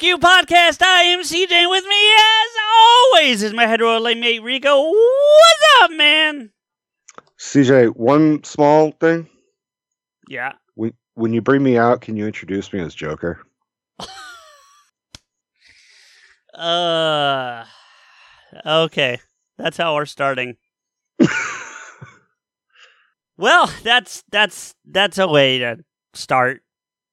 Askew Podcast. I am CJ, with me, as always, is my hetero mate Rico. What's up, man? CJ, one small thing. Yeah. When when you bring me out, can you introduce me as Joker? Uh. Okay, that's how we're starting. Well, that's that's that's a way to start.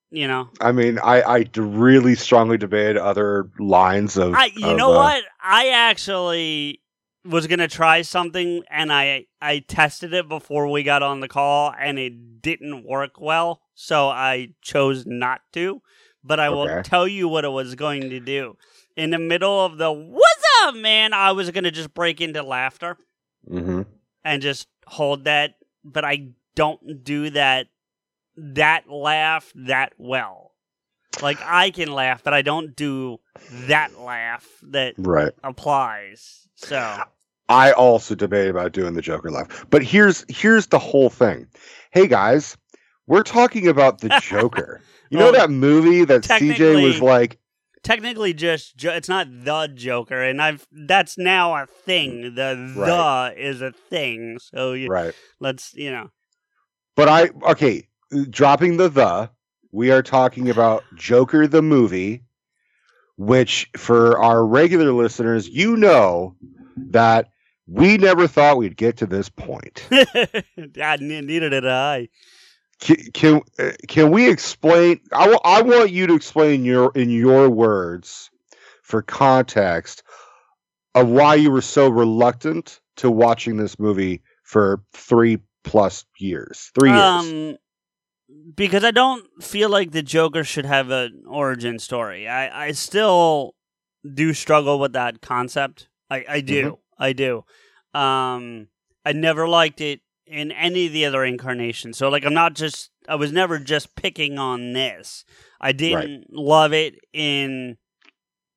You know, I mean, i i really strongly debate other lines of. I you of, know uh, what? I actually was gonna try something, and I I tested it before we got on the call, and it didn't work well, so I chose not to. But I will tell you what it was going to do. In the middle of the "What's up, man?" I was gonna just break into laughter mhm. and just hold that, but I don't do that that laugh that well. Like I can laugh, but I don't do that laugh that Right. applies. So I also debate about doing the Joker laugh, but here's here's the whole thing. Hey guys, we're talking about the Joker. You know oh, that movie that CJ was like, technically, just it's not the Joker, and I've that's now a thing. Mm, the Right. the is a thing. So you, right? let's you know. But I okay, dropping the the, we are talking about Joker the movie, which for our regular listeners, you know that we never thought we'd get to this point. God, ne- neither did I. Can can, uh, can we explain? I I want you to explain your in your words for context of why you were so reluctant to watching this movie for three plus years, three years. Um, because I don't feel like the Joker should have an origin story. I, I still do struggle with that concept. I, I do. I do. Um, I never liked it in any of the other incarnations. So, like, I'm not just, I was never just picking on this. I didn't love it in,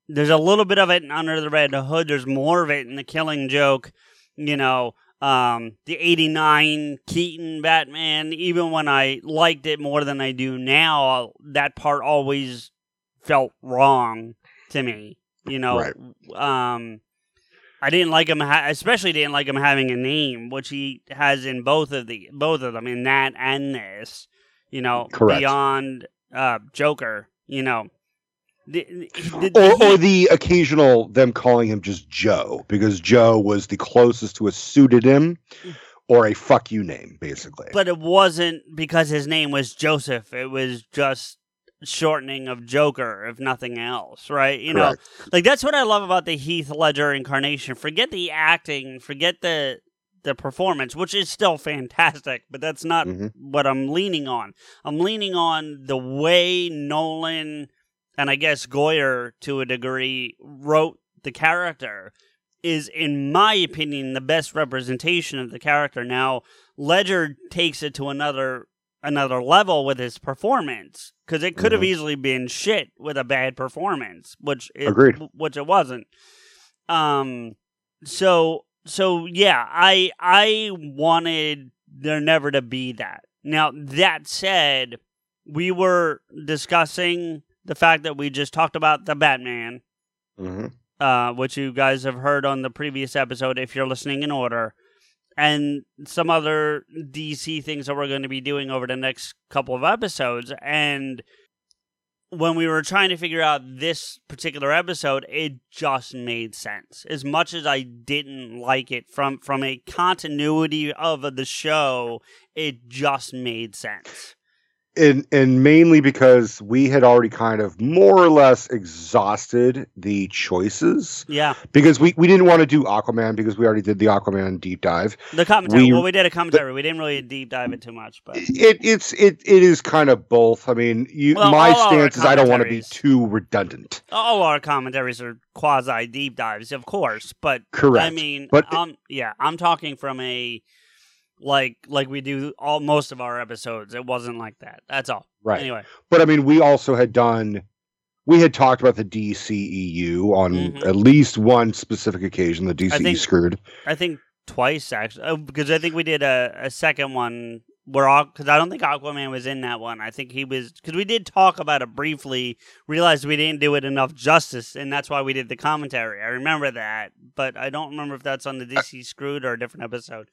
there's a little bit of it in Under the Red Hood. There's more of it in The Killing Joke. You know, um, the 89 Keaton Batman, even when I liked it more than I do now, that part always felt wrong to me. You know, Right. um, I didn't like him, ha- especially didn't like him having a name, which he has in both of the both of them, in that and this. You know, Correct. beyond uh, Joker. You know, the, the, or, or the occasional them calling him just Joe because Joe was the closest to a pseudonym or a fuck you name, basically. but it wasn't because his name was Joseph. It was just shortening of Joker, if nothing else, right? You know, like that's what I love about the Heath Ledger incarnation. Forget the acting, forget the the performance, which is still fantastic, but that's not Mhm. what I'm leaning on. I'm leaning on the way Nolan and I guess Goyer to a degree wrote the character is in my opinion the best representation of the character. Now, Ledger takes it to another another level with his performance because it could have Mhm. easily been shit with a bad performance, which it, Agreed. which it wasn't. Um, so so yeah, I I wanted there never to be that. Now that said, we were discussing the fact that we just talked about the Batman, hmm uh, which you guys have heard on the previous episode if you're listening in order, and some other DC things that we're going to be doing over the next couple of episodes. And when we were trying to figure out this particular episode, it just made sense. As much as I didn't like it from from a continuity of the show, it just made sense. And and mainly because we had already kind of more or less exhausted the choices Yeah, because we, we didn't want to do Aquaman because we already did the Aquaman deep dive. the commentary. We- well, we did a commentary. we didn't really deep dive it too much, but It it's it it is kind of both. I mean, you Well, my stance is I don't want to be too redundant. all our commentaries are quasi deep dives, of course. But Correct. I mean, But- um, yeah, I'm talking from a like like we do all most of our episodes. It wasn't like that. That's all. right. Anyway, But I mean, we also had done we had talked about the DCEU on Mhm. at least one specific occasion. The DCE think- screwed. I think twice actually, oh, because I think we did a, a second one where all because I don't think Aquaman was in that one. I think he was because we did talk about it briefly. Realized we didn't do it enough justice, and that's why we did the commentary. I remember that, but I don't remember if that's on the DC Screwed or a different episode.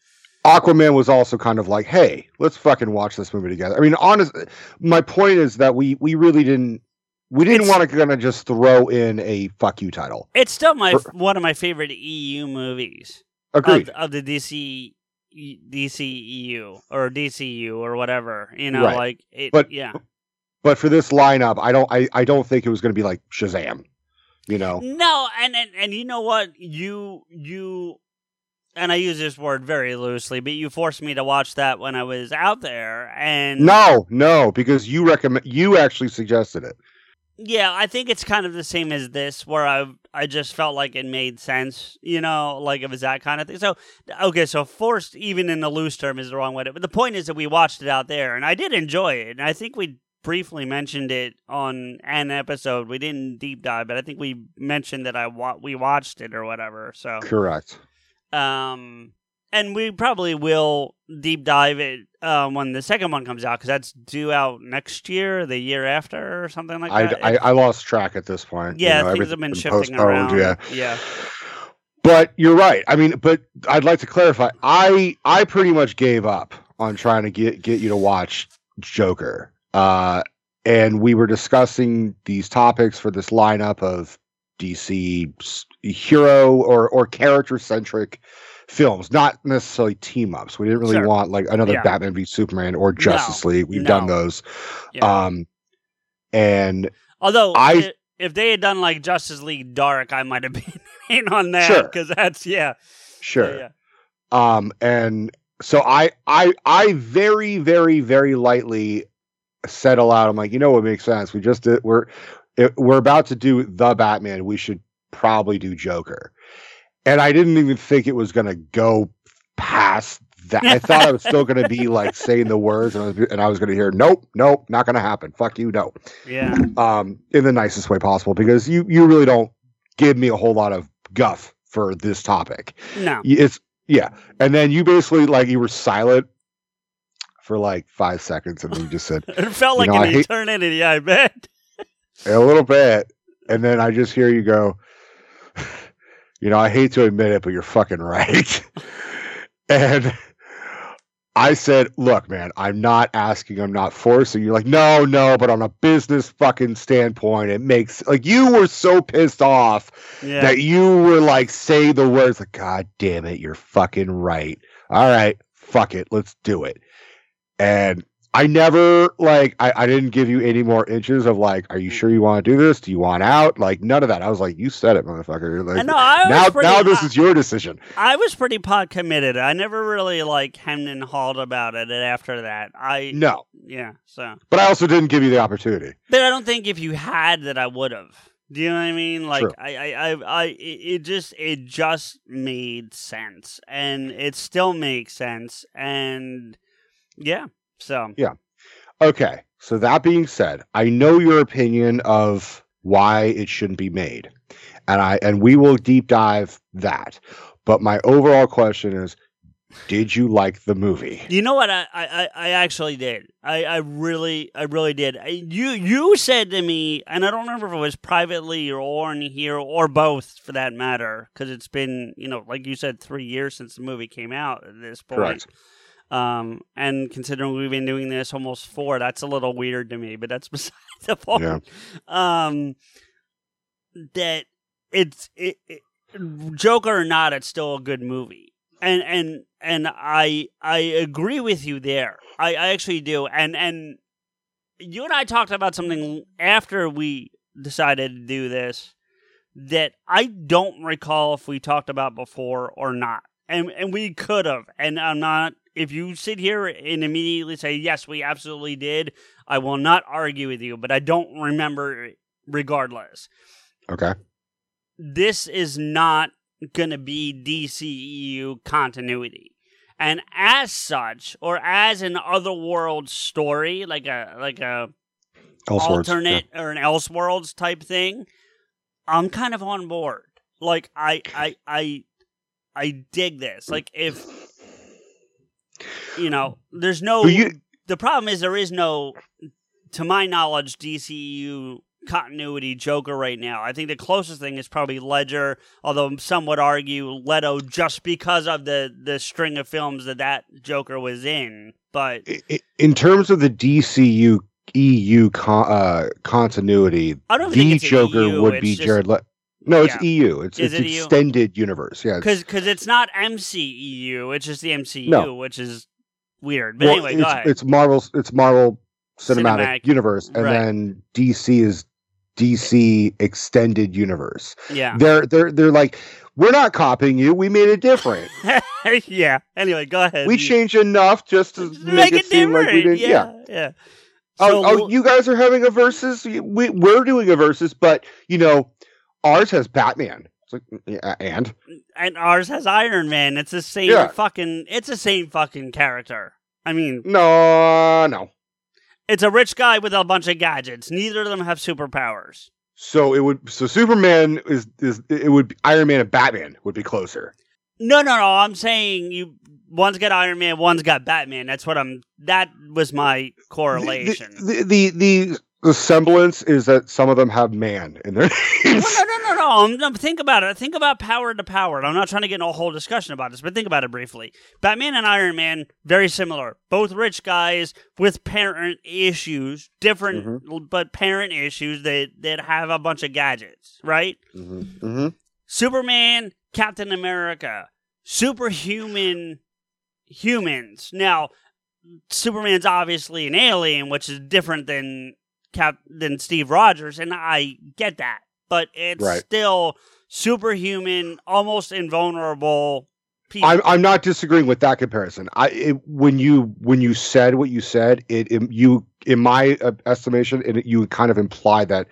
Aquaman was also kind of like, "Hey, let's fucking watch this movie together." I mean, honest, my point is that we we really didn't we didn't want to kind of just throw in a "fuck you" title. It's still my For- one of my favorite EU movies Agreed. of, of the DC DCEU or DCU or whatever. You know, Right. like it. But- yeah, but for this lineup, I don't I, I don't think it was going to be like Shazam. You know, No, and, and and you know what? You you and I use this word very loosely, but you forced me to watch that when I was out there and no, no, because you recommend you actually suggested it. Yeah, I think it's kind of the same as this where I I just felt like it made sense, you know, like it was that kind of thing. So okay, so forced even in the loose term is the wrong way to but the point is that we watched it out there and I did enjoy it. And I think we briefly mentioned it on an episode. We didn't deep dive, but I think we mentioned that I wa- we watched it or whatever. So Correct. Um, and we probably will deep dive it um, when the second one comes out because that's due out next year, the year after, or something like that. I I lost track at this point. you yeah, know, things have been everything's shifting around. Yeah. yeah. But you're right. I mean, but I'd like to clarify. I I pretty much gave up on trying to get get you to watch Joker. Uh, and we were discussing these topics for this lineup of DC hero or or character centric films, not necessarily team ups. We didn't really Sure. want like another Yeah. Batman v Superman or Justice League. We've no. done those. Yeah. Um, and Although, I- if they had done like Justice League Dark, I might have been in on that Sure. because that's yeah, sure. yeah, um and so i i i very very very lightly said aloud i'm like you know what makes sense we just did we're it, we're about to do the batman we should probably do joker. And i didn't even think it was going to go past that. I thought i was still going to be like saying the words and i was, and I was going to hear nope nope not going to happen. Fuck you no. Yeah, um in the nicest way possible because you you really don't give me a whole lot of guff for this topic. No, it's yeah. And then you basically like you were silent for like five seconds and then you just said it felt like know, an I hate- eternity. I bet. a little bit. And then i just hear you go you know i hate to admit it but you're fucking right. And i said look man i'm not asking i'm not forcing you're like no no but on a business fucking standpoint it makes like you were so pissed off Yeah, that you were like say the words like god damn it you're fucking right. All right fuck it let's do it. And i never like I, I didn't give you any more inches of like are you sure you want to do this do you want out like none of that i was like you said it motherfucker like, know. I was now pretty, now this I- is your decision I was pretty pot committed. I never really like hemmed and hawed about it after that. I no yeah, so but i also didn't give you the opportunity but I don't think if you had that I would have. Do you know what I mean? Like True. I, I, I, I, it just it just made sense, and it still makes sense, and yeah. So yeah, Okay. So that being said, I know your opinion of why it shouldn't be made. And I and we will deep dive that. But my overall question is did you like the movie? you know what? I, I, I actually did. I, I really, I really did. I, you, you said to me, and I don't remember if it was privately or on here or both, for that matter, because it's been, you know, like you said, three years since the movie came out at this point. Correct. Um, and considering we've been doing this almost four, that's a little weird to me, but that's beside the point. Yeah. Um, that it's it, it, Joker or not, it's still a good movie, and and and I I agree with you there. I, I actually do, and and you and I talked about something after we decided to do this that I don't recall if we talked about before or not. And and we could have. And I'm not if you sit here and immediately say, Yes, we absolutely did, I will not argue with you, but I don't remember regardless. Okay. This is not gonna be DCEU continuity. And as such, or as an otherworld story, like a like a Elseworlds. alternate or an Elseworlds type thing, I'm kind of on board. Like I I I I dig this. Like if you know, there's no. You- the problem is there is no, to my knowledge, DCU continuity Joker right now. I think the closest thing is probably Ledger, although some would argue Leto just because of the the string of films that that Joker was in. But In terms of the DCU EU con- uh, continuity, I don't the Joker EU, would be just- Jared Leto. No, it's Yeah. EU. It's it's it E EU? extended universe. Yeah, it's- because it's not MCEU, it's just the MCU, No. which is weird. But well, anyway, it's, go ahead. it's Marvel's it's Marvel Cinematic, Cinematic, Universe, and right. then DC is DC Extended Universe. yeah, They're they're they're like, we're not copying you. We made it different. yeah. Anyway, go ahead. we You- changed enough just to Just make, it, seem like we didn't. Yeah, Yeah. yeah. Oh, So, oh, you guys are having a versus. We we're doing a versus, but you know, ours has Batman. It's like, mm, yeah, and and ours has Iron Man. It's the same Yeah. fucking. It's the same fucking character. I mean, no, no. it's a rich guy with a bunch of gadgets. Neither of them have superpowers. So it would. So Superman is is it would Iron Man and Batman would be closer. No, no, no. I'm saying you. One's got Iron Man. One's got Batman. That's what I'm. That was my correlation. The the, the the semblance is that some of them have man in their names. Well, no, no, no, no. No. Think about it. Think about power to power. I'm not trying to get in a whole discussion about this, but think about it briefly. Batman and Iron Man, very similar. Both rich guys with parent issues, different, Mm-hmm. but parent issues that, that have a bunch of gadgets, right? Mhm, mhm. Superman, Captain America, superhuman humans. Now, Superman's obviously an alien, which is different than Cap than Steve Rogers, and I get that, but it's Right. still superhuman, almost invulnerable people. I'm I'm not disagreeing with that comparison. I it, when you when you said what you said, it, it you in my uh, estimation, it, you kind of implied that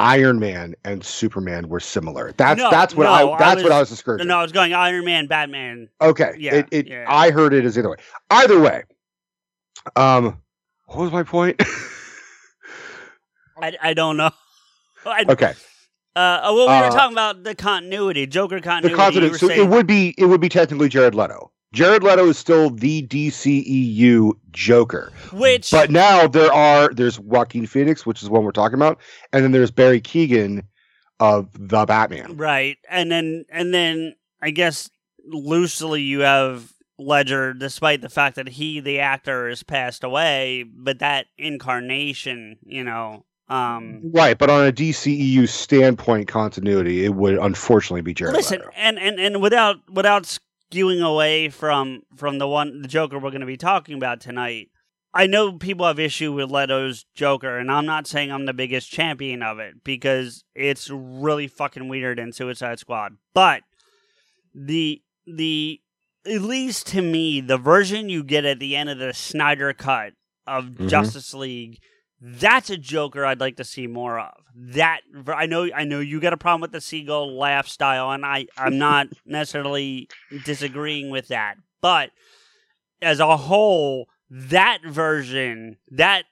Iron Man and Superman were similar. That's No, that's what no, I I that's what was- I was discouraging. no, I was going Iron Man, Batman. Okay. Yeah, It, it yeah. I heard it as either way. Either way. Um what was my point? I, I don't know. I, okay. uh, well, we were Uh, talking about the continuity, Joker continuity. you continuity. So saying- it would be it would be technically Jared Leto. Jared Leto is still the DCEU Joker. which But now there are there's Joaquin Phoenix, which is one we're talking about, and then there's Barry Keoghan of the Batman. Right. And then and then I guess loosely you have Ledger despite the fact that he the actor has passed away, but that incarnation, you know, um Right, but on a DCEU standpoint continuity, it would unfortunately be Jared listen, Leto. and and and without without skewing away from from the one the Joker we're going to be talking about tonight. I know people have issue with Leto's Joker, and I'm not saying I'm the biggest champion of it because it's really fucking weird in Suicide Squad. But the the at least to me, the version you get at the end of the Snyder cut of Mhm. Justice League, that's a Joker I'd like to see more of. That I know I know you got a problem with the seagull laugh style, and I I'm not necessarily disagreeing with that, but as a whole, that version that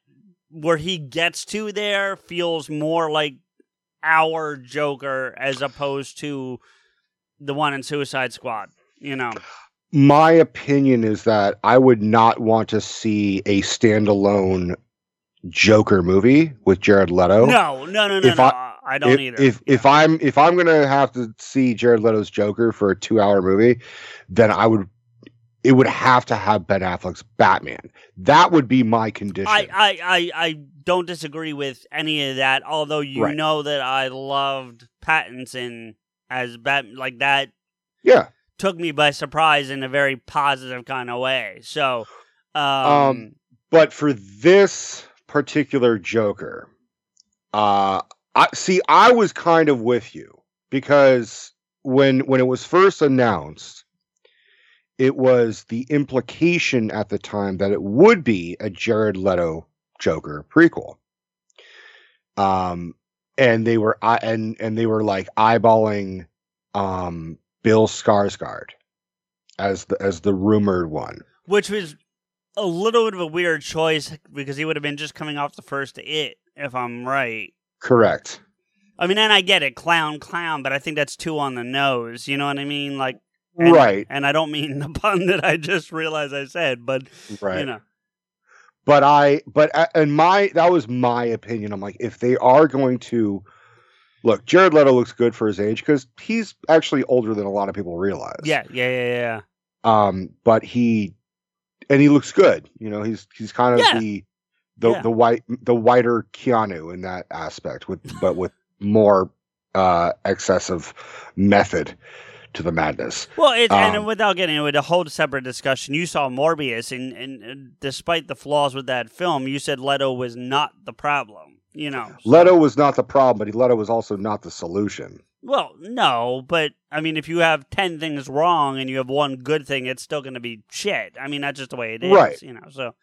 where he gets to there feels more like our Joker as opposed to the one in Suicide Squad. You know, My opinion is that I would not want to see a standalone Joker movie with Jared Leto. no, no, no, no, If no. I- I, don't if, either. If if I'm if I'm gonna have to see Jared Leto's Joker for a two hour movie, then I would it would have to have Ben Affleck's Batman. That would be my condition. I, I, I, I don't disagree with any of that. Although you Right. know that I loved Pattinson as Bat, like that yeah. took me by surprise in a very positive kind of way. So, um, Um, But for this particular Joker, uh I see I was kind of with you because when when it was first announced, it was the implication at the time that it would be a Jared Leto Joker prequel. Um and they were I and and they were like eyeballing um Bill Skarsgård as the as the rumored one. which was a little bit of a weird choice because he would have been just coming off the first It, if I'm right. Correct. I mean, and I get it, clown, clown, but I think that's too on the nose. You know what I mean? Like, And, Right. And I don't mean the pun that I just realized I said, but right. you know, but I, but uh, and my that was my opinion. I'm like, if they are going to look, Jared Leto looks good for his age because he's actually older than a lot of people realize. yeah, yeah, yeah, yeah. Um, but he and he looks good. You know, he's he's kind of Yeah. the the Yeah. the white the whiter Keanu in that aspect, with but with more uh excessive method to the madness. Well, it, Um, and without getting into a whole separate discussion, you saw Morbius, and, and, despite the flaws with that film, you said Leto was not the problem. You know, so- Leto was not the problem, but Leto was also not the solution. Well, no, but I mean, if you have ten things wrong and you have one good thing, it's still going to be shit. I mean, that's just the way it is. Right. You know, so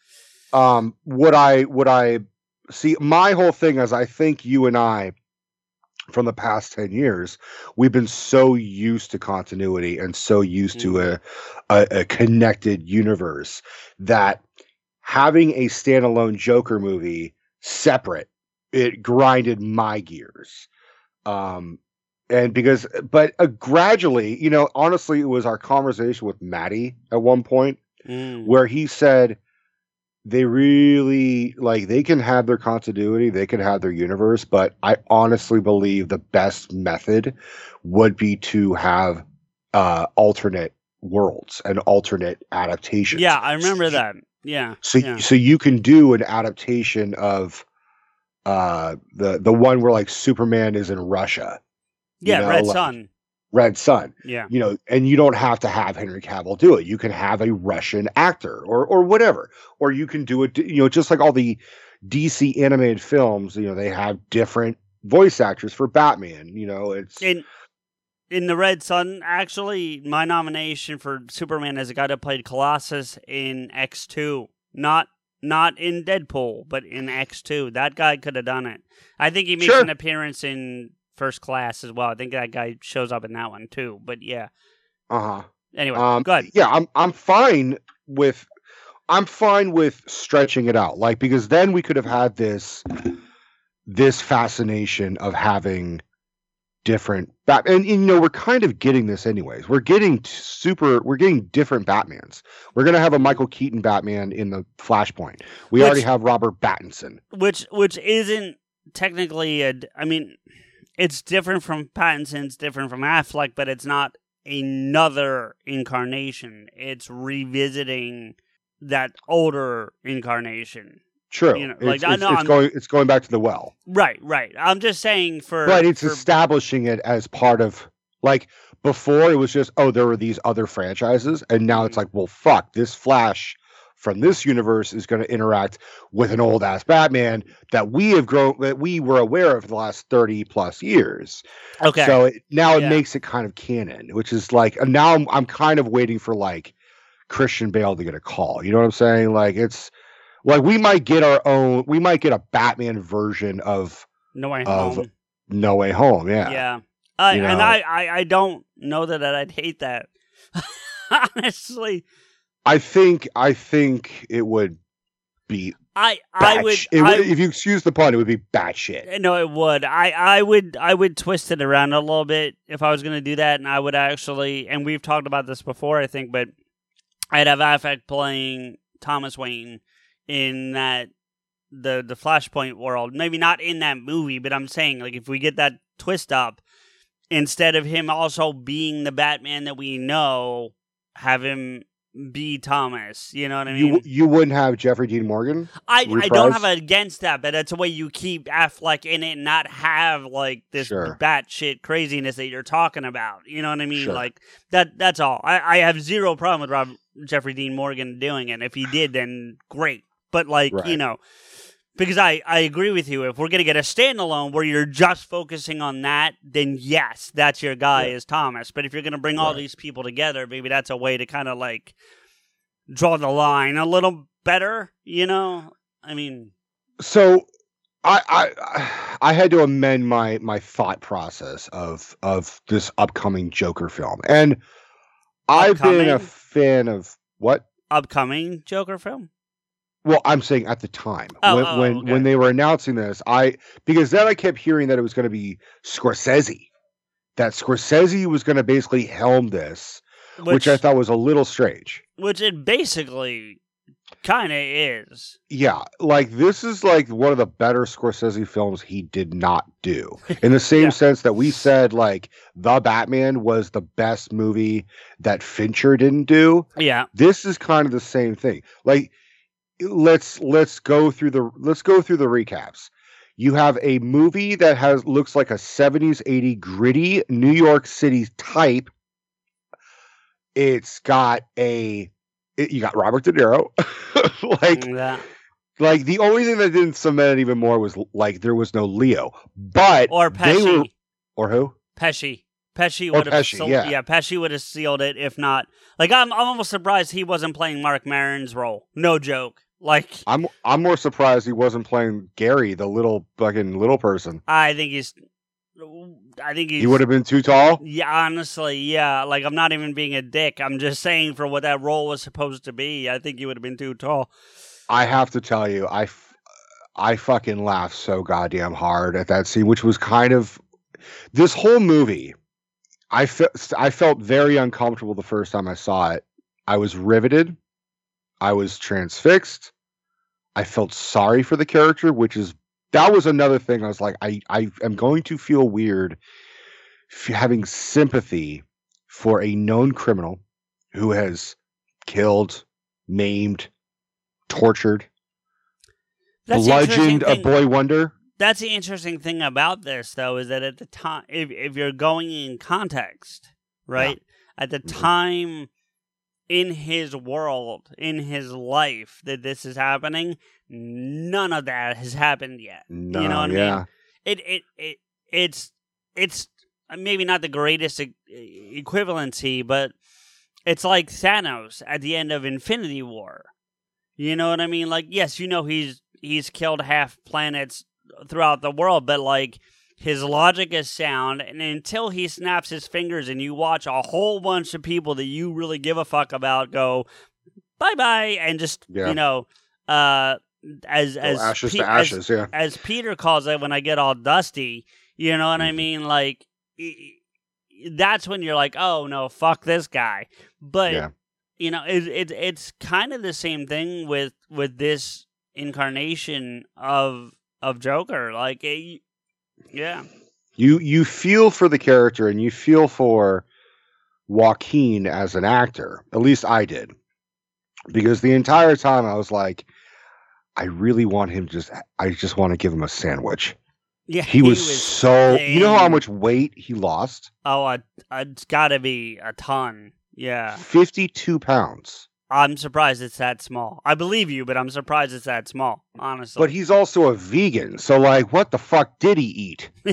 um would i would i see my whole thing is i think you and i from the past 10 years we've been so used to continuity and so used to a, a a connected universe that having a standalone joker movie separate it grinded my gears um and because but uh, gradually you know honestly it was our conversation with maddie at one point mm, where he said they really like they can have their continuity, they can have their universe, but I honestly believe the best method would be to have uh alternate worlds and alternate adaptations. yeah, I remember So- that. Yeah, So yeah. so you can do an adaptation of uh the the one where like Superman is in Russia, yeah, know, Red like- Sun. Red Sun. Yeah, you know, and you don't have to have Henry Cavill do it. You can have a Russian actor or or whatever, or you can do it. You know, just like all the DC animated films. You know, they have different voice actors for Batman. You know, it's in in the Red Sun, actually, my nomination for Superman is a guy that played Colossus in X two, not not in Deadpool, but in X two. That guy could have done it. I think he makes Sure. an appearance in First Class as well. I think that guy shows up in that one too. But yeah. uh huh. Anyway, Um, go ahead. yeah, I'm I'm fine with I'm fine with stretching it out, like because then we could have had this this fascination of having different bat and, and, you know we're kind of getting this anyways we're getting super we're getting different batmans we're going to have a michael keaton batman in the flashpoint we Which- already have robert pattinson which which isn't technically a I mean it's different from Pattinson's different from Affleck but it's not another incarnation. It's revisiting that older incarnation. True. You know, it's, like, I it's- know it's I'm- going it's going back to the well. Right right. I'm just saying for but it's for, establishing it as part of like before it was just oh there were these other franchises and now it's Mhm. like well fuck this flash from this universe is going to interact with an old ass batman that we have grown that we were aware of for the last 30 plus years. Okay. So it, now it makes it kind of canon which is like now I'm, I'm kind of waiting for like christian bale to get a call. You know what i'm saying? Like it's like we might get our own we might get a batman version of no way of- home. No way home yeah. Yeah, You uh, and. I, I I don't know that I'd hate that. Honestly I think I think it would be I I would, sh- it I, would if you excuse the pun, it would be batshit. No, it would. I, I would I would twist it around a little bit if I was going to do that, and I would actually. And we've talked about this before, I think, but I'd have Affleck playing Thomas Wayne in that the the Flashpoint world. Maybe not in that movie, but I'm saying like if we get that twist up, instead of him also being the Batman that we know, have him be Thomas. You know what I mean? you you wouldn't have Jeffrey Dean Morgan. I, I don't have against that, but that's a way you keep Affleck in it and not have like this Sure. batshit craziness that you're talking about. You know what I mean? Sure. Like that. That's all. I, I have zero problem with Rob Jeffrey Dean Morgan doing it. If he did, then great. But like you know, because I I agree with you. If we're gonna get a standalone where you're just focusing on that, then yes, that's your guy Yeah. is Thomas. But if you're gonna bring all these people together, maybe that's a way to kind of like draw the line a little better. You know? I mean. So I I I had to amend my my thought process of of this upcoming Joker film, and I've been a fan of what. upcoming Joker film? Well, I'm saying at the time Oh, when oh, when, okay. when they were announcing this, I because then I kept hearing that it was going to be Scorsese, that Scorsese was going to basically helm this, which, I thought was a little strange. which it basically kind of is. Yeah, like this is like one of the better Scorsese films he did not do. In the same Yeah. sense that we said like The Batman was the best movie that Fincher didn't do. Yeah, This is kind of the same thing. Like let's let's go through the let's go through the recaps. You have a movie that has looks like a 70s 80 gritty New York City type. It's got a it, you got Robert De Niro. like that. like the only thing that didn't cement it even more was like there was no Leo. But or they Pesci. were or who? Pesci. Pesci would have Pesci, sealed, yeah. Pesci would have sealed it if not. Like I'm, I'm almost surprised he wasn't playing Mark Maron's role. No joke. Like I'm I'm more surprised he wasn't playing Gary, the little fucking little person. I think he's, I think he's. He would have been too tall. Yeah, honestly, yeah. Like I'm not even being a dick. I'm just saying for what that role was supposed to be. I think he would have been too tall. I have to tell you, I, f- I fucking laughed so goddamn hard at that scene, which was kind of this whole movie. I felt I felt very uncomfortable the first time I saw it. I was riveted. I was transfixed. I felt sorry for the character, which is that was another thing. I was like, I I am going to feel weird f- having sympathy for a known criminal who has killed, maimed, tortured, That's bludgeoned a boy wonder. That's the interesting thing about this, though, is that at the time, if if you're going in context, right, at the Mhm. time in his world, in his life that this is happening, none of that has happened yet. No, you know what I mean? It it it it's it's uh, maybe not the greatest e- equivalency, but it's like Thanos at the end of Infinity War. You know what I mean? Like, yes, you know he's he's killed half planets throughout the world, but like his logic is sound, and until he snaps his fingers and you watch a whole bunch of people that you really give a fuck about go bye bye and just Yeah. you know uh as as ashes Pe- to as- ashes, yeah. as Peter calls it when I get all dusty, you know what I Mhm. mean? Like, i- i- that's when you're like, oh no, fuck this guy. But Yeah. you know, it, it it's kind of the same thing with with this incarnation of of Joker. Like, it, yeah, You you feel for the character and you feel for Joaquin as an actor. At least I did. Because the entire time I was like, I really want him just I just want to give him a sandwich. yeah. He, was, so you know how much weight he lost? Oh, uh, it's got to be a ton. Yeah, 52 pounds. I'm surprised it's that small. I believe you, but I'm surprised it's that small. Honestly, But he's also a vegan. So like what the fuck did he eat?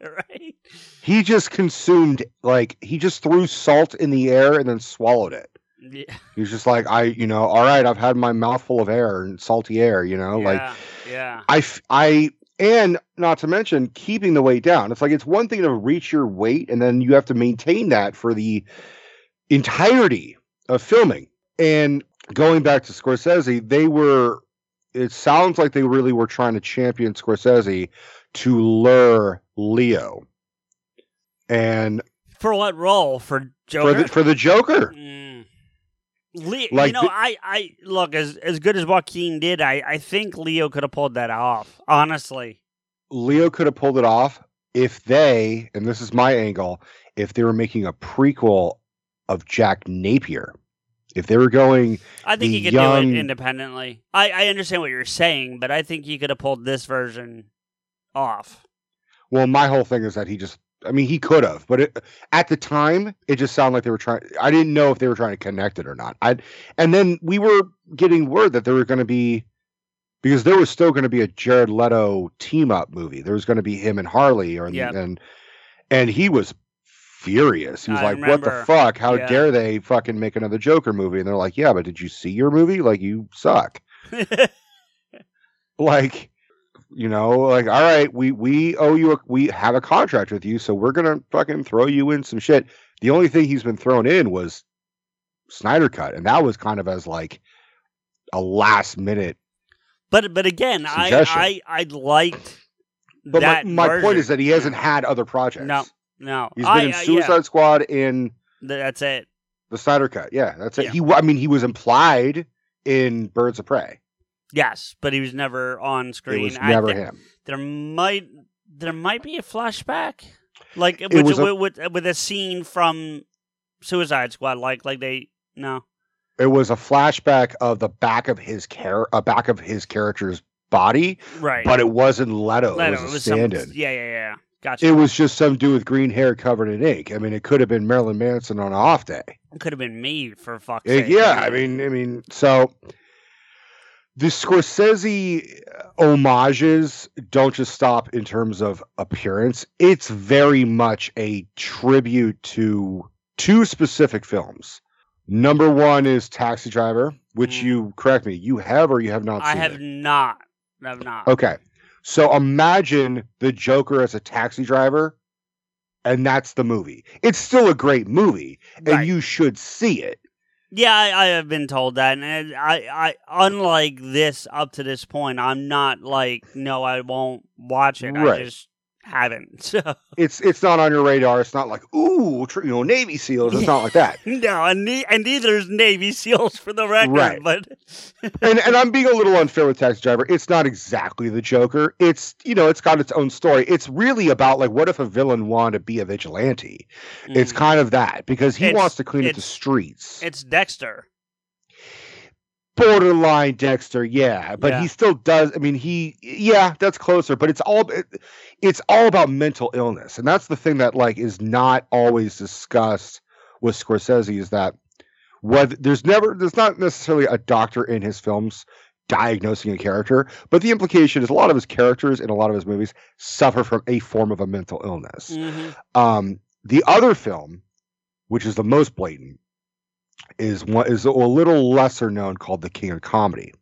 right? He just consumed like he just threw salt in the air and then swallowed it. Yeah. He was just like, I, you know, all right, I've had my mouthful of air and salty air, you know, like yeah, I, I, and not to mention keeping the weight down. It's like it's one thing to reach your weight, and then you have to maintain that for the entirety of filming. And going back to Scorsese, they were. It sounds like they really were trying to champion Scorsese to lure Leo, and For what role? For for Joker? the for the Joker. Mm. Le- you know, the- I, I look as as good as Joaquin did. I, I think Leo could have pulled that off. Honestly, Leo could have pulled it off if they, and this is my angle, if they were making a prequel of Jack Napier. If they were going, I think he could young- do it independently. I, I understand what you're saying, but I think he could have pulled this version off. well, my whole thing is that he just, I mean, he could have, but it, at the time, it just sounded like they were trying. I didn't know if they were trying to connect it or not. I, and then we were getting word that there were going to be, because there was still going to be a Jared Leto team up movie. There was going to be him and Harley, or Yep. and and he was furious. He was I like, "What the fuck? How Yeah. dare they fucking make another Joker movie?" And they're like, "Yeah, but did you see your movie? Like, you suck." like you know like all right we we owe you a, we have a contract with you so we're gonna fucking throw you in some shit the only thing he's been thrown in was snyder cut and that was kind of as like a last minute but but again, I Suggestion. I I liked but my, my point is that he hasn't had other projects No, no. he's been in I- yeah. suicide squad in That's it. The Snyder cut. Yeah, that's it. Yeah. He. I mean, he was implied in Birds of Prey. Yes, but he was never on screen. It was never him. There might there might be a flashback, like It with, was a- with, with a scene from Suicide Squad. Like like they no. It was a flashback of the back of his char- a back of his character's body, Right. but it wasn't Leto. Leto, it was a some- stand-in. yeah, yeah, yeah. Gotcha. It was just some dude with green hair covered in ink. I mean, it could have been Marilyn Manson on an off day. It could have been me for fuck's Uh, sake. yeah, I mean, I mean, so the Scorsese homages don't just stop in terms of appearance. It's very much a tribute to two specific films. Number one is Taxi Driver, which Mm. you correct me, you have or you have not I have it. not. I have not. Okay. So imagine the Joker as a taxi driver, and that's the movie. It's still a great movie, and Right. you should see it. Yeah, I, I have been told that, and I, I, unlike this up to this point, I'm not like, no, I won't watch it. Right. I just haven't. So It's it's not on your radar. It's not like ooh, you know, Navy SEAls. It's not like that. no, and, ne- and neither is Navy SEAls for the record. Right. But And and I'm being a little unfair with Taxi Driver. It's not exactly the Joker. It's you know, it's got its own story. It's really about like what if a villain wanted to be a vigilante? It's Mm. kind of that because he It's- wants to clean up the streets. it's Dexter. Borderline Dexter, yeah, but Yeah. he still does. I mean, he, yeah, that's closer, but it's all, it, it's all about mental illness, and that's the thing that like is not always discussed with Scorsese is that whether there's never, there's not necessarily a doctor in his films diagnosing a character, but the implication is a lot of his characters in a lot of his movies suffer from a form of a mental illness. Mhm. Um, the other film, which is the most blatant, is one is a little lesser known called The King of Comedy,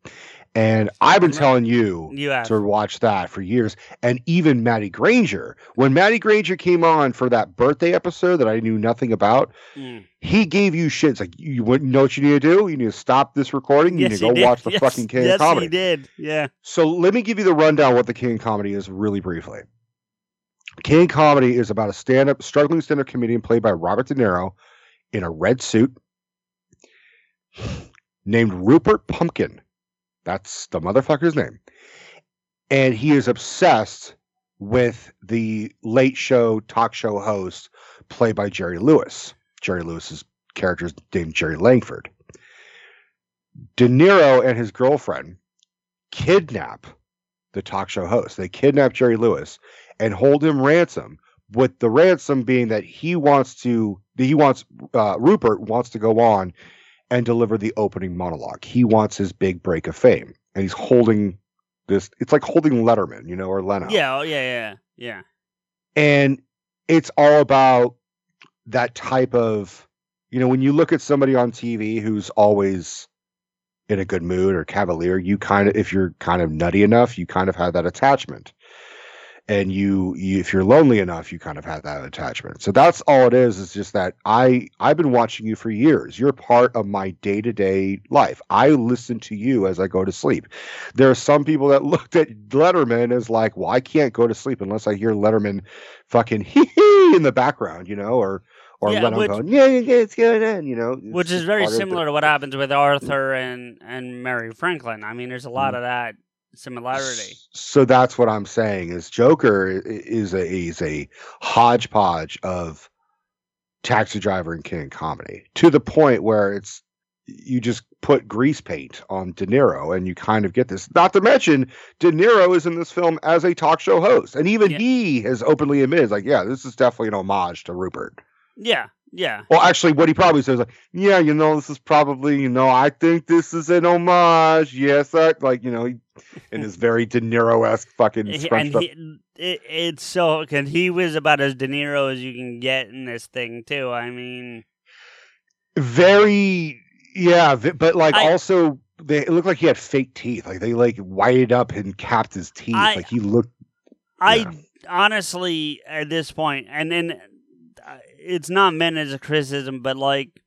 and I've been telling you You to watch that for years. And even Maddie Granger, when Maddie Granger came on for that birthday episode that I knew nothing about, Mm. he gave you shit. It's like you wouldn't know what you need to do. You need to stop this recording. You Yes, need to go did. watch the yes, fucking King yes, of Comedy. he did. Yeah. So let me give you the rundown what the King of Comedy is really briefly. King of Comedy is about a stand-up, struggling stand-up comedian played by Robert De Niro in a red suit named Rupert Pupkin. That's the motherfucker's name. And he is obsessed with the late show talk show host played by Jerry Lewis. Jerry Lewis's character is named Jerry Langford. De Niro and his girlfriend kidnap the talk show host. They kidnap Jerry Lewis and hold him ransom. With the ransom being that he wants to, he wants uh, Rupert wants to go on and deliver the opening monologue. He wants his big break of fame, and he's holding this. It's like holding Letterman, you know, or Leno. Yeah. Oh, yeah. Yeah. Yeah. and it's all about that type of, you know, when you look at somebody on TV who's always in a good mood or cavalier, you kind of, if you're kind of nutty enough, you kind of have that attachment. And you, you, if you're lonely enough, you kind of have that attachment. So that's all it is. Is just that I, I've been watching you for years. You're part of my day to day life. I listen to you as I go to sleep. There are some people that looked at Letterman as like, well, I can't go to sleep unless I hear Letterman fucking hee hee in the background, you know, or or Yeah, Leno which- going, yeah, yeah, yeah, it's going on, you know, Which is very of the- similar to what happens with Arthur and and Murray Franklin. I mean, there's a lot Mm. of that similarity. So that's what I'm saying is Joker is a is a hodgepodge of taxi driver and king comedy to the point where it's you just put grease paint on De Niro and you kind of get this. Not to mention De Niro is in this film as a talk show host, and even Yeah. he has openly admitted, like, yeah, this is definitely an homage to Rupert. Yeah. Yeah. Well, actually, what he probably says, like, yeah, you know, this is probably, you know, I think this is an homage. Yes, I, like, you know, he, in his very De Niro esque fucking and he, it, it's so because he was about as De Niro as you can get in this thing too. I mean, very, yeah, but like I- also, they it looked like he had fake teeth. Like they like whited up and capped his teeth. I- like he looked. I Yeah. honestly at this point, and then uh, it's not meant as a criticism, but like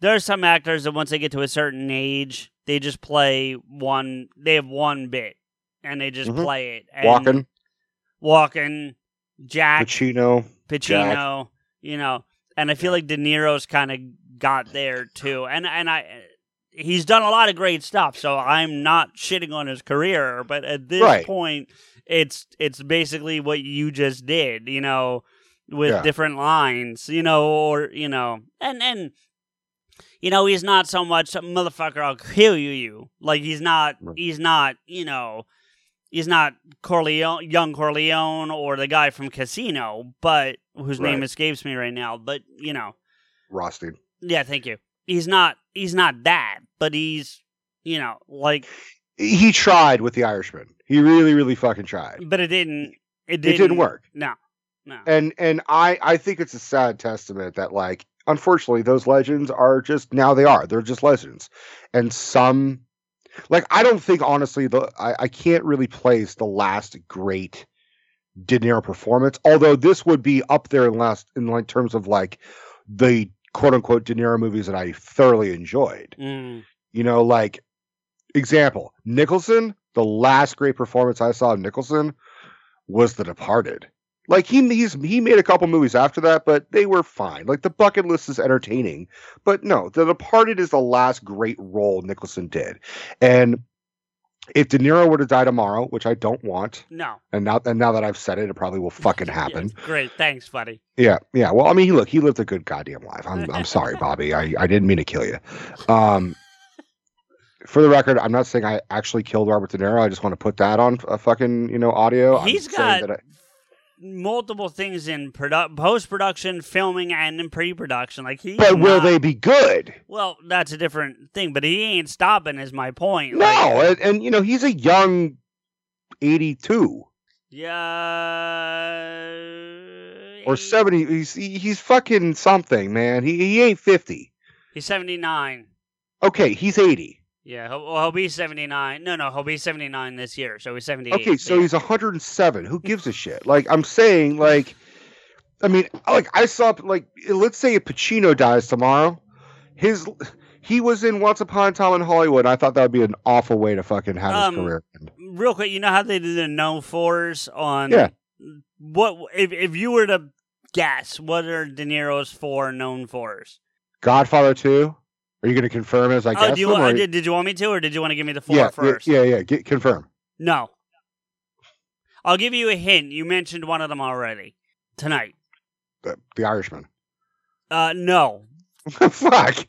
there are some actors that once they get to a certain age, they just play one. They have one bit, and they just Mhm. play it. And Walking, walking, Jack, Pacino. Pacino. You know, and I feel like De Niro's kind of got there too. And and I he's done a lot of great stuff, so I'm not shitting on his career, but at this Right. point it's it's basically what you just did, you know, with Yeah. different lines, you know, or you know, and and you know, he's not so much motherfucker I'll kill you you. Like he's not Right. he's not, you know, he's not Corleone, young Corleone or the guy from Casino, but whose name escapes me right now. But you know, Rothstein. yeah, thank you. He's not he's not that, but he's you know like, He tried with the Irishman. He really, really fucking tried. but it didn't. It It didn't, didn't work. No, no. And and I I think it's a sad testament that like unfortunately those legends are just now they are they're just legends, and some like I don't think honestly the I, I can't really place the last great De Niro performance. Although this would be up there in last in like terms of like the quote unquote De Niro movies that I thoroughly enjoyed. Mm. You know, like example, Nicholson, the last great performance I saw of Nicholson was The Departed. Like he he's he made a couple movies after that, but they were fine. Like the bucket list is entertaining, but no, The Departed is the last great role Nicholson did. And if De Niro were to die tomorrow, which I don't want, No. and now and now that I've said it, it probably will fucking happen. Yes, great. Thanks, buddy. Yeah, yeah. Well, I mean, he look, he lived a good goddamn life. I'm, I'm sorry, Bobby. I, I didn't mean to kill you. Um, for the record, I'm not saying I actually killed Robert De Niro. I just want to put that on a fucking, you know, audio. I'm got that I- multiple things in produ- post production, filming, and in pre production. Like he. but will not- they be good? Well, that's a different thing. But he ain't stopping. Is my point. No, Like, uh, and, and you know, he's a young 82 yeah. or 70. He's he's fucking something, man. He he ain't 50. He's seventy nine. Okay, he's 80. Yeah, he'll, well, he'll be 79. No, no, he'll be 79 this year, so he's 78. Okay, so yeah. he's 107. Who gives a shit? Like I'm saying, like, I mean, like I saw, like, let's say if Pacino dies tomorrow, his he was in Once Upon a Time in Hollywood. I thought that would be an awful way to fucking have his Um, career. end. Real quick, you know how they do the no fours on. Yeah. What if if you were to guess what are De Niro's four known fours? Godfather 2. Are you going to confirm as I oh, guess do you them, want, did, did you want me to, or did you want to give me the four yeah, first? yeah, yeah, yeah. Get, confirm. No. I'll give you a hint. You mentioned one of them already tonight. The, the Irishman. Uh, no. Fuck.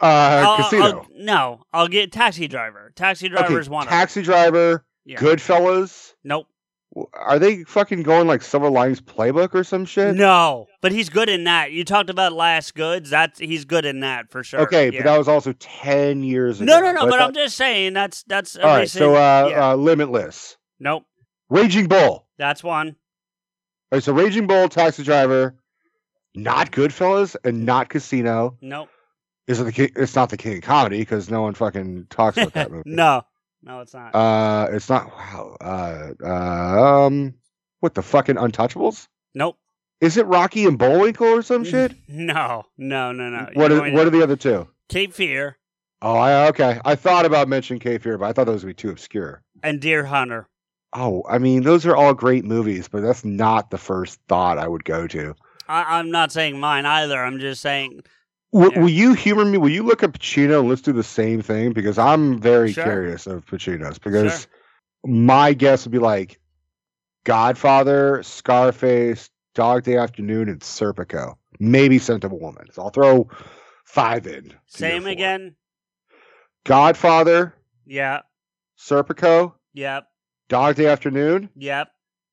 Uh, I'll- Casino. I'll- no, I'll get Taxi Driver. Taxi Driver is one Taxi Driver. Yeah. Goodfellas. Nope. Are they fucking going like Silver Linings Playbook or some shit? No, but he's good in that. You talked about Last Goods. That's he's good in that for sure. Okay, Yeah. but that was also ten years ago. no, no, no. But, that- I'm just saying that's that's. all right. So, uh, yeah. uh, Limitless, nope, Raging Bull. That's one. All right. so Raging Bull, Taxi Driver, not Goodfellas, and not Casino. Nope. Is it the? It's not the King of Comedy because no one fucking talks about that movie. no, no, it's not. Uh, it's not. Wow. Uh, uh, um, what the fucking Untouchables? nope. Is it Rocky and Bullwinkle or some shit? No, no, no, no. What are What to- are the other two? Cape Fear Oh, I, okay. I thought about mentioning Cape Fear, but I thought those would be too obscure. and Deer Hunter? Oh, I mean, those are all great movies, but that's not the first thought I would go to. I, I'm not saying mine either. I'm just saying. W- Yeah. Will you humor me? Will you look at Pacino and let's do the same thing? Because I'm very Sure. curious of Pacino's. Because my guess would be like Godfather, Scarface, Dog Day Afternoon, and Serpico. Maybe Scent of a Woman. So I'll throw five in. Same again. Godfather, Yeah. Serpico, Yep. Dog Day Afternoon, Yep.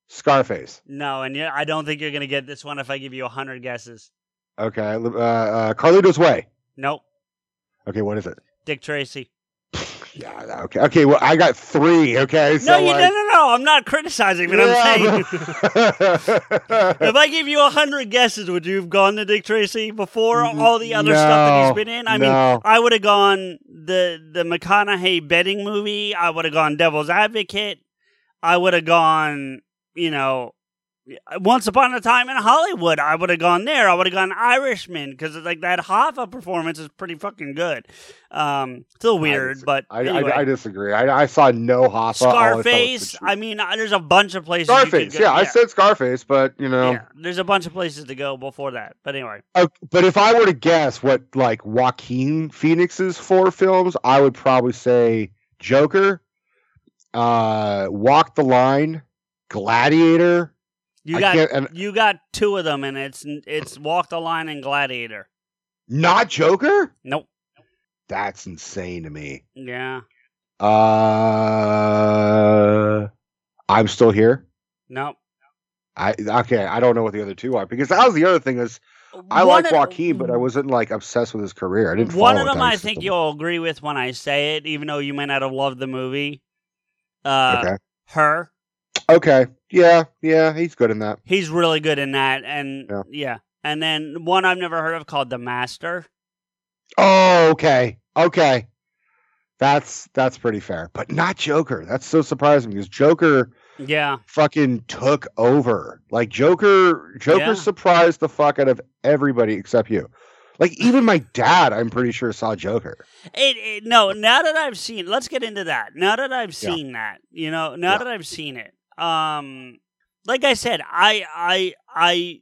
Scarface. No, and yeah, I don't think you're gonna get this one if I give you a hundred guesses. Okay. Uh, uh, Carlito's Way. Nope. Okay, what is it? Dick Tracy. Yeah. Okay. Okay. Well, I got three. Okay. So no, you like, no, no, no. I'm not criticizing, but I'm saying. if I gave you a hundred guesses, would you have gone to Dick Tracy before all the other stuff that he's been in? I mean, no. I would have gone the the McConaughey betting movie. I would have gone Devil's Advocate. I would have gone, you know, Once upon a time in Hollywood, I would have gone there. I would have gone Irishman because it's like that Hoffa performance is pretty fucking good. Um, still weird, dis- but I, anyway. I, I disagree. I, I saw no Hoffa. I Scarface. I mean, uh, there's a bunch of places. Scarface. go- Yeah, I said Scarface, but you know, yeah, there's a bunch of places to go before that. But anyway, Uh, but if I were to guess what like Joaquin Phoenix's four films, I would probably say Joker, uh, Walk the Line, Gladiator. You got and- you got two of them, and it's it's Walk the Line and Gladiator. Not Joker. Nope. That's insane to me. Yeah. Uh, I'm still here. Nope. I okay. I don't know what the other two are because that was the other thing is I One like Joaquin, but I wasn't like obsessed with his career. I didn't. One of them, I think system. you'll agree with when I say it, even though you may not have loved the movie. Uh, Okay. her. Okay. Yeah. Yeah. He's good in that. He's really good in that, and Yeah. yeah. And then one I've never heard of called The Master. Oh, okay. Okay. That's that's pretty fair, but not Joker. That's so surprising because Joker Yeah, fucking took over. Like Joker, Joker Yeah. surprised the fuck out of everybody except you. Like even my dad, I'm pretty sure saw Joker. it, it. No, now that I've seen, let's get into that. Now that I've Yeah. seen that, you know, now Yeah. that I've seen it, um, like I said, I, I, I,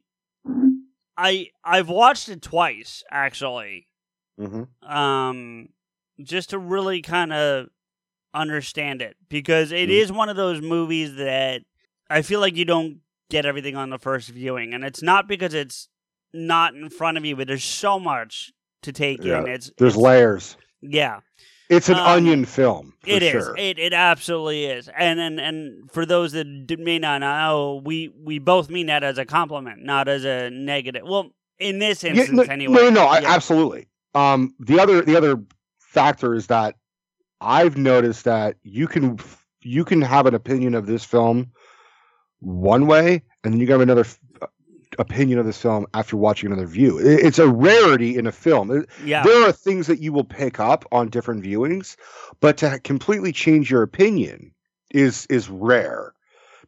I, I've watched it twice actually. Mm-hmm. um, just to really kind of understand it because it Mhm. is one of those movies that I feel like you don't get everything on the first viewing, and it's not because it's not in front of you, but there's so much to take Yeah, in. It's There's it's- layers. yeah, It's an Um, onion film. For it is. sure. It it absolutely is. And and and for those that may not know, we we both mean that as a compliment, not as a negative. Well, in this Yeah, instance, no, anyway. No, no, no, I, Yeah. absolutely. Um, the other the other factor is that I've noticed that you can you can have an opinion of this film one way, and then you can have another opinion of this film after watching another view. It's a rarity in a film. Yeah, There are things that you will pick up on different viewings, but to completely change your opinion is is rare.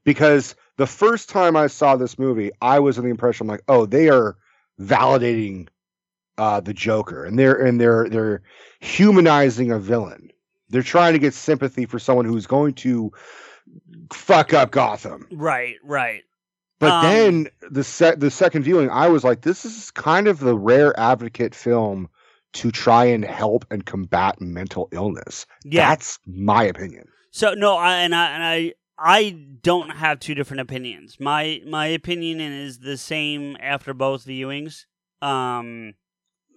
Because the first time I saw this movie, I was in the impression like, oh, they are validating uh, the Joker, and they're and they're they're humanizing a villain. They're trying to get sympathy for someone who's going to fuck up Gotham. right, right. But Um, then the set the second viewing, I was like, this is kind of the rare advocate film to try and help and combat mental illness. Yeah. That's my opinion. So no, I and I and I I don't have two different opinions. My my opinion is the same after both viewings. Um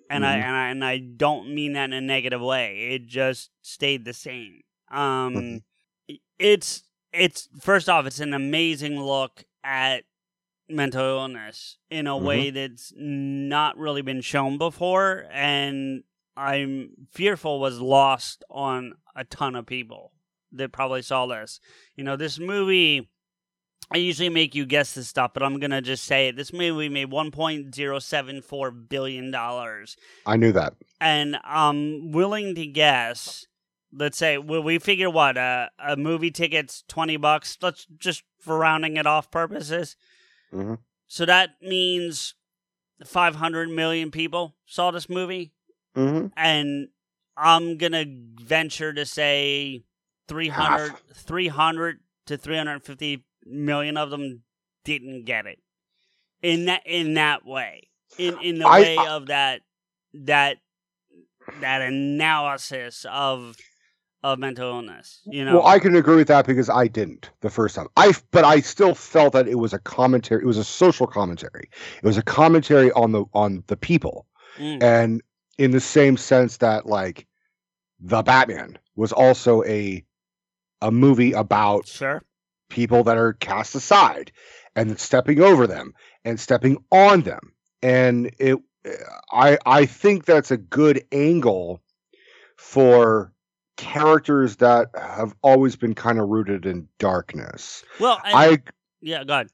and I Mhm. and I and I don't mean that in a negative way. It just stayed the same. Um Mhm. it's it's first off it's an amazing look at mental illness in a Mhm. way that's not really been shown before and I'm fearful was lost on a ton of people that probably saw this. You know, this movie I usually make you guess this stuff, but I'm gonna just say it. This movie made 1.074 billion dollars, I knew that. and I'm willing to guess. Let's say well, we figure what uh, a movie ticket's 20 bucks. Let's just for rounding it off purposes. Mhm. So that means 500 million people saw this movie hmm and I'm gonna venture to say 300, Half. 300 to 350 million of them didn't get it in that in that way in in the I- way of that that that analysis of of mental illness you know Well, I can agree with that because I didn't the first time. I but I still felt that it was a commentary. It was a social commentary. It was a commentary on the on the people, Mm, and in the same sense that like the Batman was also a a movie about sure people that are cast aside and stepping over them and stepping on them and it i i think that's a good angle for characters that have always been kind of rooted in darkness. Well and, i yeah god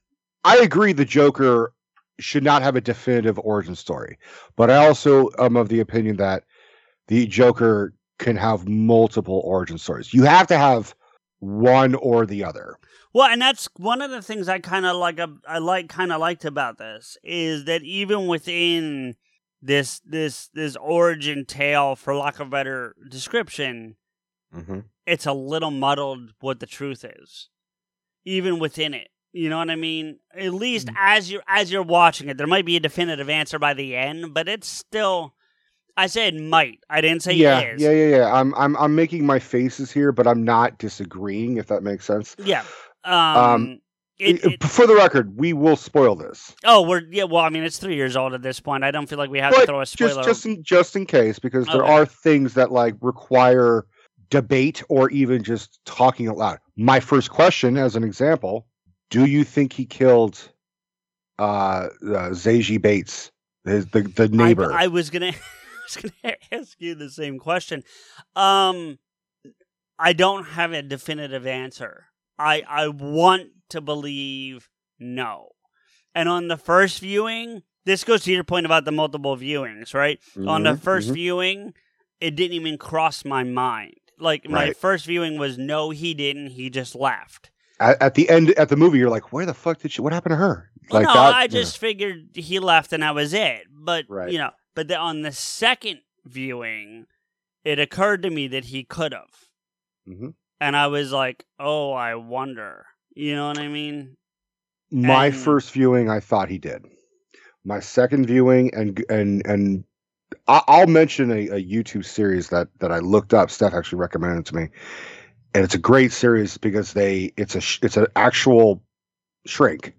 i agree the joker should not have a definitive origin story but i also am of the opinion that the joker can have multiple origin stories. You have to have one or the other. Well, and that's one of the things I kind of like. I like kind of liked about this is that even within this this this origin tale, for lack of a better description, Mm-hmm. it's a little muddled what the truth is, even within it. You know what I mean? At least Mm. as you're as you're watching it, there might be a definitive answer by the end, but it's still. I said might. I didn't say yeah, is. yeah, yeah, yeah. I'm, I'm, I'm making my faces here, but I'm not disagreeing. If that makes sense. Yeah. Um. it, it- For the record, we will spoil this, oh, we're yeah. Well, I mean, it's three years old at this point. I don't feel like we have to throw a spoiler. just, just in, just in case, because there Okay. are things that like require debate or even just talking out loud. My first question, as an example, do you think he killed uh, uh Zazie Beetz, his, the the neighbor? I, was gonna, I was gonna ask you the same question. Um, I don't have a definitive answer. I I want to believe no, and on the first viewing, this goes to your point about the multiple viewings, right? On the Mhm, 1st mhm. viewing, it didn't even cross my mind. Like my Right. first viewing was no, he didn't. He just left. at, at the end at the movie, you're like, where the fuck did she? What happened to her? Well, Like no, that- I yeah. just figured he left and that was it. But Right. you know, but the, on the second viewing, it occurred to me that he could have, Mhm. and I was like, "Oh, I wonder." You know what I mean? My And- first viewing, I thought he did. My second viewing, and and and I'll mention a, a YouTube series that that I looked up. Steph actually recommended it to me, and it's a great series because they it's a it's an actual shrink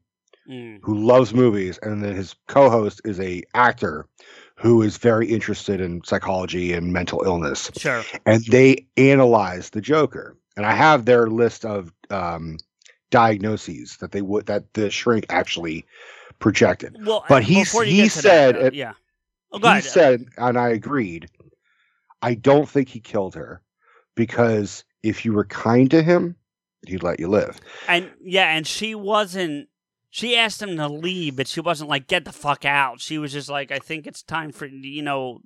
Mm. who loves movies, and then his co-host is a actor who is very interested in psychology and mental illness Sure. and they analyze the Joker. And I have their list of um, diagnoses that they would that the shrink actually projected. Well, But he he to that, said yeah. Oh, he said, and I agreed. I don't think he killed her because if you were kind to him, he'd let you live. And yeah, and she wasn't. She asked him to leave, but she wasn't like get the fuck out. She was just like, I think it's time for you know.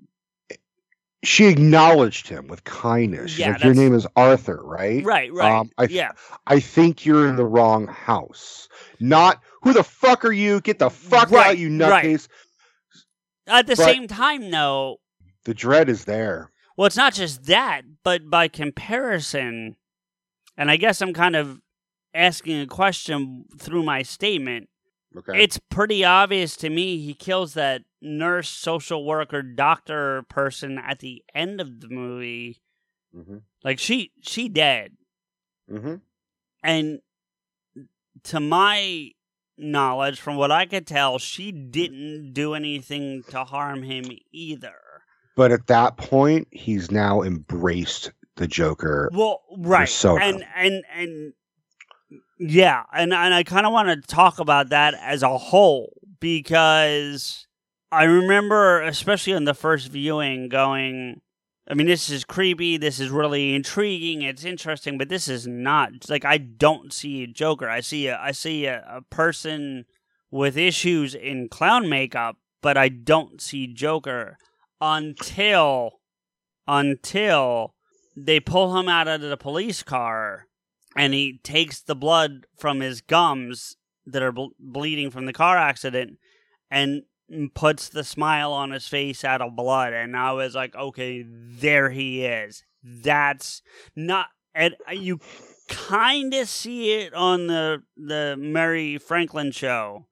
She acknowledged him with kindness. She's Yeah, like, "Your name is Arthur, right? Right, right. Um, I, yeah, I think you're in the wrong house. Not who the fuck are you? Get the fuck Right, out, you right. At the but- same time, though, The dread is there. Well, it's not just that, but by comparison, and I guess I'm kind of asking a question through my statement. Okay. It's pretty obvious to me he kills that nurse, social worker, doctor person at the end of the movie. hmm Like she she dead. hmm And to my knowledge, from what I could tell, she didn't do anything to harm him either. But at that point, he's now embraced the Joker. Well, right, persona. and and and yeah, and and I kind of want to talk about that as a whole because I remember, especially in the first viewing, going. I mean, this is creepy. This is really intriguing. It's interesting, but this is not like I don't see a Joker. I see a I see a, a person with issues in clown makeup, but I don't see Joker until until they pull him out of the police car and he takes the blood from his gums that are ble- bleeding from the car accident and puts the smile on his face out of blood and i was like okay there he is that's not and you kind of see it on the the mary franklin show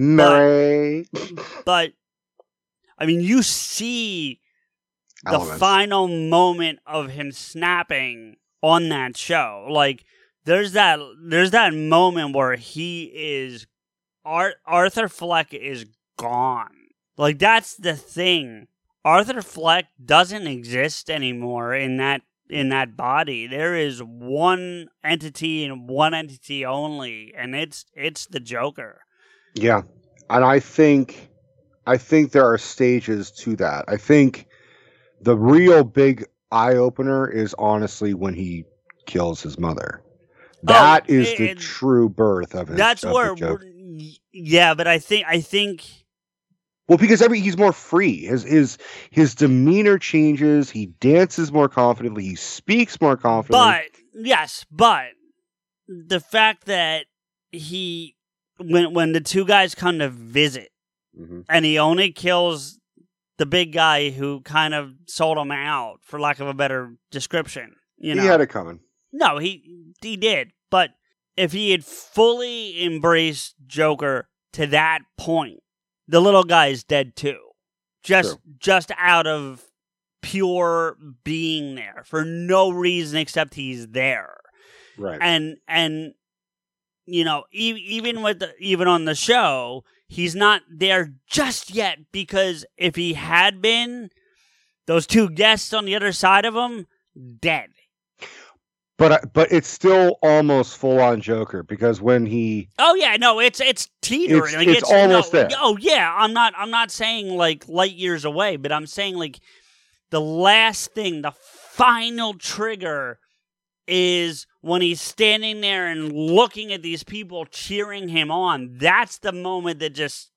Murray. but I mean, you see the Elements. final moment of him snapping on that show. Like there's that there's that moment where he is Ar- Arthur Fleck is gone. Like that's the thing. Arthur Fleck doesn't exist anymore in that in that body. There is one entity and one entity only, and it's it's the Joker. Yeah, and I think, I think there are stages to that. I think the real big eye opener is honestly when he kills his mother. Oh, that is the and true birth of his. That's of the where, Joker. yeah. But I think I think Well, because every he's more free. His his his demeanor changes. He dances more confidently. He speaks more confidently. But yes, but the fact that he when when the two guys come to visit Mhm. and he only kills the big guy who kind of sold him out for lack of a better description you know He had it coming. no he he did but if he had fully embraced joker to that point the little guy is dead too. Just just out of pure being there for no reason except he's there. Right. and and you know e- even with the, even on the show he's not there just yet because if he had been those two guests on the other side of him dead but but it's still almost full on Joker because when he oh yeah no it's it's teetering It's- like, it's almost no, there. oh yeah i'm not i'm not saying like light years away but i'm saying like the last thing the final trigger is when he's standing there and looking at these people cheering him on. That's the moment that just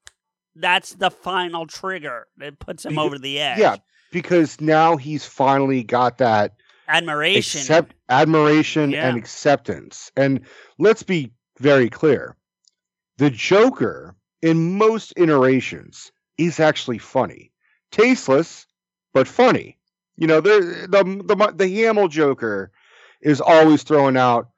that's the final trigger that puts him Beca- over the edge. yeah, because now he's finally got that Admiration. accept admiration Yeah. and acceptance. And let's be very clear. The Joker in most iterations is actually funny. Tasteless, but funny. You know, there the the the Hamill Joker is always throwing out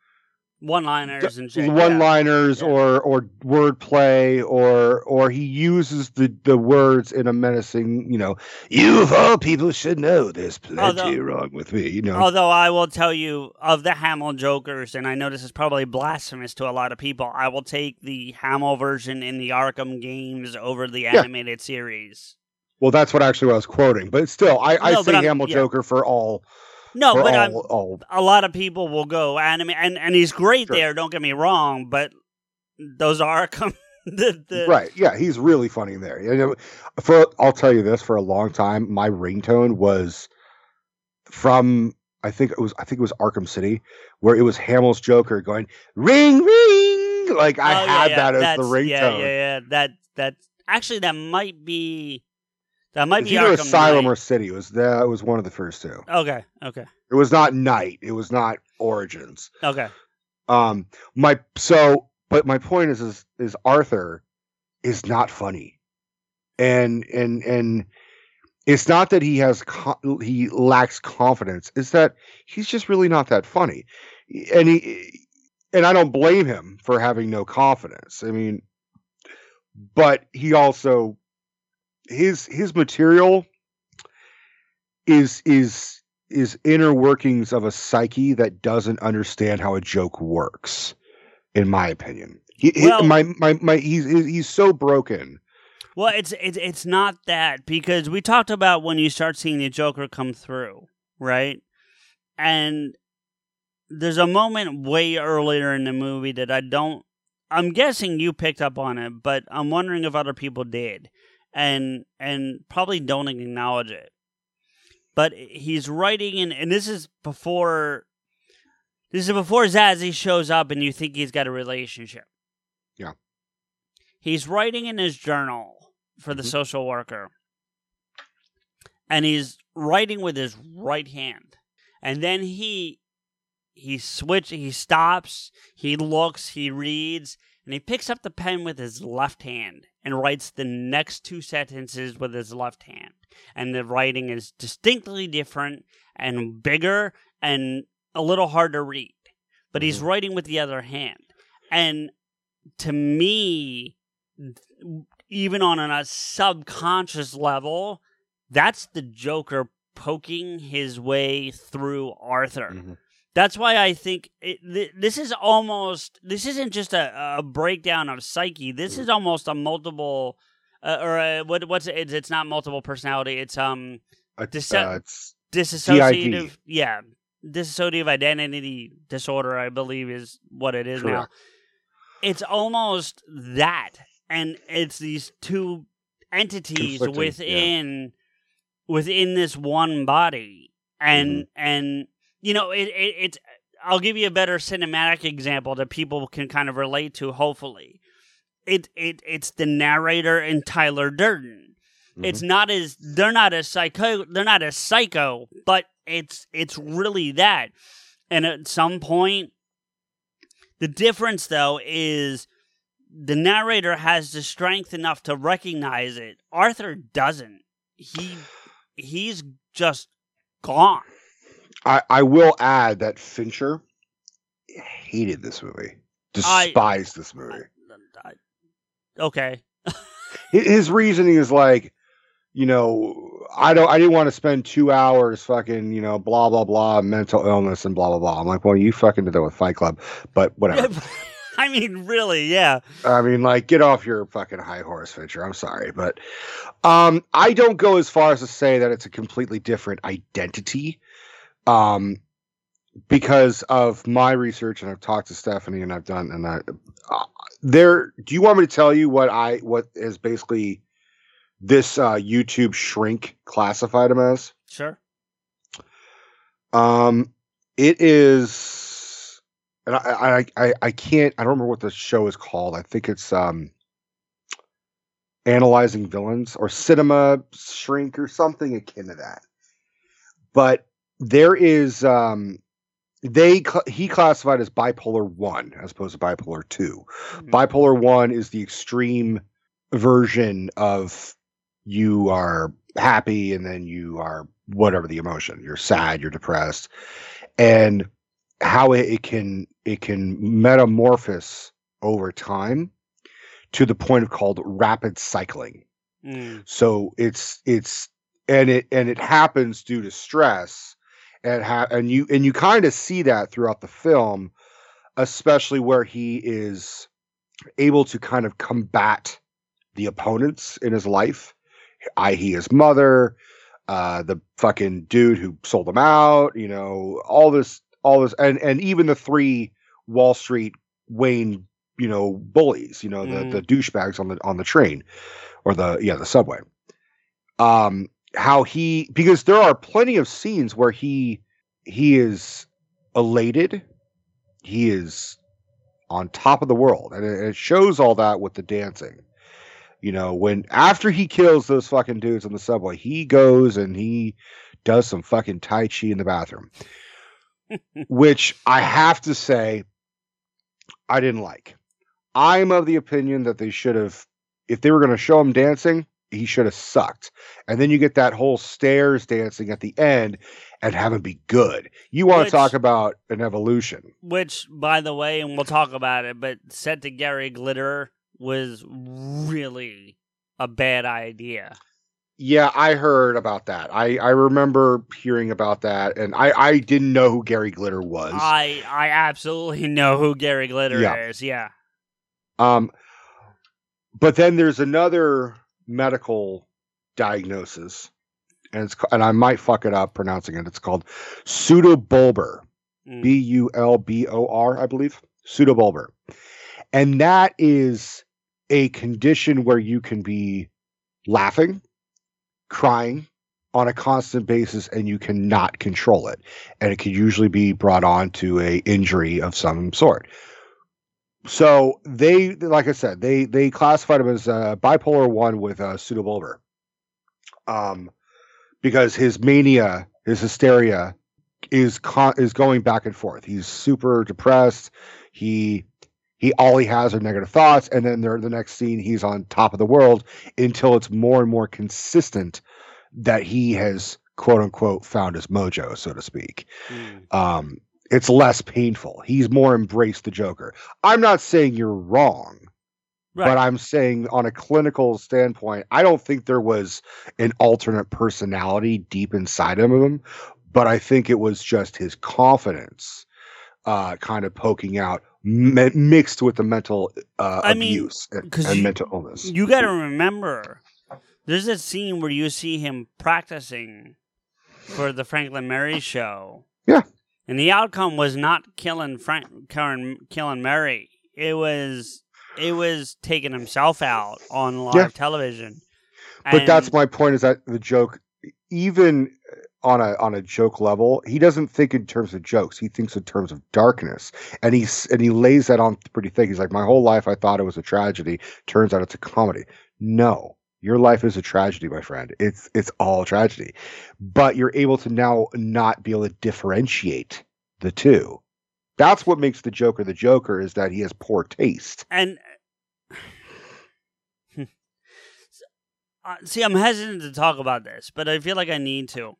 one liners and shit. one-liners Yeah. or or wordplay or or he uses the the words in a menacing you know you of all people should know there's plenty Although- wrong with me you know Although I will tell you, of the Hamill Jokers, and I know this is probably blasphemous to a lot of people, I will take the Hamill version in the Arkham games over the animated series. well that's what actually what I was quoting but still I I No, say I'm- Hamill yeah. Joker for all No, for but all, I'm, all a lot of people will go anime, and, and he's great Sure. there. Don't get me wrong, but those Arkham, the, the right yeah he's really funny there You know, for I'll tell you this for a long time my ringtone was from I think it was I think it was Arkham City where it was Hamill's Joker going ring ring like I Oh, yeah, had yeah, that as the that's- ringtone Yeah, yeah, yeah. That that actually that might be that might It's be either Arkham Asylum Knight. or City. It was that was one of the first two. Okay, okay, It was not Knight. It was not Origins. okay. Um, my so, but my point is, is, is Arthur is not funny, and and and it's not that he has co- he lacks confidence. It's that he's just really not that funny, and he and I don't blame him for having no confidence. I mean, but he also his his material is is is inner workings of a psyche that doesn't understand how a joke works in my opinion he, he- Well- my, my my he's he's so broken Well, it's it's it's not that because we talked about when you start seeing the Joker come through, right? And there's a moment way earlier in the movie that I don't. I'm guessing you picked up on it, but I'm wondering if other people did, and and probably don't acknowledge it. But he's writing in, and this is before. This is before Zazie shows up, and you think he's got a relationship. Yeah. He's writing in his journal for the Mhm. social worker, and he's writing with his right hand, and then he he switch he stops, he looks, he reads, and he picks up the pen with his left hand and writes the next two sentences with his left hand. And the writing is distinctly different and bigger and a little hard to read. But he's Mhm. writing with the other hand. And to me, even on a subconscious level, that's the Joker poking his way through Arthur. Mhm. That's why I think it, th- this is almost this isn't just a, a breakdown of psyche. This is almost a multiple uh, or a, what what's it? It's, it's not multiple personality. It's um Dece- uh, it's dissociative. Yeah, dissociative identity disorder. I believe is what it is now. It's almost that, and it's these two entities Conflicting, yeah. within within this one body, and Mm-hmm. and you know it, it it's. I'll give you a better cinematic example that people can kind of relate to. Hopefully, it it it's the narrator and Tyler Durden. It's Mm-hmm. not as they're not as psycho they're not as psycho, but it's it's really that. And at some point The difference, though, is the narrator has the strength enough to recognize it. Arthur doesn't. He he's just gone. I, I will add that Fincher hated this movie, I- despised this movie. I- okay. His reasoning is like, you know, I don't, I didn't want to spend two hours fucking, you know, blah blah blah, mental illness and blah blah blah. I'm like, well, you fucking did that with Fight Club, but whatever. I mean, really, yeah. I mean, like, get off your fucking high horse, Fincher. I'm sorry, but um, I don't go as far as to say that it's a completely different identity, um, because of my research, and I've talked to Stephanie, and I've done, and I, uh, there. Do you want me to tell you what I what is basically this uh, YouTube shrink classified him as? Sure. Um, it is, and I, I, I, I can't. I don't remember what the show is called. I think it's um, analyzing villains or cinema shrink or something akin to that. But there is, um, they he classified as bipolar one as opposed to bipolar two. Mm-hmm. Bipolar one is the extreme version of you are happy and then you are whatever the emotion. You're sad, you're depressed, and how it, it can it can metamorphose over time to the point of called rapid cycling. Mm. So it's it's and it and it happens due to stress and ha- and you and you kind of see that throughout the film, especially where he is able to kind of combat the opponents in his life, i.e., his mother, uh, the fucking dude who sold him out, you know, all this, all this, and and even the three Wall Street Wayne, you know, bullies, you know, the Mm. the douchebags on the on the train or the yeah the subway. Um, how he because there are plenty of scenes where he he is elated, he is on top of the world, and it, it shows all that with the dancing. You know, when after he kills those fucking dudes on the subway, he goes and he does some fucking tai chi in the bathroom, which I have to say, I didn't like. I'm of the opinion that they should have, if they were going to show him dancing, he should have sucked. And then you get that whole stairs dancing at the end and have him be good. You want Which- to talk about an evolution. Which, by the way, and we'll talk about it, but set to Gary Glitter was really a bad idea. Yeah, I heard about that. I, I remember hearing about that, and I, I didn't know who Gary Glitter was. I I absolutely know who Gary Glitter Yeah. is. Yeah. Um, but then there's another medical diagnosis, and it's and I might fuck it up pronouncing it. It's called pseudobulbar, Mm. B U L B O R, I believe, pseudobulbar, and that is a condition where you can be laughing, crying on a constant basis, and you cannot control it, and it can usually be brought on to a injury of some sort so they like i said they they classified him as uh, bipolar one with uh, pseudobulbar. Um because his mania his hysteria is con- is going back and forth. He's super depressed. He he all he has are negative thoughts. And then there the next scene he's on top of the world until it's more and more consistent that he has quote unquote found his mojo so to speak. Mm. um it's less painful he's more embraced the joker i'm not saying you're wrong Right. but i'm saying on a clinical standpoint i don't think there was an alternate personality deep inside of him but i think it was just his confidence uh kind of poking out mi- mixed with the mental uh I mean, abuse and you- mental illness You got to remember, there's a scene where you see him practicing for the Franklin Mary show. Yeah. And the outcome was not killing Frank, killing, killing Mary. It was it was taking himself out on live Yeah. television. but that's my point is that the joke even on a on a joke level he doesn't think in terms of jokes he thinks in terms of darkness and he's and he lays that on pretty thick he's like my whole life i thought it was a tragedy turns out it's a comedy no your life is a tragedy my friend it's it's all tragedy but you're able to now not be able to differentiate the two That's what makes the Joker the Joker is that he has poor taste. And uh, see, I'm hesitant to talk about this, but I feel like I need to.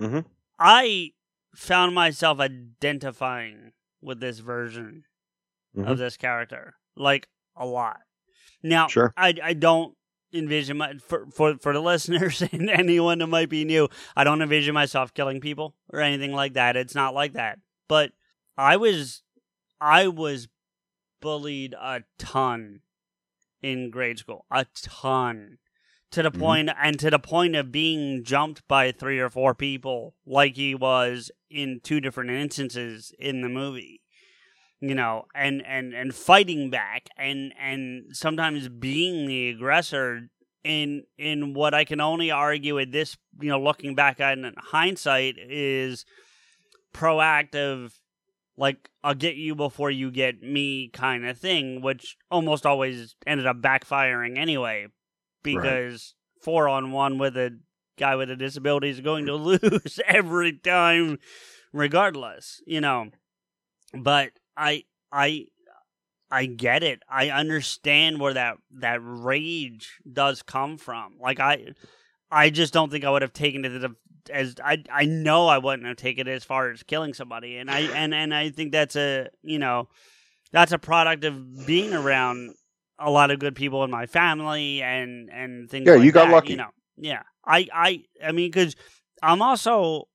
Mhm. I found myself identifying with this version Mhm. of this character, like a lot. Now, Sure. I I don't envision my for for for the listeners and anyone that might be new. I don't envision myself killing people or anything like that. It's not like that. But I was I was bullied a ton in grade school, a ton. To the Mhm. point, and to the point of being jumped by three or four people, like he was in two different instances in the movie you know and and and fighting back and and sometimes being the aggressor in in what i can only argue at this you know looking back in hindsight is proactive like i'll get you before you get me kind of thing which almost always ended up backfiring anyway because four on one with a guy with a disability is going to lose every time regardless you know? But I I I get it. I understand where that that rage does come from. Like I I just don't think I would have taken it as, as I I know I wouldn't have taken it as far as killing somebody. And I and and I think that's a, you know, that's a product of being around a lot of good people in my family and and things Yeah, like you got that, lucky. you know. Yeah. I I I mean cuz I'm also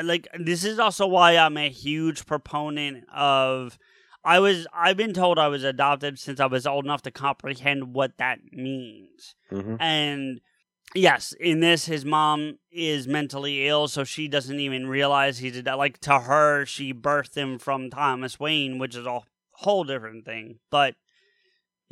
like this is also why I'm a huge proponent of I was I've been told I was adopted since I was old enough to comprehend what that means. Mhm. And yes, in this his mom is mentally ill so she doesn't even realize he's a like to her she birthed him from Thomas Wayne, which is a whole different thing. But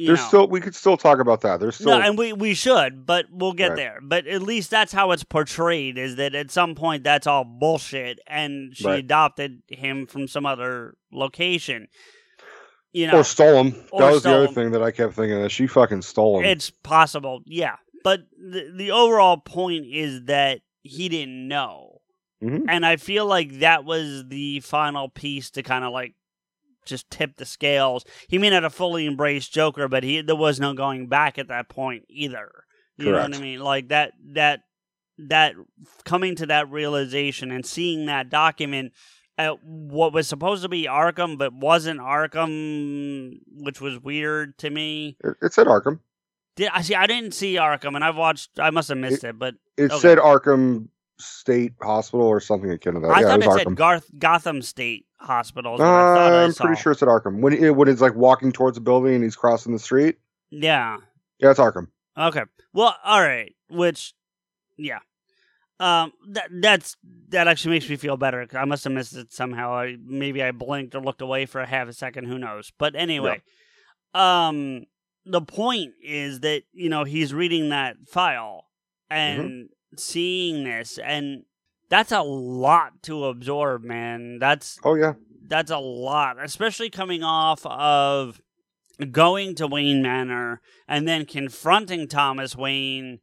There's know. still we could still talk about that. There's still No, and we, we should, but we'll get Right. there. But at least that's how it's portrayed is that at some point that's all bullshit and she Right. adopted him from some other location. You know, or stole him. Or that was the other him. thing that I kept thinking of. She fucking stole him. it's possible, yeah. But the, the overall point is that he didn't know. Mhm. And I feel like that was the final piece to kind of like just tipped the scales. He may not have fully embraced Joker, but he there was no going back at that point either. You know what I mean? Like that that that coming to that realization and seeing that document at what was supposed to be Arkham but wasn't Arkham, which was weird to me. It, it said Arkham. Did I see? I didn't see Arkham, and I've watched. I must have missed it, but It Okay. said Arkham State Hospital or something akin to that. I yeah, thought it it, was said Garth, Gotham State Hospital. is what I I'm pretty sure it's at Arkham. When it, when it's like walking towards a building and he's crossing the street. Yeah. Yeah, it's Arkham. Okay. Well, all right. Which, yeah. Um, that that's that actually makes me feel better. I must have missed it somehow. I maybe I blinked or looked away for a half a second. Who knows? But anyway, um, the point is that you know he's reading that file and seeing this, and that's a lot to absorb, man. That's Oh yeah. that's a lot, especially coming off of going to Wayne Manor and then confronting Thomas Wayne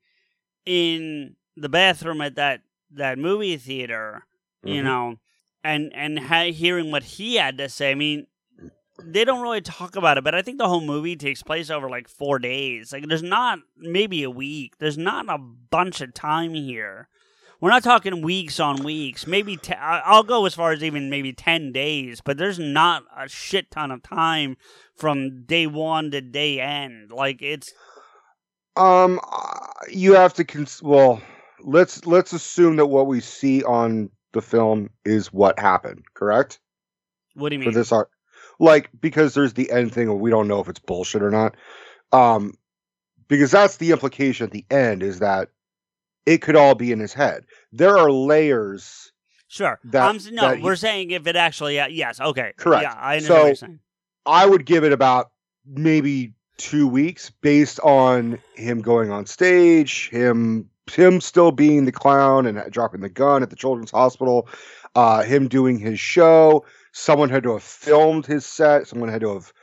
in the bathroom at that that movie theater, you Mhm. know, and and ha- hearing what he had to say. I mean, they don't really talk about it, but I think the whole movie takes place over like four days. Like, there's not maybe a week. There's not a bunch of time here. We're not talking weeks on weeks. Maybe I'll go as far as even maybe ten days, but there's not a shit ton of time from day one to day end. Like it's Um, uh, you have to cons- well, let's let's assume that what we see on the film is what happened, correct? what do you mean? For this art, like because there's the end thing, we don't know if it's bullshit or not. Um, because that's the implication at the end is that it could all be in his head. There are layers. Sure. that- I'm, no, that we're saying if it actually, uh, yes, okay. Correct. Yeah, I So- you're saying. I would give it about maybe two weeks based on him going on stage, him him still being the clown and dropping the gun at the children's hospital, uh, him doing his show. Someone had to have filmed his set. Someone had to have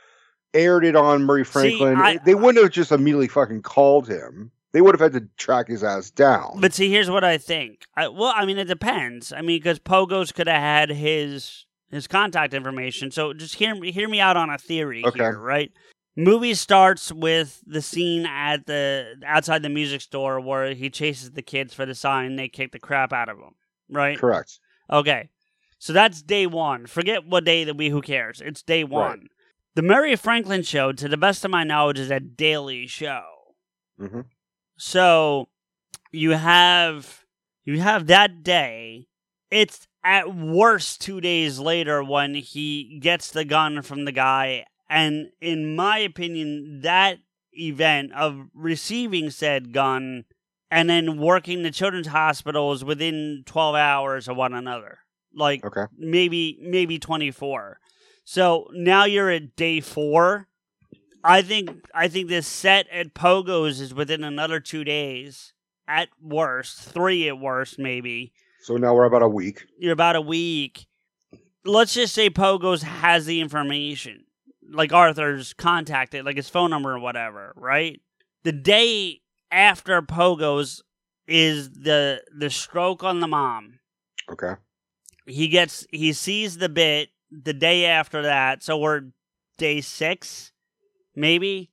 aired it on Murray Franklin. I- they wouldn't have just immediately fucking called him. They would have had to track his ass down. But see, here's what I think. I, well, I mean, it depends. I mean, because Pogos could have had his his contact information. So just hear me hear me out on a theory Okay. here, right? Movie starts with the scene at the outside the music store where he chases the kids for the sign and they kick the crap out of him, right? Correct. Okay. So that's day one. Forget what day that we who cares. It's day one. Right. The Murray Franklin show, to the best of my knowledge, is a daily show. hmm So you have you have that day. It's at worst two days later when he gets the gun from the guy, and in my opinion, that event of receiving said gun and then working the children's hospitals within twelve hours of one another. Like Okay. maybe maybe 24 so now you're at day four i think i think this set at pogo's is within another two days at worst three at worst maybe. So now we're about a week. you're about a week. Let's just say pogo's has the information. Like arthur's contacted like his phone number or whatever right? The day after pogo's is the the stroke on the mom. Okay. he gets he sees the bit the day after that. So we're day six maybe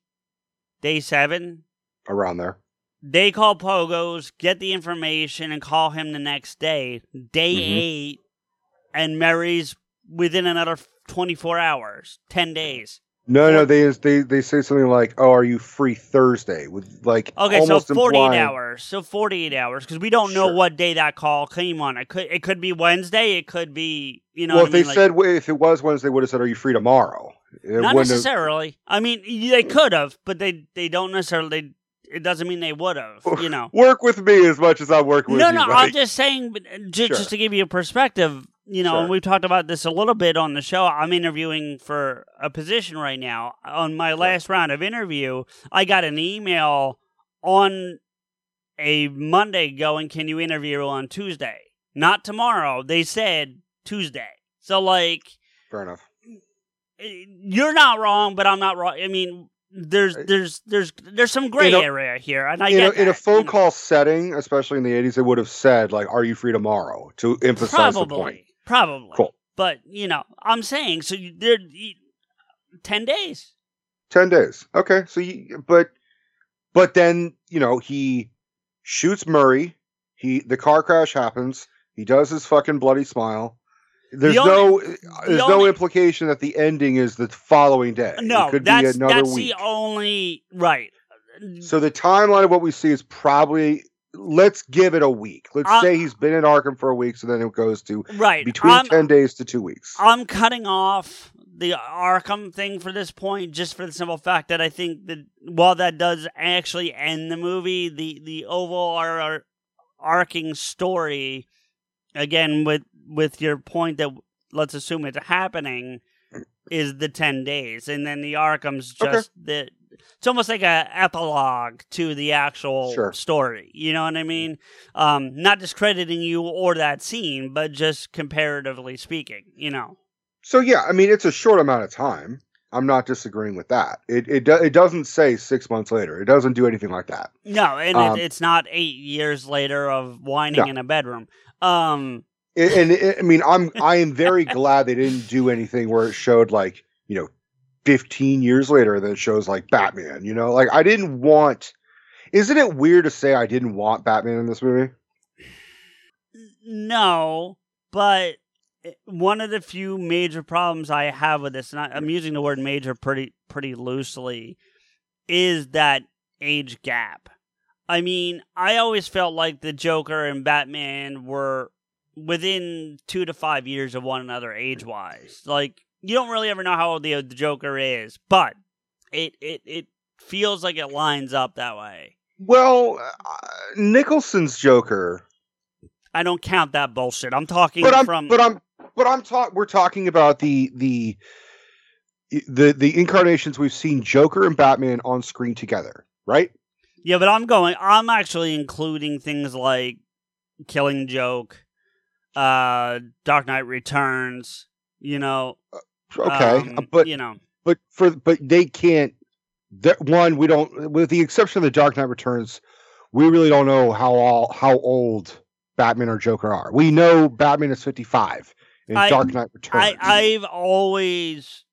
day seven Around there. they call pogos get the information and call him the next day day Mhm. eight and mary's within another 24 hours 10 days No, no, they they they say something like, "Oh, are you free Thursday?" With like okay so 48 implying- hours so 48 hours because we don't know Sure. what day that call came on it could it could be wednesday it could be you know well, if I they mean? Like- said if it was Wednesday, would have said, "Are you free tomorrow?" It Not wouldn't have- necessarily. I mean, they could have, but they they don't necessarily. It doesn't mean they would have. You know. Work with me as much as I'm working with No, you. no. buddy. I'm just saying, uh, Sure. just to give you a perspective. You know, and we've talked about this a little bit on the show. I'm interviewing for a position right now. On my last round of interview, I got an email on a Monday going, "Can you interview on Tuesday?" Not tomorrow. They said Tuesday. So like, Fair enough. Eh, you're not wrong, but I'm not wrong. I mean, there's eh, there's there's there's some gray a- area here, and I in, a, get in a phone you know. call setting, especially in the 80s, they would have said like, "Are you free tomorrow?" to emphasize the point. Probably. Cool. But you know, I'm saying so. You, there, you, ten days. Ten days. Okay. So, you, but, but then you know he shoots Murray. He the car crash happens. He does his fucking bloody smile. There's The no, only- uh, there's no only- implication that the ending is the following day. No, it could that's be another that's week. the only right. So the timeline of what we see is probably. Let's give it a week. Let's Uh, say he's been in Arkham for a week, so then it goes to right between I'm, ten days to two weeks. I'm cutting off the Arkham thing for this point, just for the simple fact that I think that while that does actually end the movie, the the arcing story, again with with your point that let's assume it's happening, is the ten days, and then the Arkham's Okay. just the. It's almost like a epilogue to the actual Sure. story. You know what I mean? Um, not discrediting you or that scene, but just comparatively speaking. You know. So yeah, I mean it's a short amount of time. I'm not disagreeing with that. It it do, it doesn't say six months later. It doesn't do anything like that. No, and Um, it, it's not eight years later of whining No. in a bedroom. Um, And, and it, I mean I'm I am very glad they didn't do anything where it showed like you know 15 years later that it shows like Batman. You know, like I didn't want. Isn't it weird to say I didn't want Batman in this movie? no, but one of the few major problems I have with this, and I, I'm using the word major pretty pretty loosely, is that age gap. I mean, I always felt like the Joker and Batman were within two to five years of one another age wise. Like you don't really ever know how old the, the Joker is, but it it it feels like it lines up that way. Well, uh, Nicholson's Joker I don't count that bullshit. I'm talking but I'm from but I'm but I'm talk we're talking about the the the the incarnations we've seen Joker and Batman on screen together, right? yeah, but I'm going. I'm actually including things like Killing Joke, uh, Dark Knight Returns. You know, Okay, um, uh, but you know, but for but they can't. That one we don't, with the exception of the Dark Knight Returns, we really don't know how all how old Batman or Joker are. We know Batman is fifty five in I- Dark Knight Returns. I, I've always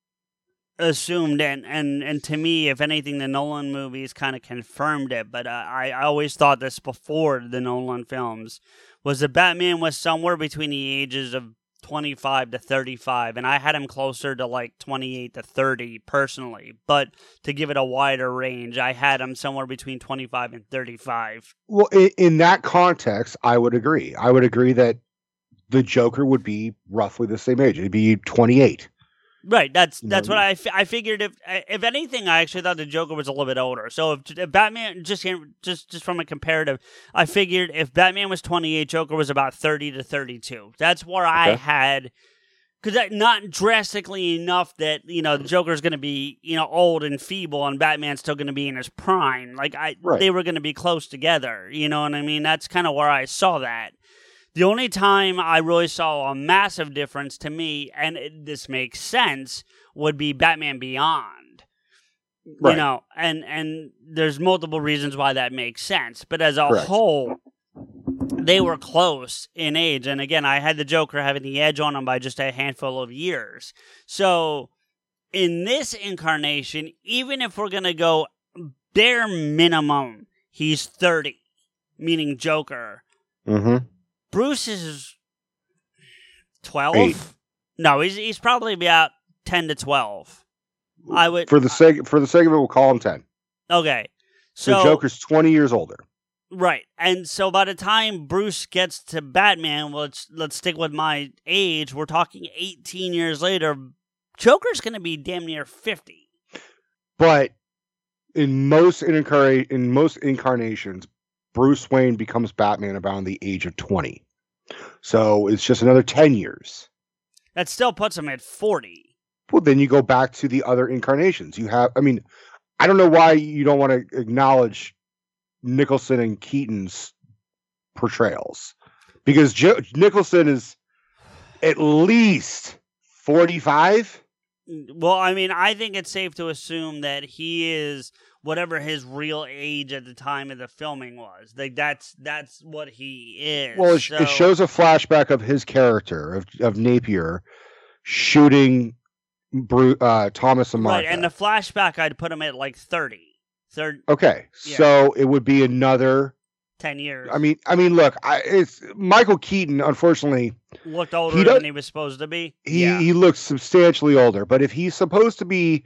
assumed, and, and, and to me, if anything, the Nolan movies kind of confirmed it, but uh, I, I always thought this before the Nolan films, was that Batman was somewhere between the ages of 25 to 35, and I had him closer to like 28 to 30 personally, but to give it a wider range, I had him somewhere between 25 and 35. well, in, in that context, I would agree. I would agree that the Joker would be roughly the same age. It'd be 28. Right. That's You that's know, what I, I figured. If if anything, I actually thought the Joker was a little bit older. So if, if Batman just just just from a comparative, I figured if Batman was twenty eight, Joker was about thirty to thirty two. That's where I had. Because not drastically enough that you know the Joker's going to be you know old and feeble, and Batman's still going to be in his prime. Like I, Right. they were going to be close together. You know what I mean? That's kind of where I saw that. The only time I really saw a massive difference to me, and it, this makes sense, would be Batman Beyond. You know, and and there's multiple reasons why that makes sense, but as a Correct. whole, they were close in age. And again, I had the Joker having the edge on him by just a handful of years. So in this incarnation, even if we're gonna go bare minimum, he's thirty, meaning Joker. Mm-hmm. Bruce is twelve. Eight. No, he's he's probably about ten to twelve. I would For the sake for the sake of it, we'll call him 10. okay. So, So Joker's 20 years older. right, and so by the time Bruce gets to Batman, well, let's let's stick with my age. We're talking eighteen years later. Joker's going to be damn near fifty. But in most in most incarnations, Bruce Wayne becomes Batman around the age of 20. So it's just another 10 years. That still puts him at forty. Well, then you go back to the other incarnations. You have, I mean, I don't know why you don't want to acknowledge Nicholson and Keaton's portrayals because jo- Nicholson is at least 45. Well, I mean, I think it's safe to assume that he is whatever his real age at the time of the filming was. Like that's that's what he is. Well, it, So- it shows a flashback of his character of, of Napier shooting Bru- uh, Thomas and Martha. right, and the flashback I'd put him at like 30, third, okay, Yeah. so it would be another. 10 years. I mean, I mean, look, I, it's Michael Keaton. Unfortunately, looked older he than he was supposed to be. he yeah. he looks substantially older. But if he's supposed to be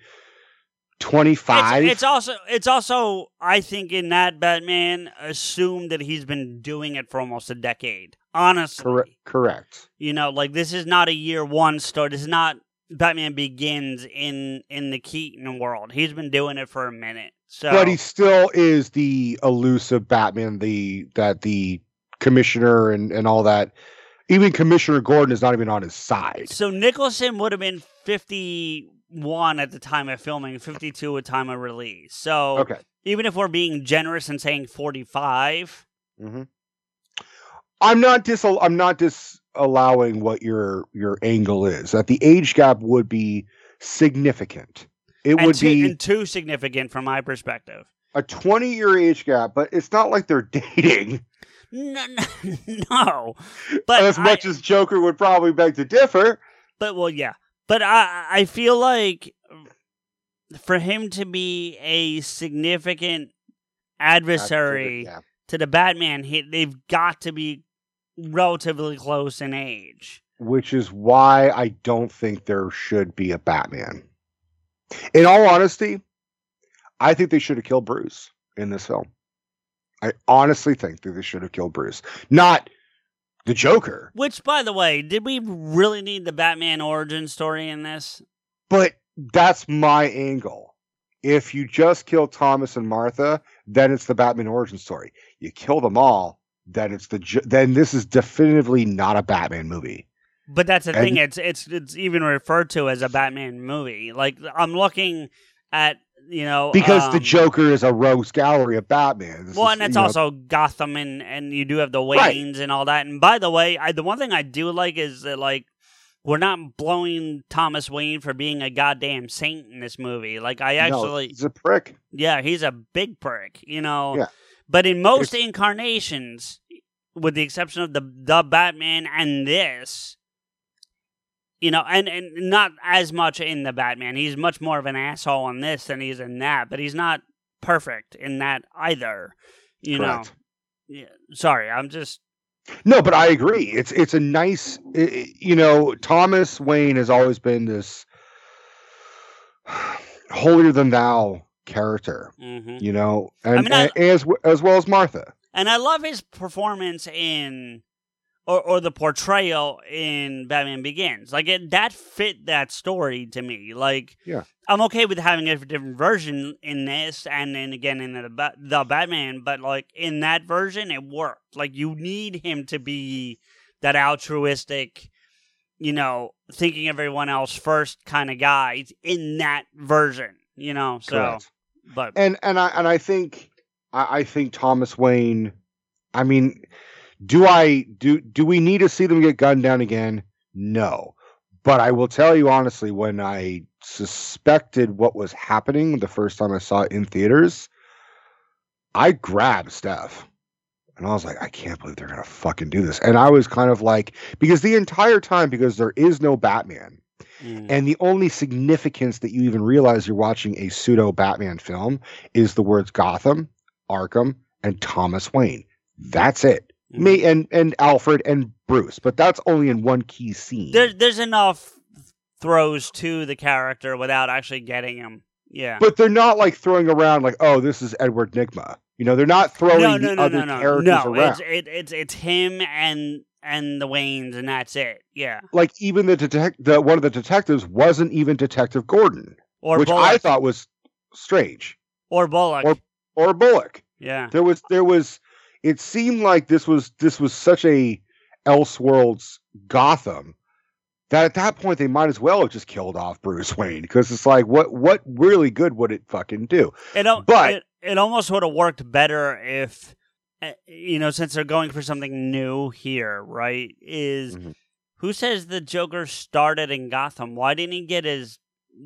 twenty five, It's, it's also it's also I think in that Batman assumed that he's been doing it for almost a decade. Honestly, correct. Correct. you know, like this is not a year one story. This is not Batman begins in in the Keaton world. He's been doing it for a minute. So, But he still is the elusive Batman. The that the commissioner and and all that. Even Commissioner Gordon is not even on his side. so Nicholson would have been fifty one at the time of filming, fifty two at time of release. So Okay. even if we're being generous and saying forty five, hmm I'm not dis I'm not disallowing what your your angle is. That the age gap would be significant. It and, would be and too significant from my perspective. a 20 year age gap, but it's not like they're dating. No, no, no. but as I- much as Joker would probably beg to differ. But well, yeah. But I I feel like for him to be a significant adversary Yeah. to the Batman, he, they've got to be relatively close in age. Which is why I don't think there should be a Batman. In all honesty, I think they should have killed Bruce in this film. I honestly think that they should have killed Bruce, not the Joker. Which, by the way, did we really need the Batman origin story in this? But that's my angle. If you just kill Thomas and Martha, then it's the Batman origin story. You kill them all, then it's the then this is definitively not a Batman movie. But that's the And- thing; it's it's it's even referred to as a Batman movie. Like I'm looking at you know Because the um, Joker is a rogues gallery of Batman. This Well, is, and it's you know, also Gotham, and and you do have the Right. And all that. And by the way, I, the one thing I do like is that like we're not blowing Thomas Wayne for being a goddamn saint in this movie. Like I no, actually, he's a prick. yeah, he's a big prick, you know. Yeah. But in most incarnations, with the exception of the the Batman and this, You know, and, and not as much in the Batman. He's much more of an asshole in this than he's in that, but he's not perfect in that either. You Correct. know. Yeah, sorry, I'm just No, but I agree. It's it's a nice, i- i- you know, Thomas Wayne has always been this holier than thou character, mhm. you know, and, mean, I- and as as well as Martha. And I love his performance in, or or the portrayal in Batman Begins. Like it, that fit that story to me. Like, Yeah. I'm okay with having a different version in this, and then again in the the Batman. But like in that version, it worked. Like you need him to be that altruistic, you know, thinking everyone else first kind of guy in that version. You know, so Correct. but And and I and I think I, I think Thomas Wayne. I mean, do I do do we need to see them get gunned down again? No, but I will tell you honestly, when I suspected what was happening the first time I saw it in theaters, I grabbed Steph. And I was like, I can't believe they're gonna fucking do this. And I was kind of like, because the entire time, because there is no Batman, mm, and the only significance that you even realize you're watching a pseudo Batman film is the words Gotham, Arkham, and Thomas Wayne. That's it. Mm. Me and and Alfred and Bruce, but that's only in one key scene. there, there's enough throws to the character without actually getting him. Yeah. but they're not like throwing around like, oh, this is Edward Nygma. You know, they're not throwing no, the no, no, other no, no, characters no. around. It's it, it's it's him and and the Waynes, and that's it. Yeah. Like even the detect the one of the detectives wasn't even Detective Gordon, Or which Bullock. I thought was strange. or Bullock. or- Or Bullock. yeah. there was there was it seemed like this was this was such a elseworlds gotham that at that point they might as well have just killed off bruce wayne because it's like what what really good would it fucking do It, but- it, it almost would have worked better if, uh, you know, since they're going for something new here, right? Is Mhm. who says the Joker started in Gotham? Why didn't he get his?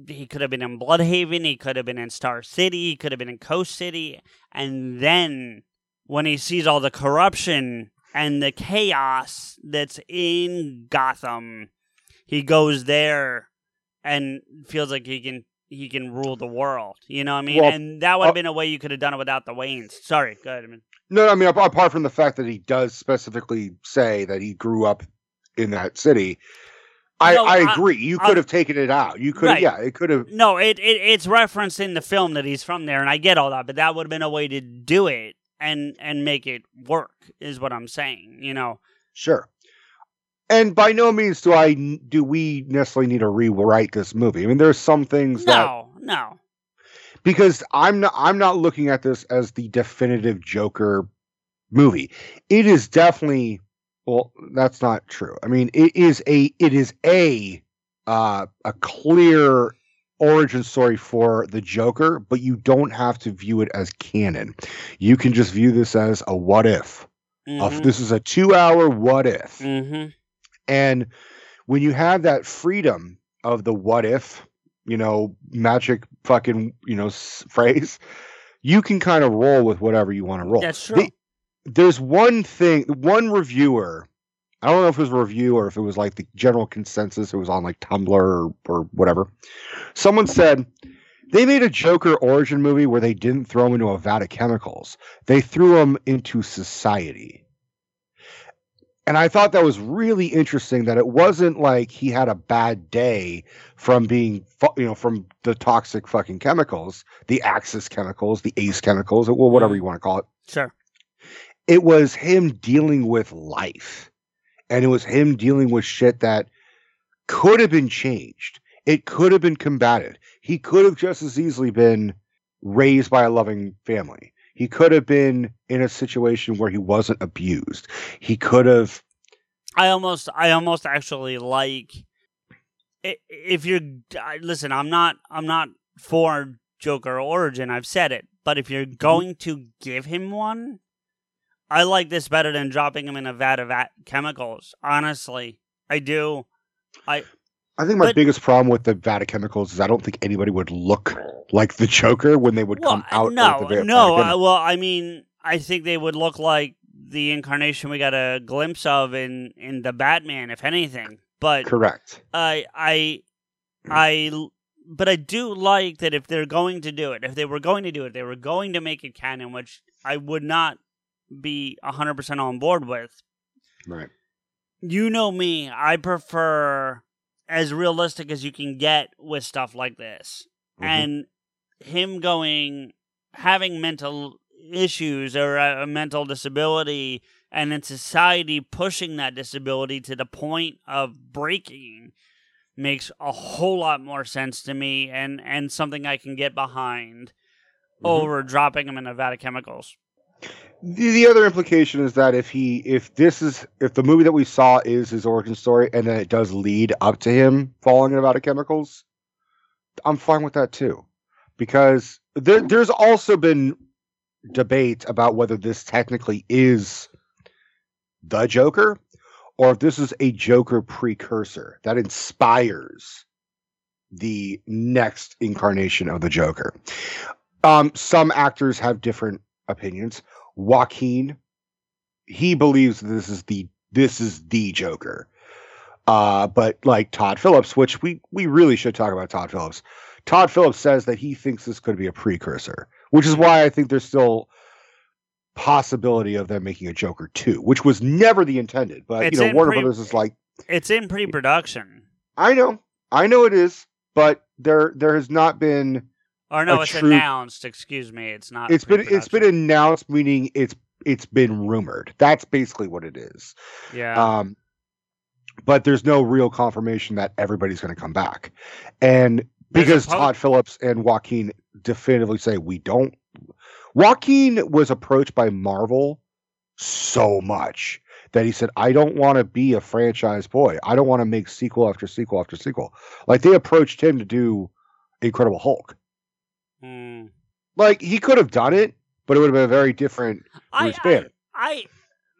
He could have been in Blüdhaven. He could have been in Star City. He could have been in Coast City. And then when he sees all the corruption and the chaos that's in Gotham, he goes there and feels like he can he can rule the world. You know what I mean? Well, and that would have uh, been a way you could have done it without the Waynes. Sorry, go ahead. I mean, no i mean apart from the fact that he does specifically say that he grew up in that city i No, i agree you I- could have taken it out you could Right. yeah it could have No, it, it it's referenced in the film that he's from there, and I get all that, but that would have been a way to do it and and make it work. Is what I'm saying. You know, Sure. And by no means do I do we necessarily need to rewrite this movie. I mean, there's some things that no, no, because I'm not I'm not looking at this as the definitive Joker movie. It is definitely well, that's not true. I mean, it is a it is a uh, a clear origin story for the Joker, but you don't have to view it as canon. You can just view this as a what if. Mhm, this is a two hour what if. mhm. And when you have that freedom of the what if, you know, magic fucking, you know, s- phrase, you can kind of roll with whatever you want to roll. That's true. The- there's one thing, one reviewer, I don't know if it was a review or if it was like the general consensus, it was on like Tumblr or, or whatever. Someone said they made a Joker origin movie where they didn't throw him into a vat of chemicals, they threw him into society and I thought that was really interesting that it wasn't like he had a bad day from being, you know, from the toxic fucking chemicals, the Axis chemicals, the Ace chemicals, well, whatever Mhm. you want to call it. sure. It was him dealing with life, and it was him dealing with shit that could have been changed. It could have been combated. He could have just as easily been raised by a loving family. He could have been in a situation where he wasn't abused. He could have I almost, I almost actually like if you're. Listen, I'm not, I'm not for Joker origin. I've said it, but if you're Mm-hmm. going to give him one, I like this better than dropping him in a vat of at- chemicals. Honestly, I do. I I think my But- biggest problem with the vat of chemicals is I don't think anybody would look like the Joker when they would Well, come out. no, of the no. uh, well, I mean, I think they would look like the incarnation we got a glimpse of in in the Batman, if anything. But Correct. I I I but I do like that if they're going to do it, if they were going to do it, they were going to make it canon, which I would not be 100% on board with. Right. You know me, I prefer as realistic as you can get with stuff like this. Mhm. And him going having mental issues or a, a mental disability and in society pushing that disability to the point of breaking makes a whole lot more sense to me and and something I can get behind Mhm. over dropping him in a vat of chemicals. The, the other implication is that if he if this is if the movie that we saw is his origin story and then it does lead up to him falling in a vat of chemicals, I'm fine with that too. Because there there's also been debate about whether this technically is the Joker or if this is a Joker precursor that inspires the next incarnation of the Joker. Um, some actors have different opinions. Joaquin, he believes this is the this is the Joker. Uh, but like Todd Phillips, which we we really should talk about Todd Phillips. Todd Phillips says that he thinks this could be a precursor, which is why I think there's still possibility of them making a Joker 2, which was never the intended. But It's you know, Warner pre- Brothers is like, It's in pre-production. I know, I know it is, but there there has not been Or no, it's true- announced, excuse me. It's not it's been it's been announced meaning it's it's been rumored. That's basically what it is. Yeah. um but there's no real confirmation that everybody's going to come back. And because po- todd phillips and joaquin definitively say we don't joaquin was approached by marvel so much that he said i don't want to be a franchise boy. I don't want to make sequel after sequel after sequel. Like they approached him to do incredible hulk Hmm. like he could have done it but it would have been a very different I, Bruce I, Banner. I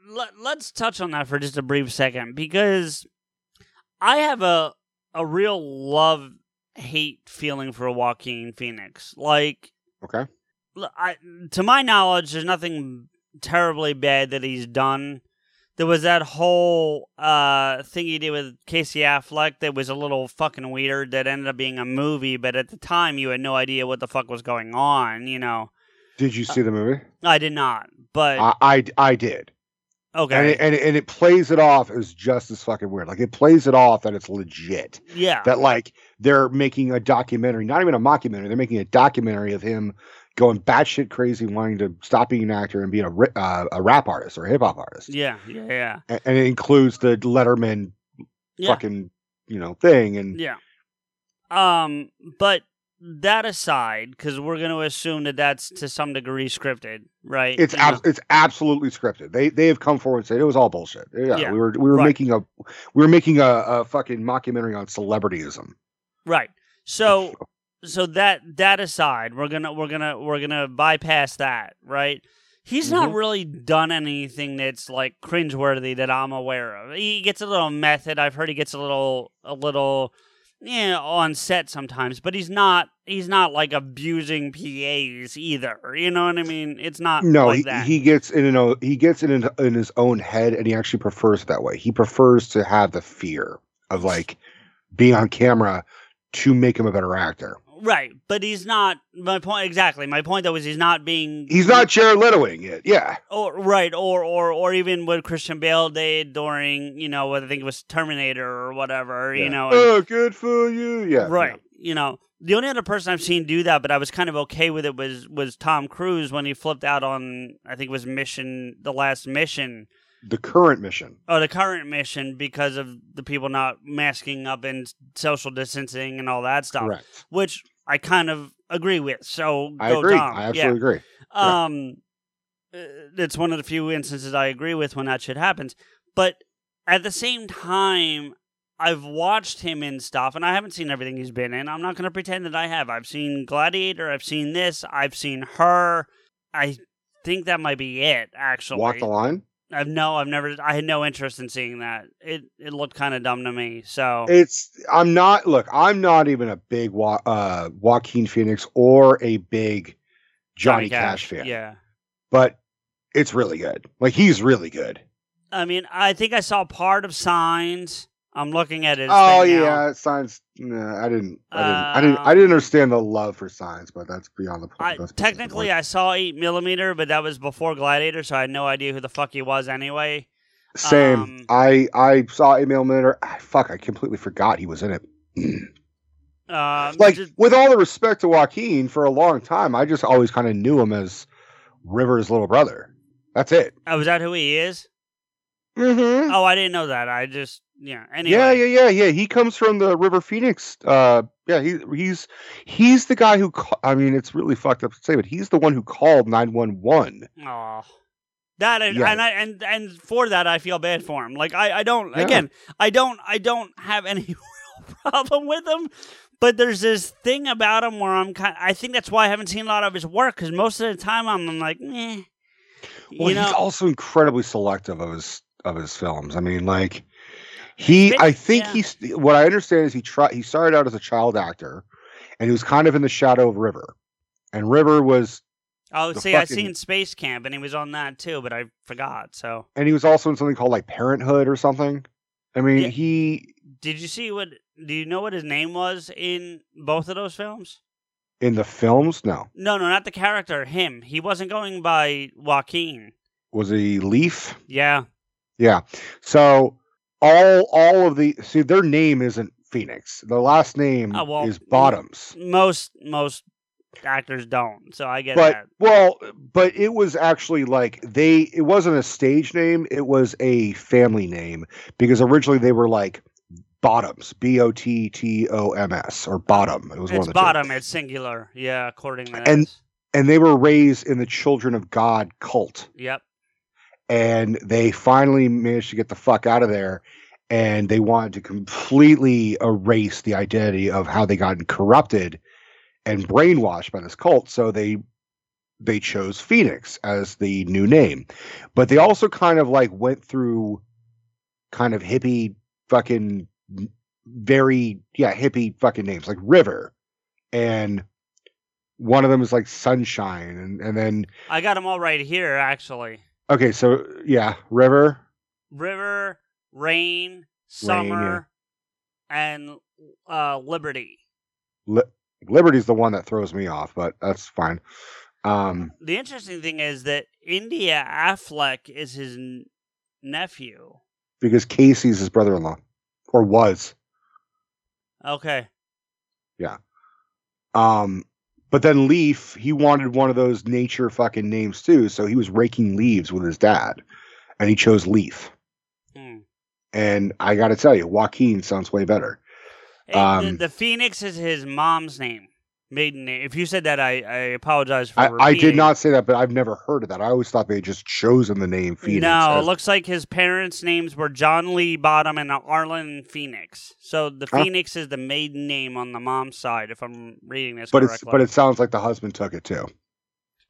let, let's touch on that for just a brief second because I have a a real love hate feeling for Joaquin Phoenix. Like, okay l- I, to my knowledge, there's nothing terribly bad that he's done. There was that whole uh, thing he did with Casey Affleck that was a little fucking weird that ended up being a movie, but at the time you had no idea what the fuck was going on, you know. Did you see the movie? I did not, but I, I I did, okay. and it, and it, and it plays it off as just as fucking weird. Like it plays it off that it's legit. yeah. That like they're making a documentary, not even a mockumentary. They're making a documentary of him going batshit crazy, wanting to stop being an actor and being a uh, a rap artist or a hip hop artist. yeah, yeah, yeah. A- and it includes the Letterman Yeah. fucking you know thing. And Yeah. Um, but that aside, because we're going to assume that that's to some degree scripted, right? it's ab- it's absolutely scripted. They they have come forward and said it was all bullshit. Yeah, Yeah, we were we were right. making a we were making a, a fucking mockumentary on celebrityism. right. So, so that that aside, we're gonna we're gonna we're gonna bypass that, right? He's not Mhm. really done anything that's like cringeworthy that I'm aware of. He gets a little method. I've heard he gets a little a little yeah on set sometimes, but he's not he's not like abusing PAs either. You know what I mean? It's not No, like he, that. he gets in, an, he gets in, in in his own head, and he actually prefers it that way. He prefers to have the fear of like being on camera to make him a better actor. Right, but he's not. My point exactly. My point though is he's not being. He's not Jared Letoing it. Yeah, Or right, or or or even what Christian Bale did during you know what I think it was Terminator or whatever. You know, and- oh, good for you. Yeah, right. You know, the only other person I've seen do that, but I was kind of okay with it was was Tom Cruise when he flipped out on I think it was Mission, the last mission. The current mission. Oh, the current mission because of the people not masking up and social distancing and all that stuff, Correct. which I kind of agree with. So I go agree. Tom. I absolutely agree. yeah. Um, uh, it's one of the few instances I agree with when that shit happens. But at the same time, I've watched him in stuff, and I haven't seen everything he's been in. I'm not going to pretend that I have. I've seen Gladiator. I've seen this. I've seen her. I think that might be it. Actually, Walk the line. I've no, I've never, I had no interest in seeing that. It it looked kind of dumb to me. So It's. I'm not. Look, I'm not even a big Wa- uh, Joaquin Phoenix or a big Johnny, Cash. fan. Yeah, but it's really good. Like he's really good. I mean, I think I saw part of Signs. I'm looking at it. Oh yeah, signs. Nah, I didn't. I didn't. I didn't. I didn't Um, understand the love for Signs, but that's beyond the point. I, beside the technically, point. I saw eight millimeter, but that was before Gladiator, so I had no idea who the fuck he was anyway. same. um, I I saw Emil millimeter. Ah, fuck, I completely forgot he was in it. Um, like just- with all the respect to Joaquin, for a long time, I just always kind of knew him as River's little brother. That's it. oh, is that who he is? Mm-hmm. Oh, I didn't know that. I just yeah. Anyway, Yeah, yeah, yeah, yeah. He comes from the River Phoenix. Uh, yeah, he he's he's the guy who. Ca- I mean, it's really fucked up to say, but he's the one who called nine one one. Oh, that and Yeah. and, I, and and for that I feel bad for him. Like I I don't Yeah. again I don't I don't have any real problem with him. But there's this thing about him where I'm kind. I think that's why I haven't seen a lot of his work because most of the time I'm, I'm like, eh. Well, you know, he's also incredibly selective of his of his films. I mean, like he, I think yeah. he's what I understand is he tried. He started out as a child actor, and he was kind of in the shadow of River, and River was, oh, see, I seen Space Camp and he was on that too, but I forgot. So and he was also in something called like Parenthood or something. I mean, he did you see what? Do you know what his name was in both of those films? in the films, no, No, no, not the character. Him. He wasn't going by Joaquin. was he Leaf? Yeah. Yeah. So all all of the see their name isn't Phoenix. The last name Oh, well, is Bottoms. Most most actors don't, so I get But that. well, but it was actually like they it wasn't a stage name, it was a family name because originally they were like Bottoms, B O T T O M S or Bottom. It was one It's of the two. bottom. It's singular. Yeah, according to And-. And they were raised in the Children of God cult. Yep. And they finally managed to get the fuck out of there and they wanted to completely erase the identity of how they got corrupted and brainwashed by this cult so they they chose phoenix as the new name but they also kind of like went through kind of hippie fucking very yeah hippie fucking names like river and one of them is like sunshine and and then I got them all right here, actually. Okay so yeah river River, rain, summer, and uh, liberty. Li- Liberty's the one that throws me off, but that's fine. Um, The interesting thing is that India Affleck is his n- nephew. because Casey's his brother-in-law, or was. Okay. Yeah. Um, but then Leaf, he wanted one of those nature fucking names too, so he was raking leaves with his dad, and he chose Leaf. Hmm. And I got to tell you, Joaquin sounds way better. Hey, the, Um, the Phoenix is his mom's name, maiden name. If you said that, I, I apologize for I, I did not say that, but I've never heard of that. I always thought they had just chosen the name Phoenix. no, it looks like his parents' names were John Lee Bottom and Arlyn Phoenix. So the Huh? Phoenix is the maiden name on the mom's side, if I'm reading this but it's but it sounds like the husband took it too.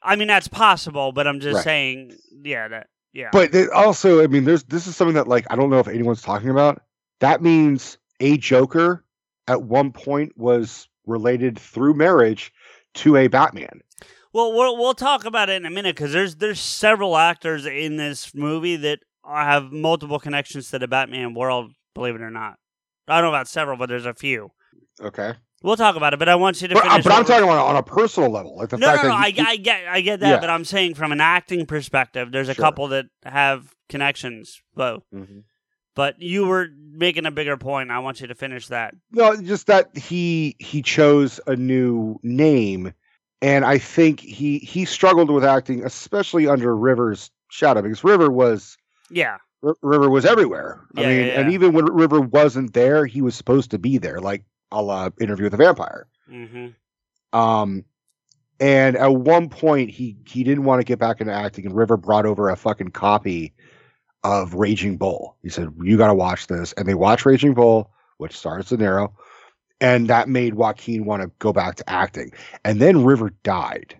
I mean, that's possible, but I'm just Right. saying, yeah, that, yeah. But also, I mean, there's this is something that like I don't know if anyone's talking about. That means a Joker at one point was related through marriage to a Batman. Well, we'll we'll talk about it in a minute because there's there's several actors in this movie that have multiple connections to the Batman world. Believe it or not, I don't know about several, but there's a few. Okay, We'll talk about it, but I want you to but, uh, finish. but I'm talking about on a personal level, like the No, fact no, no. that I, he- I get, I get that, Yeah. but I'm saying from an acting perspective, there's a Sure. couple that have connections. But Mhm. But you were making a bigger point. I want you to finish that. no, just that he he chose a new name, and I think he he struggled with acting, especially under River's shadow, because River was Yeah, R- River was everywhere. I Yeah, mean, yeah, and even when River wasn't there, he was supposed to be there, like a la Interview with the Vampire. hmm Um, and at one point, he he didn't want to get back into acting, and River brought over a fucking copy of Raging Bull. He said, "You got to watch this," and they watched Raging Bull, which stars De Niro, and that made Joaquin want to go back to acting. And then River died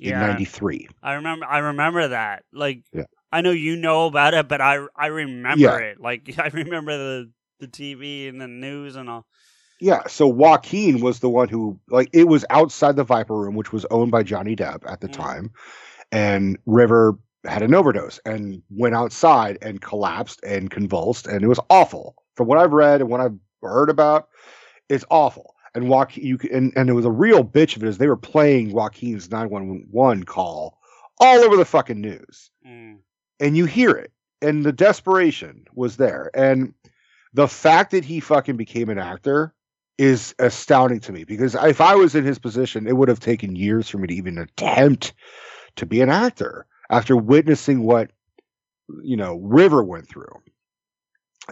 in '93. I remember. I remember that. Like, Yeah. I know you know about it, but I I remember Yeah. it. Like, I remember the the TV and the news and all. Yeah, so Joaquin was the one who like it was outside the Viper Room, which was owned by Johnny Depp at the Mm. time, and River had an overdose and went outside and collapsed and convulsed, and it was awful. From what I've read and what I've heard about, it's awful. And Joaquin, you and and it was a real bitch of it is they were playing Joaquin's nine one one call all over the fucking news Mm. and you hear it and the desperation was there and the fact that he fucking became an actor is astounding to me because if i was in his position it would have taken years for me to even attempt to be an actor after witnessing what you know river went through.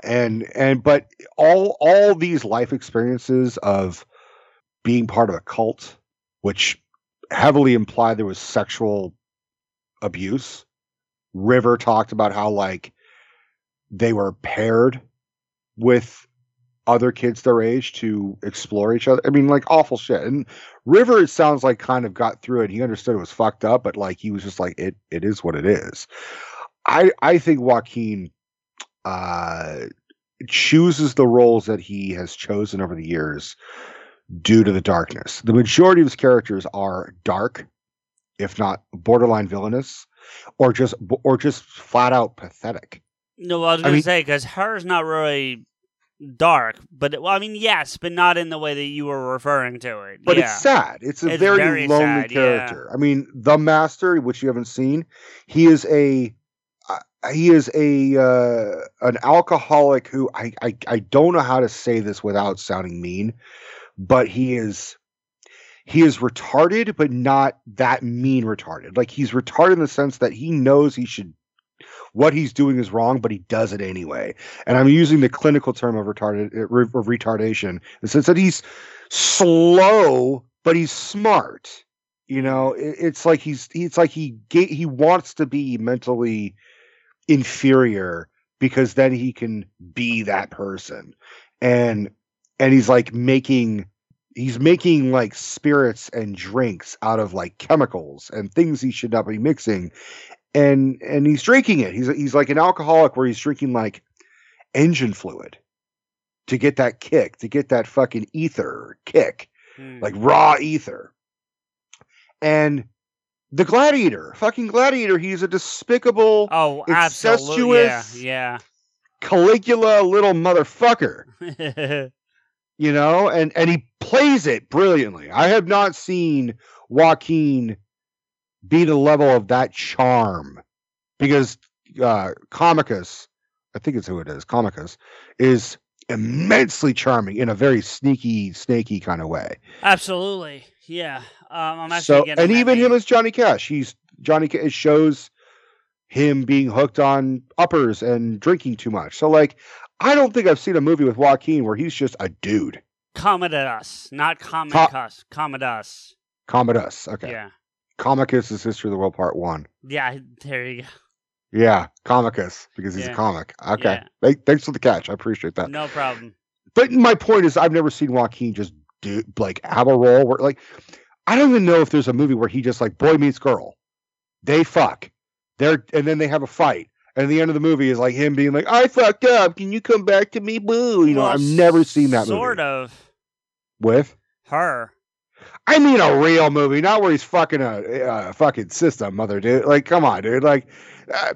And and but all all these life experiences of being part of a cult which heavily implied there was sexual abuse. River talked about how like they were paired with other kids their age to explore each other. I mean, like awful shit. And River, it sounds like kind of got through it. He understood it was fucked up, but like he was just like, it it is what it is. I I think Joaquin uh chooses the roles that he has chosen over the years due to the darkness. The majority of his characters are dark, if not borderline villainous, or just or just flat out pathetic. No, I was I gonna mean- say because hers not really dark, but well, I mean, yes, but not in the way that you were referring to it. But yeah. it's sad. It's a It's very, very lonely sad, yeah. character. I mean, the master, which you haven't seen, he is a uh, he is a uh, an alcoholic who I, I I don't know how to say this without sounding mean, but he is he is retarded, but not that mean retarded. Like he's retarded in the sense that he knows he should what he's doing is wrong, but he does it anyway. And I'm using the clinical term of retarded uh, of retardation in the sense that he's slow, but he's smart. You know, it, it's like he's it's like he ga- he wants to be mentally inferior because then he can be that person. And and he's like making he's making like spirits and drinks out of like chemicals and things he should not be mixing and and he's drinking it he's he's like an alcoholic where he's drinking like engine fluid to get that kick to get that fucking ether kick Hmm. like raw ether and the gladiator fucking gladiator he's a despicable oh, absolutely, yeah, yeah. caligula little motherfucker you know and and he plays it brilliantly i have not seen joaquin be the level of that charm. Because uh comicus i think it's who it is comicus is immensely charming in a very sneaky snaky kind of way. Absolutely, yeah. Um, I'm actually so and even him as johnny cash. He's johnny Ca- it shows him being hooked on uppers and drinking too much. So like i don't think i've seen a movie with joaquin where he's just a dude. Commodus, not Comic Co- Us. Commodus. commodus. Okay. Yeah, comicus is history of the world part one yeah. There you go. Yeah, comicus because he's Yeah. a comic. Okay, Yeah. Th- thanks for the catch. I appreciate that. No problem. But my point is, I've never seen Joaquin just do like have a role where like I don't even know if there's a movie where he just like boy meets girl, they fuck, they're and then they have a fight, and the end of the movie is like him being like, "I fucked up. Can you come back to me, boo?" You know, I've never seen that Sort movie of with. her. I mean a real movie, not where he's fucking a, a fucking system mother, dude. Like, come on, dude. Like, uh,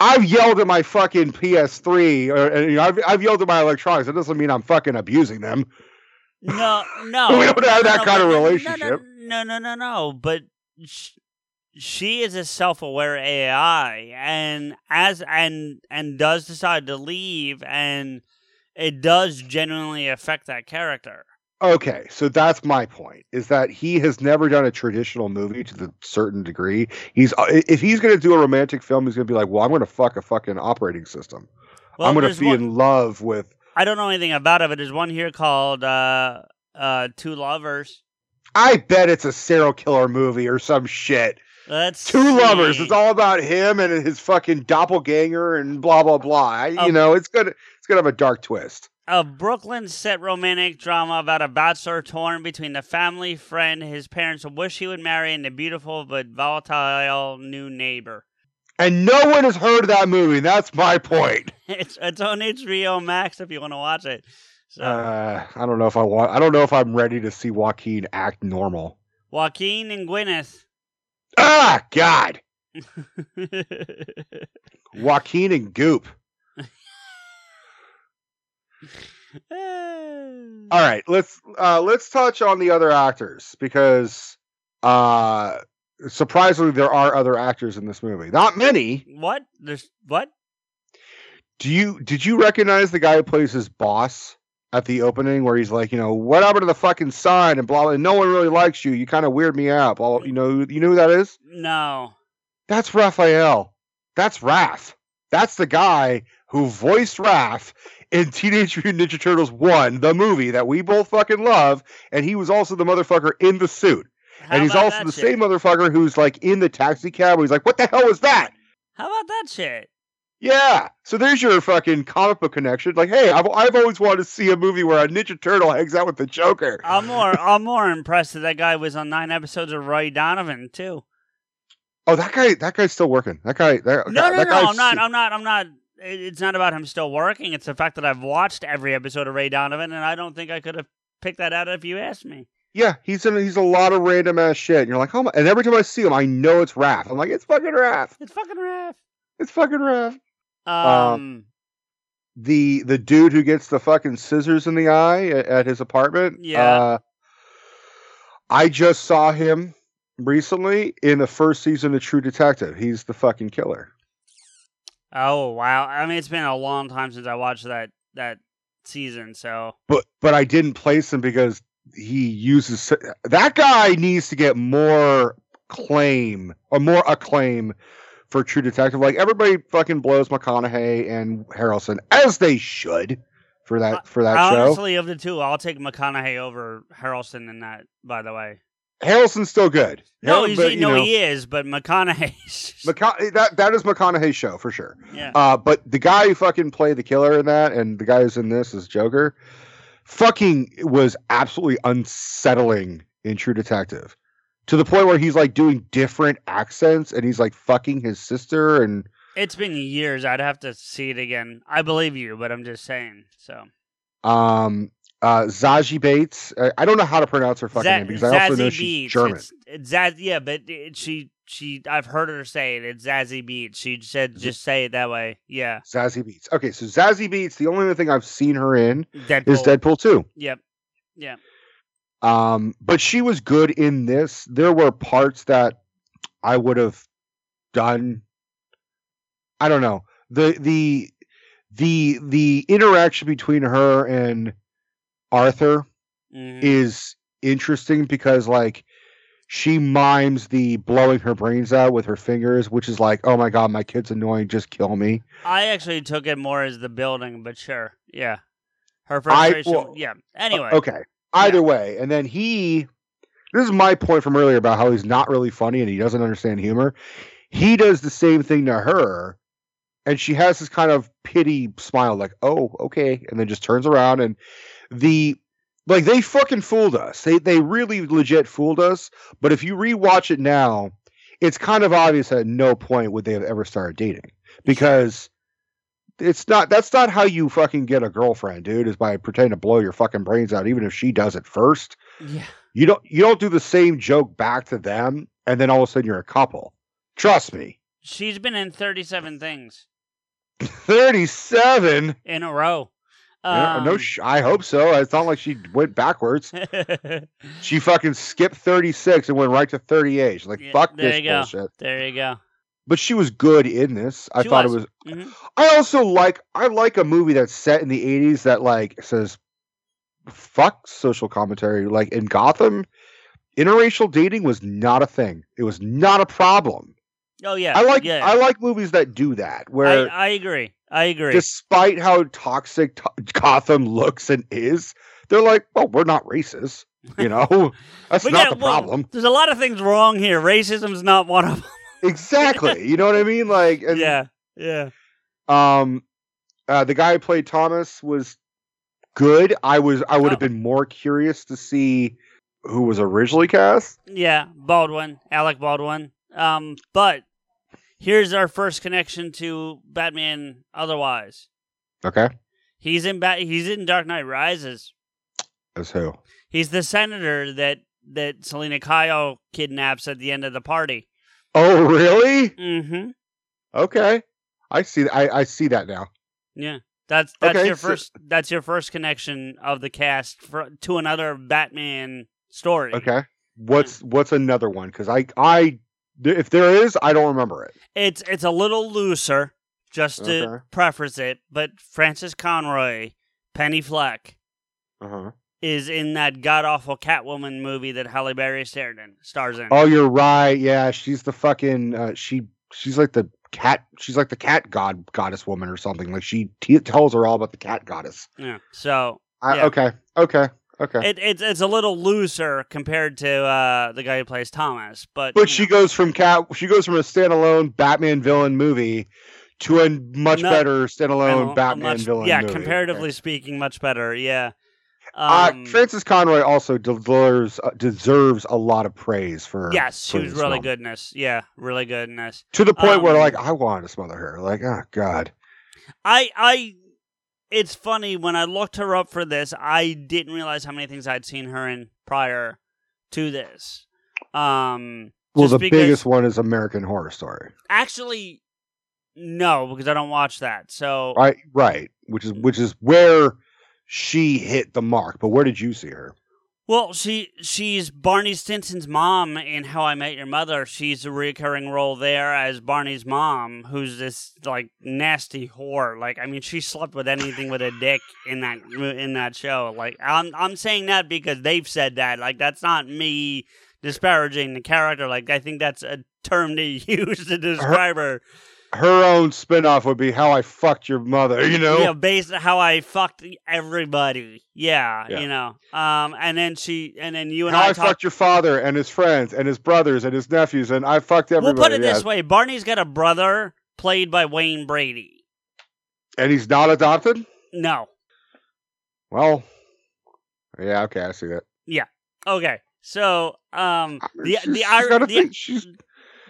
I've yelled at my fucking PS3, or and, you know, I've, I've yelled at my electronics. It doesn't mean I'm fucking abusing them. No, no. We don't have that no, kind of relationship. No, no, no, no, no. But sh- she is a self-aware AI, and as and and does decide to leave, and it does genuinely affect that character. Okay, so that's my point. Is that he has never done a traditional movie to the certain degree. He's uh, if he's going to do a romantic film, he's going to be like, well, I'm going to fuck a fucking operating system. Well, I'm going to be one- in love with. I don't know anything about it, but there's one here called uh, uh, Two Lovers. I bet it's a serial killer movie or some shit. Let's Two lovers. It's all about him and his fucking doppelganger and blah blah blah. I- You Um, know, it's gonna it's gonna have a dark twist. A Brooklyn set romantic drama about a bachelor torn between the family friend his parents wish he would marry and the beautiful but volatile new neighbor. And no one has heard of that movie. That's my point. It's it's on HBO Max if you want to watch it. So Uh, I don't know if I want. I don't know if I'm ready to see Joaquin act normal. Joaquin and Gwyneth. Ah, God. Joaquin and Goop. All right, let's uh let's touch on the other actors because uh surprisingly there are other actors in this movie. Not many. what? There's what? Do you did you recognize the guy who plays his boss at the opening where he's like, you know, what happened to the fucking sign and blah blah and no one really likes you. You kind of weird me out. Blah, blah, you know you know who that is? No. That's Raphael. That's Raph. That's the guy who voiced Raph in Teenage Mutant Ninja Turtles 1, the movie that we both fucking love, and he was also the motherfucker in the suit. How and he's also the shit? same motherfucker who's like in the taxi cab where he's like, What the hell was that? How about that shit? Yeah. So there's your fucking comic book connection. Like, hey, I've, I've always wanted to see a movie where a Ninja Turtle hangs out with the Joker. I'm more I'm more impressed that that guy was on nine episodes of Ray Donovan too. Oh, that guy, that guy's still working. That guy, that, No, no, that no. I'm not. I'm not. I'm not. It's not about him still working. It's the fact that I've watched every episode of Ray Donovan, and I don't think I could have picked that out if you asked me. Yeah, he's in. He's a lot of random ass shit. And you're like, oh my! And every time I see him, I know it's Raph. I'm like, it's fucking Raph. It's fucking rough. It's fucking Raph. Um. The the dude who gets the fucking scissors in the eye at, at his apartment. Yeah. Uh, I just saw him recently in the first season of True Detective. He's the fucking killer. oh wow. I mean, it's been a long time since I watched that that season. So But but I didn't place him because he uses that guy needs to get more claim or more acclaim for True Detective. Like everybody fucking blows McConaughey and Harrelson as they should for that for that show. honestly, of the two, I'll take McConaughey over Harrelson in that. By the way, Harrelson's still good. no, but, you no, know, he is, but McConaughey. McCona- that that is McConaughey's show for sure. yeah. Uh, but the guy who fucking played the killer in that, and the guy who's in this is Joker, fucking was absolutely unsettling in True Detective, to the point where he's like doing different accents, and he's like fucking his sister, and It's been years. I'd have to see it again. I believe you, but I'm just saying. So um, uh, Zazie Bates. I, I don't know how to pronounce her fucking Za- name because I also know Zazie she's. German. It's, it's Zaz, yeah, but it, she she I've heard her say it. It's Zazie Beetz. She said just say it that way. Yeah, Zazie Beetz. Okay, so Zazie Beetz. The only other thing I've seen her in Deadpool. is Deadpool two. Yep. Yeah. Um, but she was good in this. There were parts that I would have done. I don't know the the the the interaction between her and Arthur Mhm. is interesting because like she mimes the blowing her brains out with her fingers, which is like, oh my god, my kid's annoying, just kill me. I actually took it more as the building, but sure. Yeah. Her I- frustration. well, yeah. Anyway. Okay. Either way, and then he. This is my point from earlier about how he's not really funny and he doesn't understand humor. He does the same thing to her, and she has this kind of pity smile, like, "Oh, okay," and then just turns around and the like they fucking fooled us. They they really legit fooled us. But if you rewatch it now, it's kind of obvious at no point would they have ever started dating because it's not that's not how you fucking get a girlfriend, dude, is by pretending to blow your fucking brains out, even if she does it first. Yeah. You don't you don't do the same joke back to them and then all of a sudden you're a couple. Trust me. She's been in 37 things 37. in a row. Yeah, no Um, sh- I hope so. It's not like she went backwards. She fucking skipped 36 and went right to 38. She's like, Yeah, fuck there this you go. bullshit. there you go. But she was good in this. I She thought was. it was Mhm. I also like I like a movie that's set in the 80s that like says fuck social commentary. Like in Gotham, interracial dating was not a thing. It was not a problem. Oh yeah. I like Yeah. I like movies that do that I, where I agree. I agree. despite how toxic to- Gotham looks and is, they're like, "Well, we're not racist." You know, that's not gotta- the well, problem. there's a lot of things wrong here. Racism's not one of them. exactly. You know what I mean? Like, and, yeah. Yeah. Um, uh, the guy who played Thomas was good. I was I would have Oh. been more curious to see who was originally cast. Yeah. Baldwin. Alec Baldwin. Um, but here's our first connection to Batman otherwise. Okay, He's in Bat he's in Dark Knight Rises. as who? He's the senator that that Selina Kyle kidnaps at the end of the party. Oh, really? Mm-hmm. Okay, I see. I I see that now. Yeah. That's that's Okay, your so- first that's your first connection of the cast for, to another Batman story. Okay, what's what's another one? Because I I if there is, I don't remember it. It's it's a little looser, just to Okay. preface it, but Frances Conroy, Penny Fleck, Uh huh. is in that god awful Catwoman movie that Halle Berry starred in, stars in. Oh, you're right. Yeah, she's the fucking. Uh, she she's like the cat. She's like the cat god goddess woman or something. Like she t- tells her all about the cat goddess. Yeah. So I, Yeah. Okay. Okay. Okay. it, it's it's a little looser compared to uh, the guy who plays Thomas, but but she know. goes from cat. She goes from a standalone Batman villain movie to a much No, better know, standalone Batman much- villain. Yeah, movie. comparatively speaking, much better. Yeah. Uh, Um, Frances Conroy also deserves uh, deserves a lot of praise for yes, she was really film. good in this. Yeah, really goodness. to the point where Um, like I wanted to smother her. Like oh god. I I it's funny when I looked her up for this, I didn't realize how many things I'd seen her in prior to this. Um Well, the because- biggest one is American Horror Story. actually no, because I don't watch that. So Right, right. Which is which is where she hit the mark. But where did you see her? Well, she she's Barney Stinson's mom in How I Met Your Mother. She's a recurring role there as Barney's mom, who's this like nasty whore. Like I mean, she slept with anything with a dick in that in that show. Like I'm I'm saying that because they've said that. Like that's not me disparaging the character. Like I think that's a term they use to describe her. Her own spinoff would be How I Fucked Your Mother. You know. Yeah, based on how I fucked everybody. Yeah, Yeah. you know. Um, and then she, and then you and How I, I, talked. fucked your father and his friends and his brothers and his nephews and I fucked everybody. We'll put it this way: Barney's got a brother played by Wayne Brady. And he's not adopted. No, Well, yeah, okay, I see that. Yeah. Okay. So, um, the the, ir- the,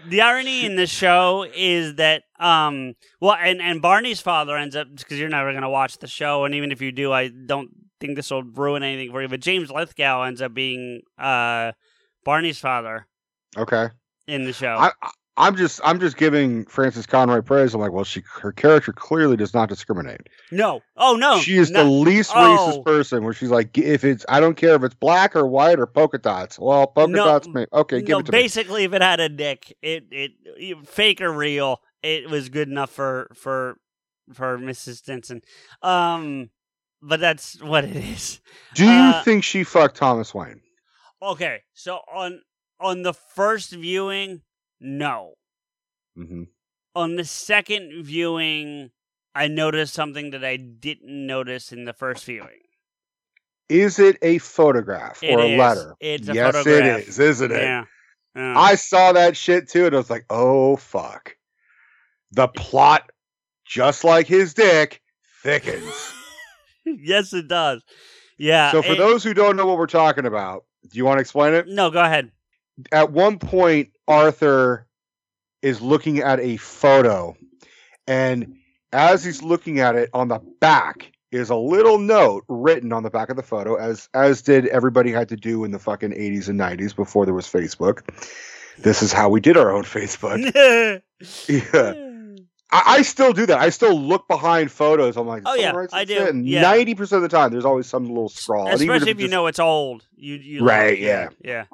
the irony in the show is that um well and and Barney's father ends up because you're never gonna watch the show and even if you do I don't think this will ruin anything for you but James Lithgow ends up being uh Barney's father okay. in the show. I, I I'm just I'm just giving Frances Conroy praise. I'm like, well, she her character clearly does not discriminate. no, oh no, she is no. the least Oh. racist person. Where she's like, if it's I don't care if it's black or white or polka dots. Well, polka No, dots. May, okay, give no, it to me. basically, if it had a dick, it, it fake or real, it was good enough for for for Mrs. Stinson. Um, but that's what it is. Do you uh, think she fucked Thomas Wayne? Okay, so on on the first viewing, no. hmm On the second viewing, I noticed something that I didn't notice in the first viewing. Is it a photograph It or a is. letter? It's a yes, photograph. it is, isn't it? Yeah. yeah. I saw that shit too, and I was like, oh fuck. The plot, just like his dick, thickens. yes, it does. Yeah. so for it- those who don't know what we're talking about, do you want to explain it? no, go ahead. At one point, Arthur is looking at a photo, and as he's looking at it, on the back is a little note written on the back of the photo, as as did everybody had to do in the fucking 80s and 90s before there was Facebook. This is how we did our own Facebook. Yeah. I, I still do that. I still look behind photos. I'm like, Oh, yeah, I do. in." Yeah. 90% of the time, there's always some little scrawl. Especially if you just- know it's old. You, you Right, yeah. Yeah.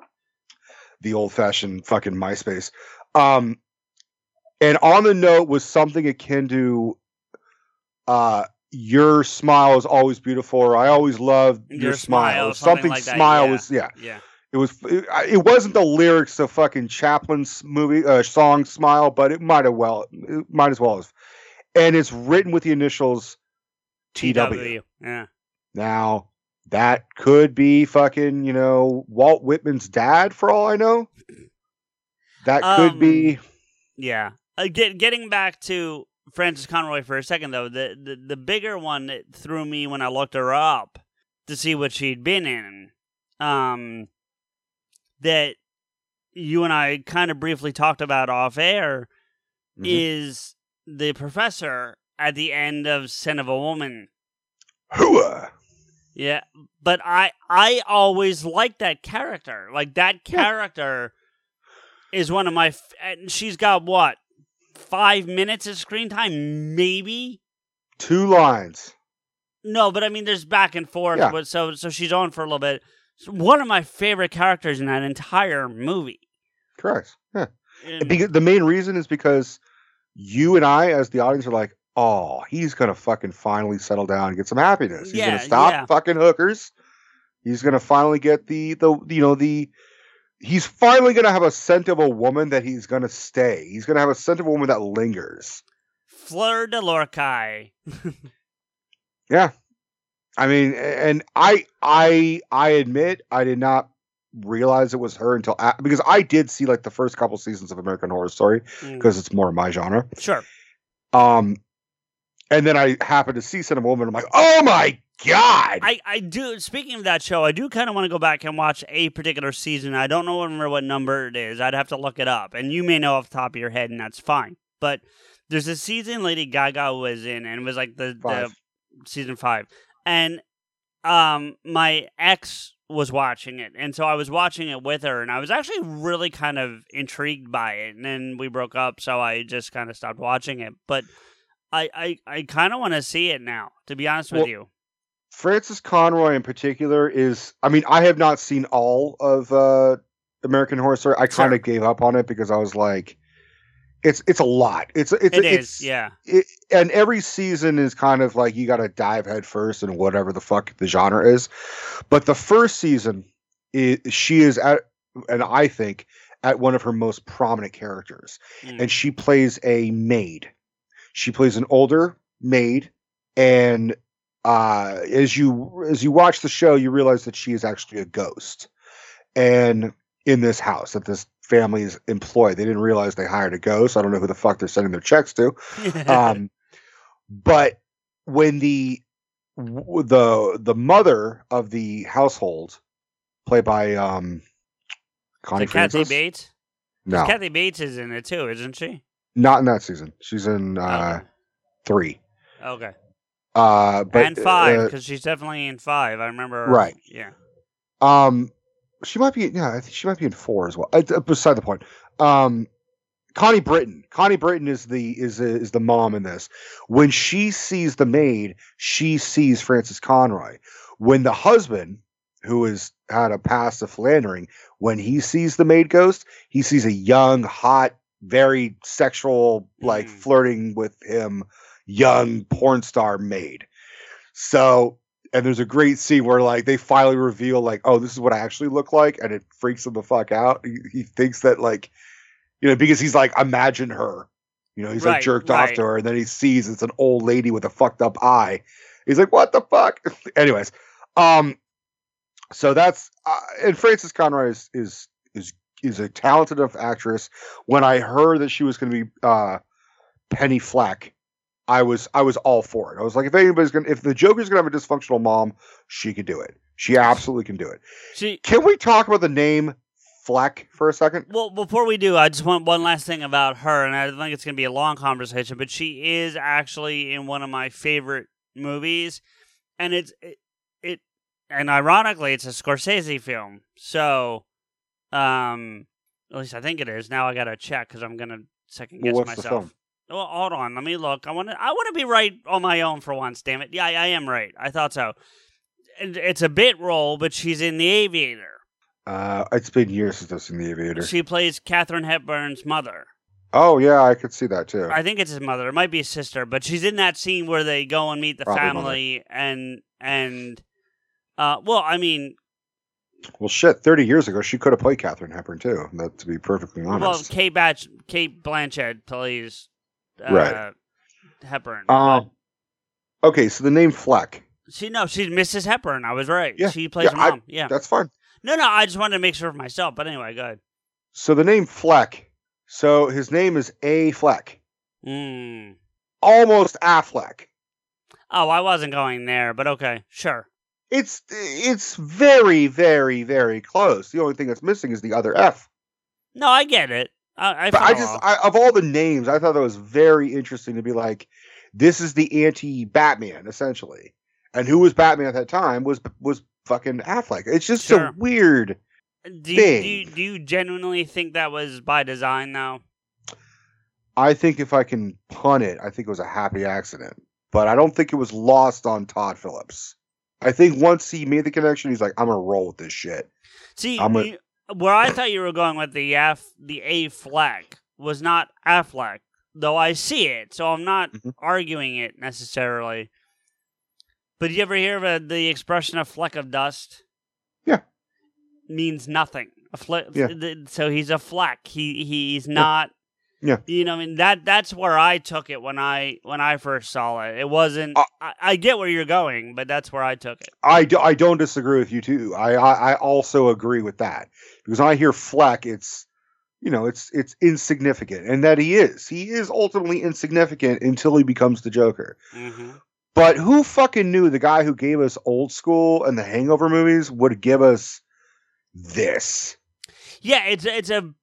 the old fashioned fucking MySpace. Um, and on the note was something akin to, uh, your smile is always beautiful, or I always love your, Your smile. smile, something Something, like that, smile yeah. was yeah. Yeah. It was. It, it wasn't the lyrics of fucking Chaplin's movie uh, song "Smile," but it might have well, it might as well have. And it's written with the initials TW. Yeah. Now that could be fucking, you know, Walt Whitman's dad for all I know. That could Um, be Yeah. Uh, get, getting back to Frances Conroy for a second, though, the, the, the bigger one that threw me when I looked her up to see what she'd been in, um, that you and I kind of briefly talked about off air Mhm. is the professor at the end of Scent of a Woman. Hooah. Yeah, but I I always liked that character. Like that Yeah. character is one of my. F- and she's got what five minutes of screen time, maybe. Two lines. No, but I mean, there's back and forth. Yeah. But so so she's on for a little bit. One of my favorite characters in that entire movie. Correct. Yeah. And- Because the main reason is because you and I, as the audience, are like, "Oh, he's gonna fucking finally settle down and get some happiness. He's Yeah, gonna stop yeah. fucking hookers. He's gonna finally get the the you know the." He's finally gonna have a scent of a woman that he's gonna stay. He's gonna have a scent of a woman that lingers. Fleur de Lorcaille. Yeah, I mean, and I I I admit I did not realize it was her until a- because I did see like the first couple seasons of American Horror Story Mm, because it's more of my genre. sure. Um, and then I happened to see Scent of a Woman. I'm like, oh my god! I, I do. Speaking of that show, I do kind of want to go back and watch a particular season. I don't know remember what number it is. I'd have to look it up, and you may know off the top of your head, and that's fine. But there's a season Lady Gaga was in, and it was like the, the season five, and um, my ex was watching it, and so I was watching it with her, and I was actually really kind of intrigued by it, and then we broke up, so I just kind of stopped watching it, but. I, I, I kind of want to see it now, to be honest with you. Frances Conroy in particular is. I mean, I have not seen all of uh, American Horror Story. I kind Sure. of gave up on it because I was like, it's it's a lot. It's it's It it's, is, yeah. it, and every season is kind of like you got to dive head first in whatever the fuck the genre is. But the first season, is, she is at, and I think at one of her most prominent characters, Mm. and she plays a maid. She plays an older maid, and uh, as you as you watch the show, you realize that she is actually a ghost, and in this house that this family is employed. They didn't realize they hired a ghost. I don't know who the fuck they're sending their checks to um, but when the the the mother of the household, played by um, Connie So Kathy Bates. No, Kathy Bates is in it too, isn't she? not in that season. She's in uh, three. okay. Uh, but and five, uh, because she's definitely in five. I remember. Right. Yeah. Um, she might be. Yeah, I think she might be in four as well. Uh, uh, beside the point. Um, Connie Britton. Connie Britton is the is is the mom in this. When she sees the maid, she sees Frances Conroy. When the husband, who has had a past of philandering, when he sees the maid ghost, he sees a young, hot, very sexual, like Mm. flirting with him, young porn star maid. So and there's a great scene where like they finally reveal like oh this is what i actually look like and it freaks him the fuck out. He, he thinks that like you know because he's like imagine her. You know he's like Right, jerked off to her and then he sees it's an old lady with a fucked up eye. He's like what the fuck? Anyways um so that's uh, and frances conroy is is is is a talented enough actress. When i heard that she was going to be uh penny fleck I was I was all for it. I was like, if anybody's gonna, if the Joker's gonna have a dysfunctional mom, she could do it. She absolutely can do it. She. Can we talk about the name Fleck for a second? Well, before we do, I just want one last thing about her, and I think it's going to be a long conversation, but she is actually in one of my favorite movies, and it's it, it and ironically, it's a Scorsese film. So, um, at least I think it is. Now I got to check because I'm going to second guess Well, myself. Well, hold on. Let me look. I want to. I want to be right on my own for once. Damn it! Yeah, I, I am right. I thought so. And it's a bit role, but she's in The Aviator. Uh, it's been years since I've seen The Aviator. She plays Katharine Hepburn's mother. oh yeah, I could see that too. I think it's his mother. It might be his sister, but she's in that scene where they go and meet the Probably family and and uh well, I mean, well, shit, thirty years ago, she could have played Katharine Hepburn too. That to be perfectly honest. well. Kate Batch, Cate Blanchett plays uh, Right. Hepburn. Um, okay, so the name Fleck, she no, she's Mrs. Hepburn. I was right. Yeah, she plays yeah, her I- mom. yeah. that's fine. No, no, I just wanted to make sure for myself. But anyway, go ahead. So the name Fleck. So his name is A Fleck, Mm. almost Affleck. Oh, I wasn't going there, but okay, sure. It's it's very very very close. The only thing that's missing is the other F. No, I get it. I, I But I just I, of all the names, I thought that was very interesting to be like, this is the anti Batman essentially, and who was Batman at that time was was fucking Affleck. It's just Sure. so weird. Do you, do, you, do you genuinely think that was by design, though? I think if I can pun it, I think it was a happy accident. But I don't think it was lost on Todd Phillips. I think once he made the connection, he's like, I'm gonna roll with this shit. See, I'm a- you- where I thought you were going with the F, the A flag was not Affleck, though I see it, so I'm not Mhm. arguing it necessarily. But you ever hear of a, the expression "a fleck of dust"? Yeah. means nothing. A fleck. Yeah. So he's a fleck. He he's not. Yeah. You know, I mean that that's where I took it when I when I first saw it. It wasn't. Uh, I, I get where you're going, but that's where I took it. I, do, I don't disagree with you too. I, I I also agree with that because when I hear Fleck, it's you know it's it's insignificant, and that he is. He is ultimately insignificant until he becomes the Joker. hmm But who fucking knew the guy who gave us Old School and the Hangover movies would give us this? Yeah, it's it's a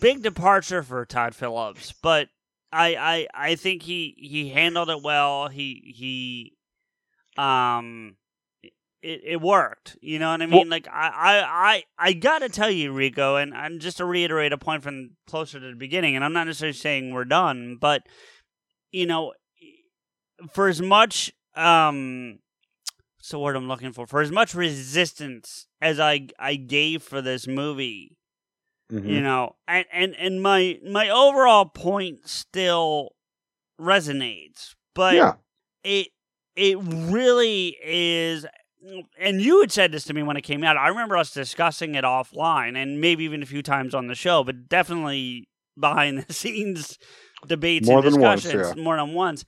big departure for Todd Phillips, but I I I think he he handled it well. He he um it, it worked. You know what I mean? Well- like I, I I I gotta tell you, Rico, and, and just to reiterate a point from closer to the beginning, and I'm not necessarily saying we're done, but you know, for as much um what's the word I'm looking for? For as much resistance as I I gave for this movie, Mm-hmm. you know and, and and my my overall point still resonates but yeah, it it really is and you had said this to me when it came out i remember us discussing it offline and maybe even a few times on the show but definitely behind the scenes debates More and than once, discussions yeah. more than once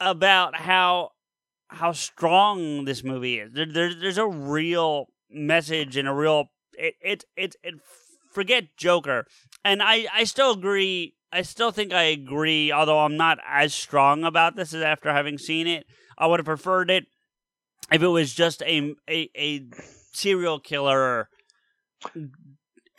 about how how strong this movie is there, there, there's a real message and a real it it it, it forget Joker, and I I still agree. I still think I agree, although I'm not as strong about this as after having seen it. I would have preferred it if it was just a a, a serial killer.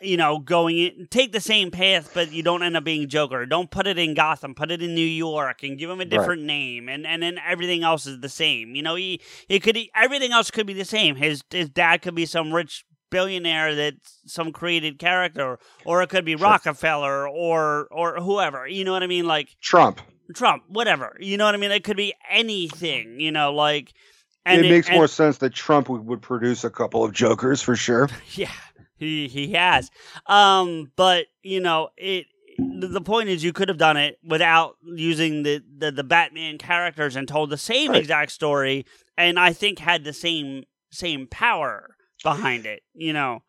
You know, going in, take the same path, but you don't end up being Joker. Don't put it in Gotham. Put it in New York and give him a different name, and and then everything else is the same. You know, he he could everything else could be the same. His his dad could be some rich billionaire that's some created character, or it could be Sure. Rockefeller or or whoever. You know what I mean? Like Trump. Trump, whatever. You know what I mean? It could be anything. You know, like and it makes and- more sense that Trump would, produce a couple of Jokers for sure. Yeah, he he has. Um, but you know, it. The the point is, you could have done it without using the, the, the Batman characters and told the same Right. exact story, and I think had the same same power behind it. You know,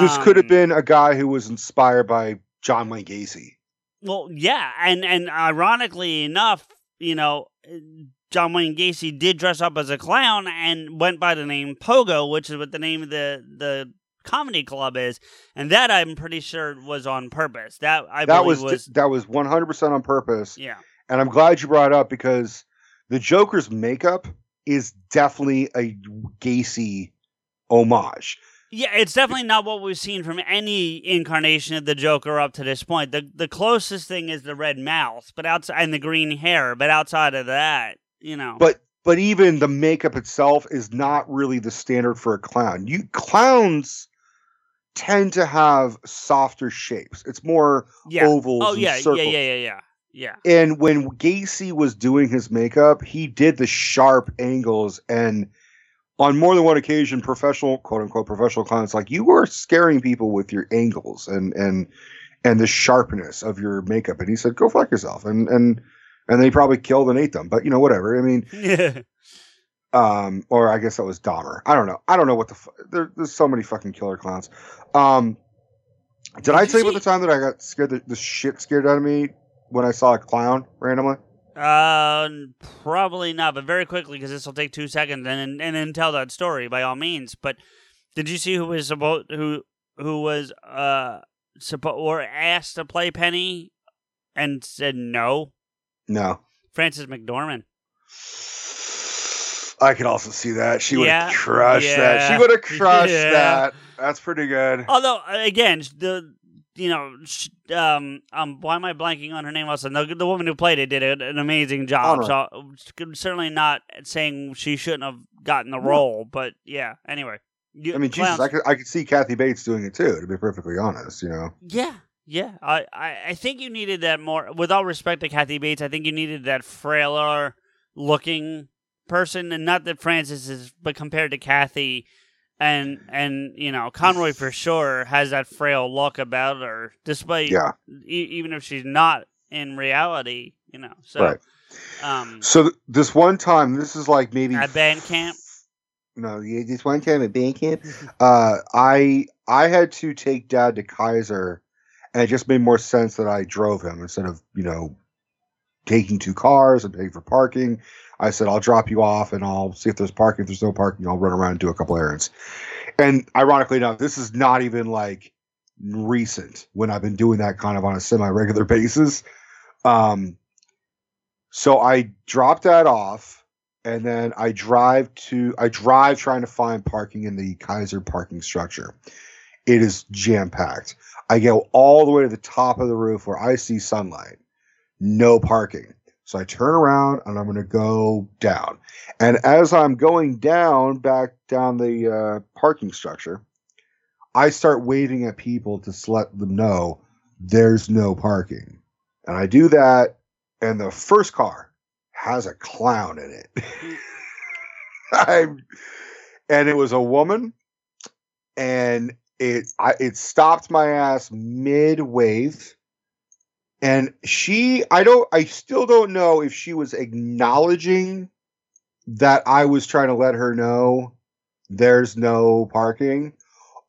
This could have Um, been a guy who was inspired by John Wayne Gacy. Well, yeah, and and ironically enough, you know, John Wayne Gacy did dress up as a clown and went by the name Pogo, which is what the name of the the comedy club is, and that I'm pretty sure was on purpose. That I that was, was, that was 100% on purpose. yeah, And I'm glad you brought it up because the Joker's makeup is definitely a Gacy homage. yeah. It's definitely not what we've seen from any incarnation of the Joker up to this point. the The closest thing is the red mouth, but outside and the green hair, but outside of that, you know, But but even the makeup itself is not really the standard for a clown. You clowns tend to have softer shapes. It's more yeah. ovals Oh yeah, yeah, yeah, yeah, yeah, yeah. And when Gacy was doing his makeup, he did the sharp angles and on more than one occasion, professional quote unquote professional clowns like you were scaring people with your angles and and and the sharpness of your makeup. And he said, "Go fuck yourself." And and and they probably killed and ate them. But you know, whatever. I mean, um, or I guess that was Dahmer. I don't know. I don't know what the fu- there, there's so many fucking killer clowns. Um, did, Did I tell you about the time that I got scared the, the shit scared out of me when I saw a clown randomly? Uh, probably not, but very quickly because this will take two seconds, and and then tell that story by all means. But did you see who was supposed who who was uh supposed or asked to play Penny and said no? No. Frances McDormand. I could also see that. She would have Yeah, crushed that. She would have crushed yeah. that. That's pretty good. Although again, the you know sh- um um why am I blanking on her name? Also, the, the woman who played it did a- an amazing job. Honor. So certainly not saying she shouldn't have gotten the role, but yeah. Anyway. You- I mean, Jesus, I could I could see Kathy Bates doing it too. To be perfectly honest, you know. Yeah, yeah. I, I, I think you needed that more. With all respect to Kathy Bates, I think you needed that frailer looking person, and not that Frances is, but compared to Kathy, and and you know Conroy for sure has that frail look about her, despite Yeah. e- even if she's not in reality, you know. So, Right. um, So th- this one time, this is like maybe at band camp. No, yeah, this one time at band camp, uh, I I had to take Dad to Kaiser, and it just made more sense that I drove him instead of you know taking two cars and paying for parking. I said I'll drop you off and I'll see if there's parking. If there's no parking, I'll run around and do a couple errands. And ironically enough, this is not even like recent when I've been doing that kind of on a semi regular basis. Um, so I drop that off and then I drive to I drive trying to find parking in the Kaiser parking structure. It is jam packed. I go all the way to the top of the roof where I see sunlight. No parking. So I turn around and I'm going to go down. And as I'm going down back down the uh, parking structure, I start waving at people to let them know there's no parking. And I do that, and the first car has a clown in it. I, and it was a woman, and it I, it stopped my ass mid wave. And she, I don't, I still don't know if she was acknowledging that I was trying to let her know there's no parking,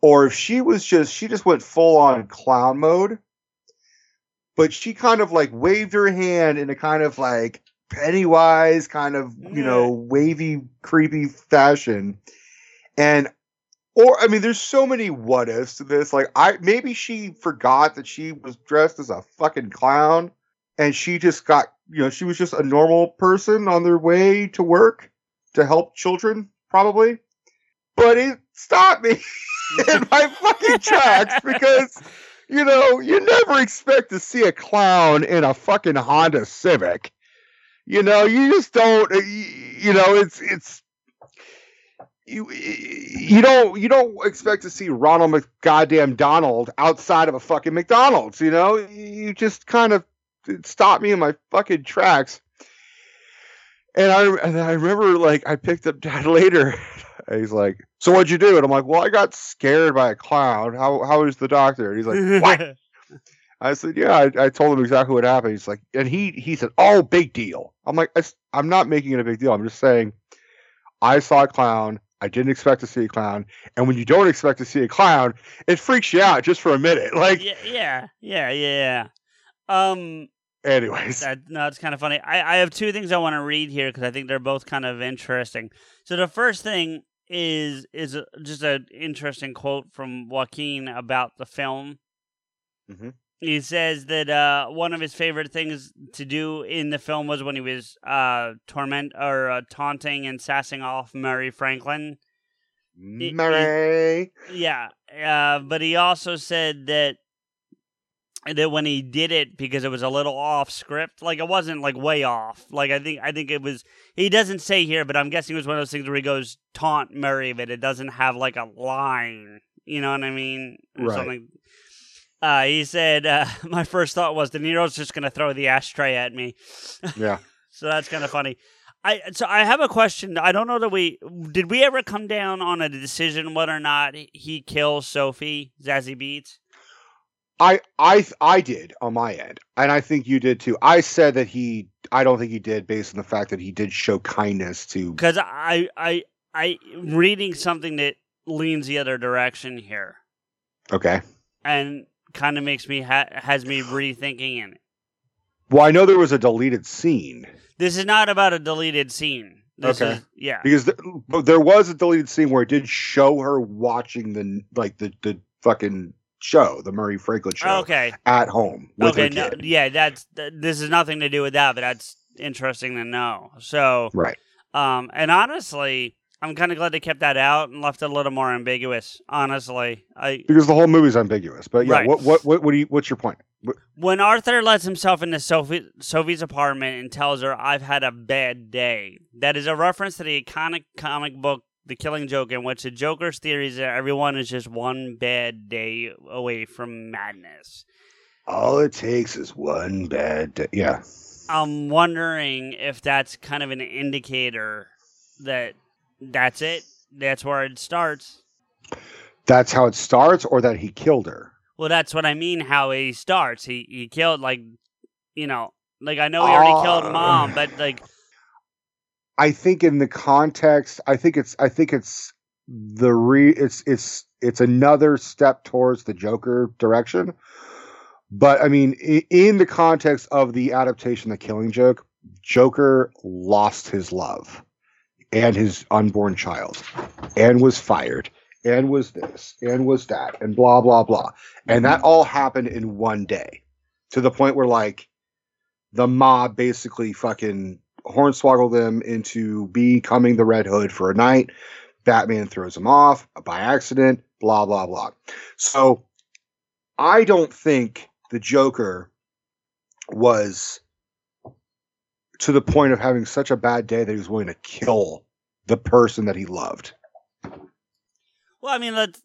or if she was just, she just went full on clown mode. But she kind of like waved her hand in a kind of like Pennywise kind of, you know, wavy, creepy fashion. And or I mean, there's so many what ifs to this. Like I maybe she forgot that she was dressed as a fucking clown and she just got you know, she was just a normal person on their way to work to help children, probably. But it stopped me in my fucking tracks because you know, you never expect to see a clown in a fucking Honda Civic. You know, you just don't. You know, it's it's you you don't you don't expect to see Ronald McGoddamn Donald outside of a fucking McDonald's. You know, you just kind of stopped me in my fucking tracks. And I and I remember like I picked up Dad later. He's like, "So what'd you do?" And I'm like, "Well, I got scared by a clown. How how was the doctor?" And he's like, "What?" I said, "Yeah." I, I told him exactly what happened. He's like, and he he said, "Oh, big deal." I'm like, "I- "I'm not making it a big deal. I'm just saying, I saw a clown. I didn't expect to see a clown. And when you don't expect to see a clown, it freaks you out just for a minute. Like, yeah, yeah, yeah, yeah. Um, anyways, that, no, it's kind of funny. I, I have two things I want to read here because I think they're both kind of interesting. So the first thing is is just an interesting quote from Joaquin about the film. Mhm. He says that uh, one of his favorite things to do in the film was when he was uh, torment or uh, taunting and sassing off Murray Franklin. Murray. Yeah, uh, but he also said that that when he did it because it was a little off script, like it wasn't like way off. Like I think I think it was. He doesn't say here, but I'm guessing it was one of those things where he goes taunt Murray, but it doesn't have like a line. You know what I mean? Or Right. Something. Uh, he said, uh, "My first thought was De Niro's just going to throw the ashtray at me." Yeah. So that's kind of funny. I so I have a question. I don't know that we did we ever come down on a decision whether or not he kills Sophie Zazie Beetz. I I I did on my end, and I think you did too. I said that he. I don't think he did, based on the fact that he did show kindness to. because I I I reading something that leans the other direction here, Okay. and kind of makes me ha- has me rethinking it. Well, I know there was a deleted scene This is not about a deleted scene. This Okay. is yeah. because th- there was a deleted scene where it did show her watching the like the the fucking show, the Murray Franklin show, Okay. at home Okay. No, yeah. That's th- this is nothing to do with that, but that's interesting to know. So Right. Um, and honestly, I'm kind of glad they kept that out and left it a little more ambiguous. Honestly, I Because the whole movie's ambiguous. But yeah, Right. what what what what do you what's your point? What- when Arthur lets himself into Sophie, Sophie's apartment and tells her, "I've had a bad day," that is a reference to the iconic comic book the Killing Joke, in which the Joker's theory is that everyone is just one bad day away from madness. All it takes is one bad day. Yeah. I'm wondering if that's kind of an indicator that that's it. That's where it starts. That's how it starts, or that he killed her. Well, that's what I mean. How he starts, he he killed like, you know, like I know he already Uh, killed mom, but like, I think in the context, I think it's I think it's the re it's it's it's another step towards the Joker direction. But I mean, in, in the context of the adaptation, the Killing Joke, Joker lost his love and his unborn child, and was fired, and was this, and was that, and blah blah blah, and that mm-hmm. all happened in one day, to the point where like the mob basically fucking hornswoggle them into becoming the Red Hood for a night. Batman throws him off by accident, blah, blah, blah. So I don't think the Joker was to the point of having such a bad day that he was willing to kill the person that he loved. well, I mean, let's.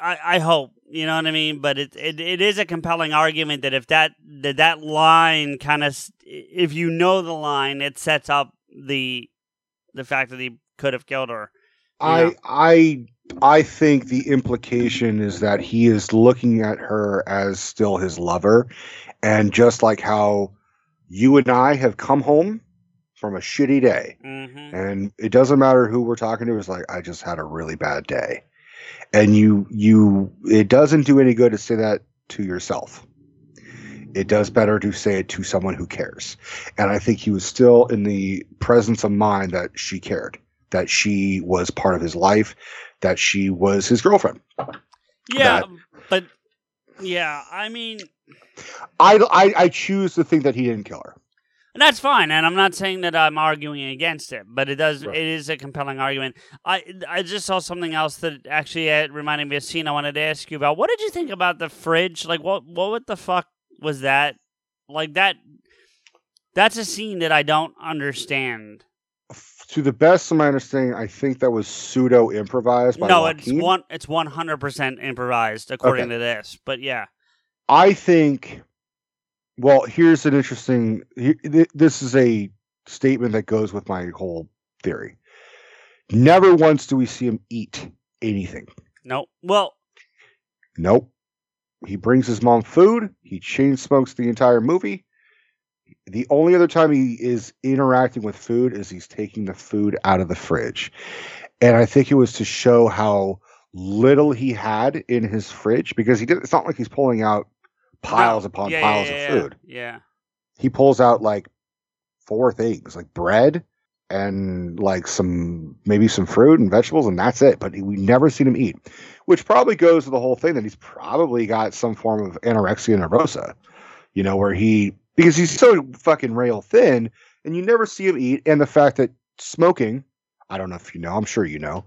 I, I hope you know what I mean, but it, it it is a compelling argument that if that that that line kind of if you know the line, it sets up the the fact that he could have killed her. I I I think the implication is that he is looking at her as still his lover, and just like how you and I have come home from a shitty day, hmm and it doesn't matter who we're talking to. It's like I just had a really bad day, and you you it doesn't do any good to say that to yourself. It does better to say it to someone who cares, and I think he was still in the presence of mind that she cared, that she was part of his life, that she was his girlfriend. Yeah, That- but yeah, I mean, I, I I choose to think that he didn't kill her. And that's fine, and I'm not saying that I'm arguing against it, but it does. Right. It is a compelling argument. I I just saw something else that actually uh, reminded me of a scene I wanted to ask you about. What did you think about the fridge? Like, what what what the fuck was that? Like that. That's a scene that I don't understand. To the best of my understanding, I think that was pseudo improvised no, it's one. It's one hundred percent improvised, according to this. But yeah, I think. Well, here's an interesting. This is a statement that goes with my whole theory. Never once do we see him eat anything. no. Well, Nope. He brings his mom food. He chain smokes the entire movie. The only other time he is interacting with food is he's taking the food out of the fridge. And I think it was to show how little he had in his fridge because he did it's not like he's pulling out piles no. upon Yeah, piles yeah, of yeah, food. Yeah. He pulls out like four things, like bread and like some maybe some fruit and vegetables and that's it. But we never seen him eat which probably goes to the whole thing that he's probably got some form of anorexia nervosa, you know, where he because he's so fucking rail thin, and you never see him eat, and the fact that smoking, I don't know if you know, I'm sure you know,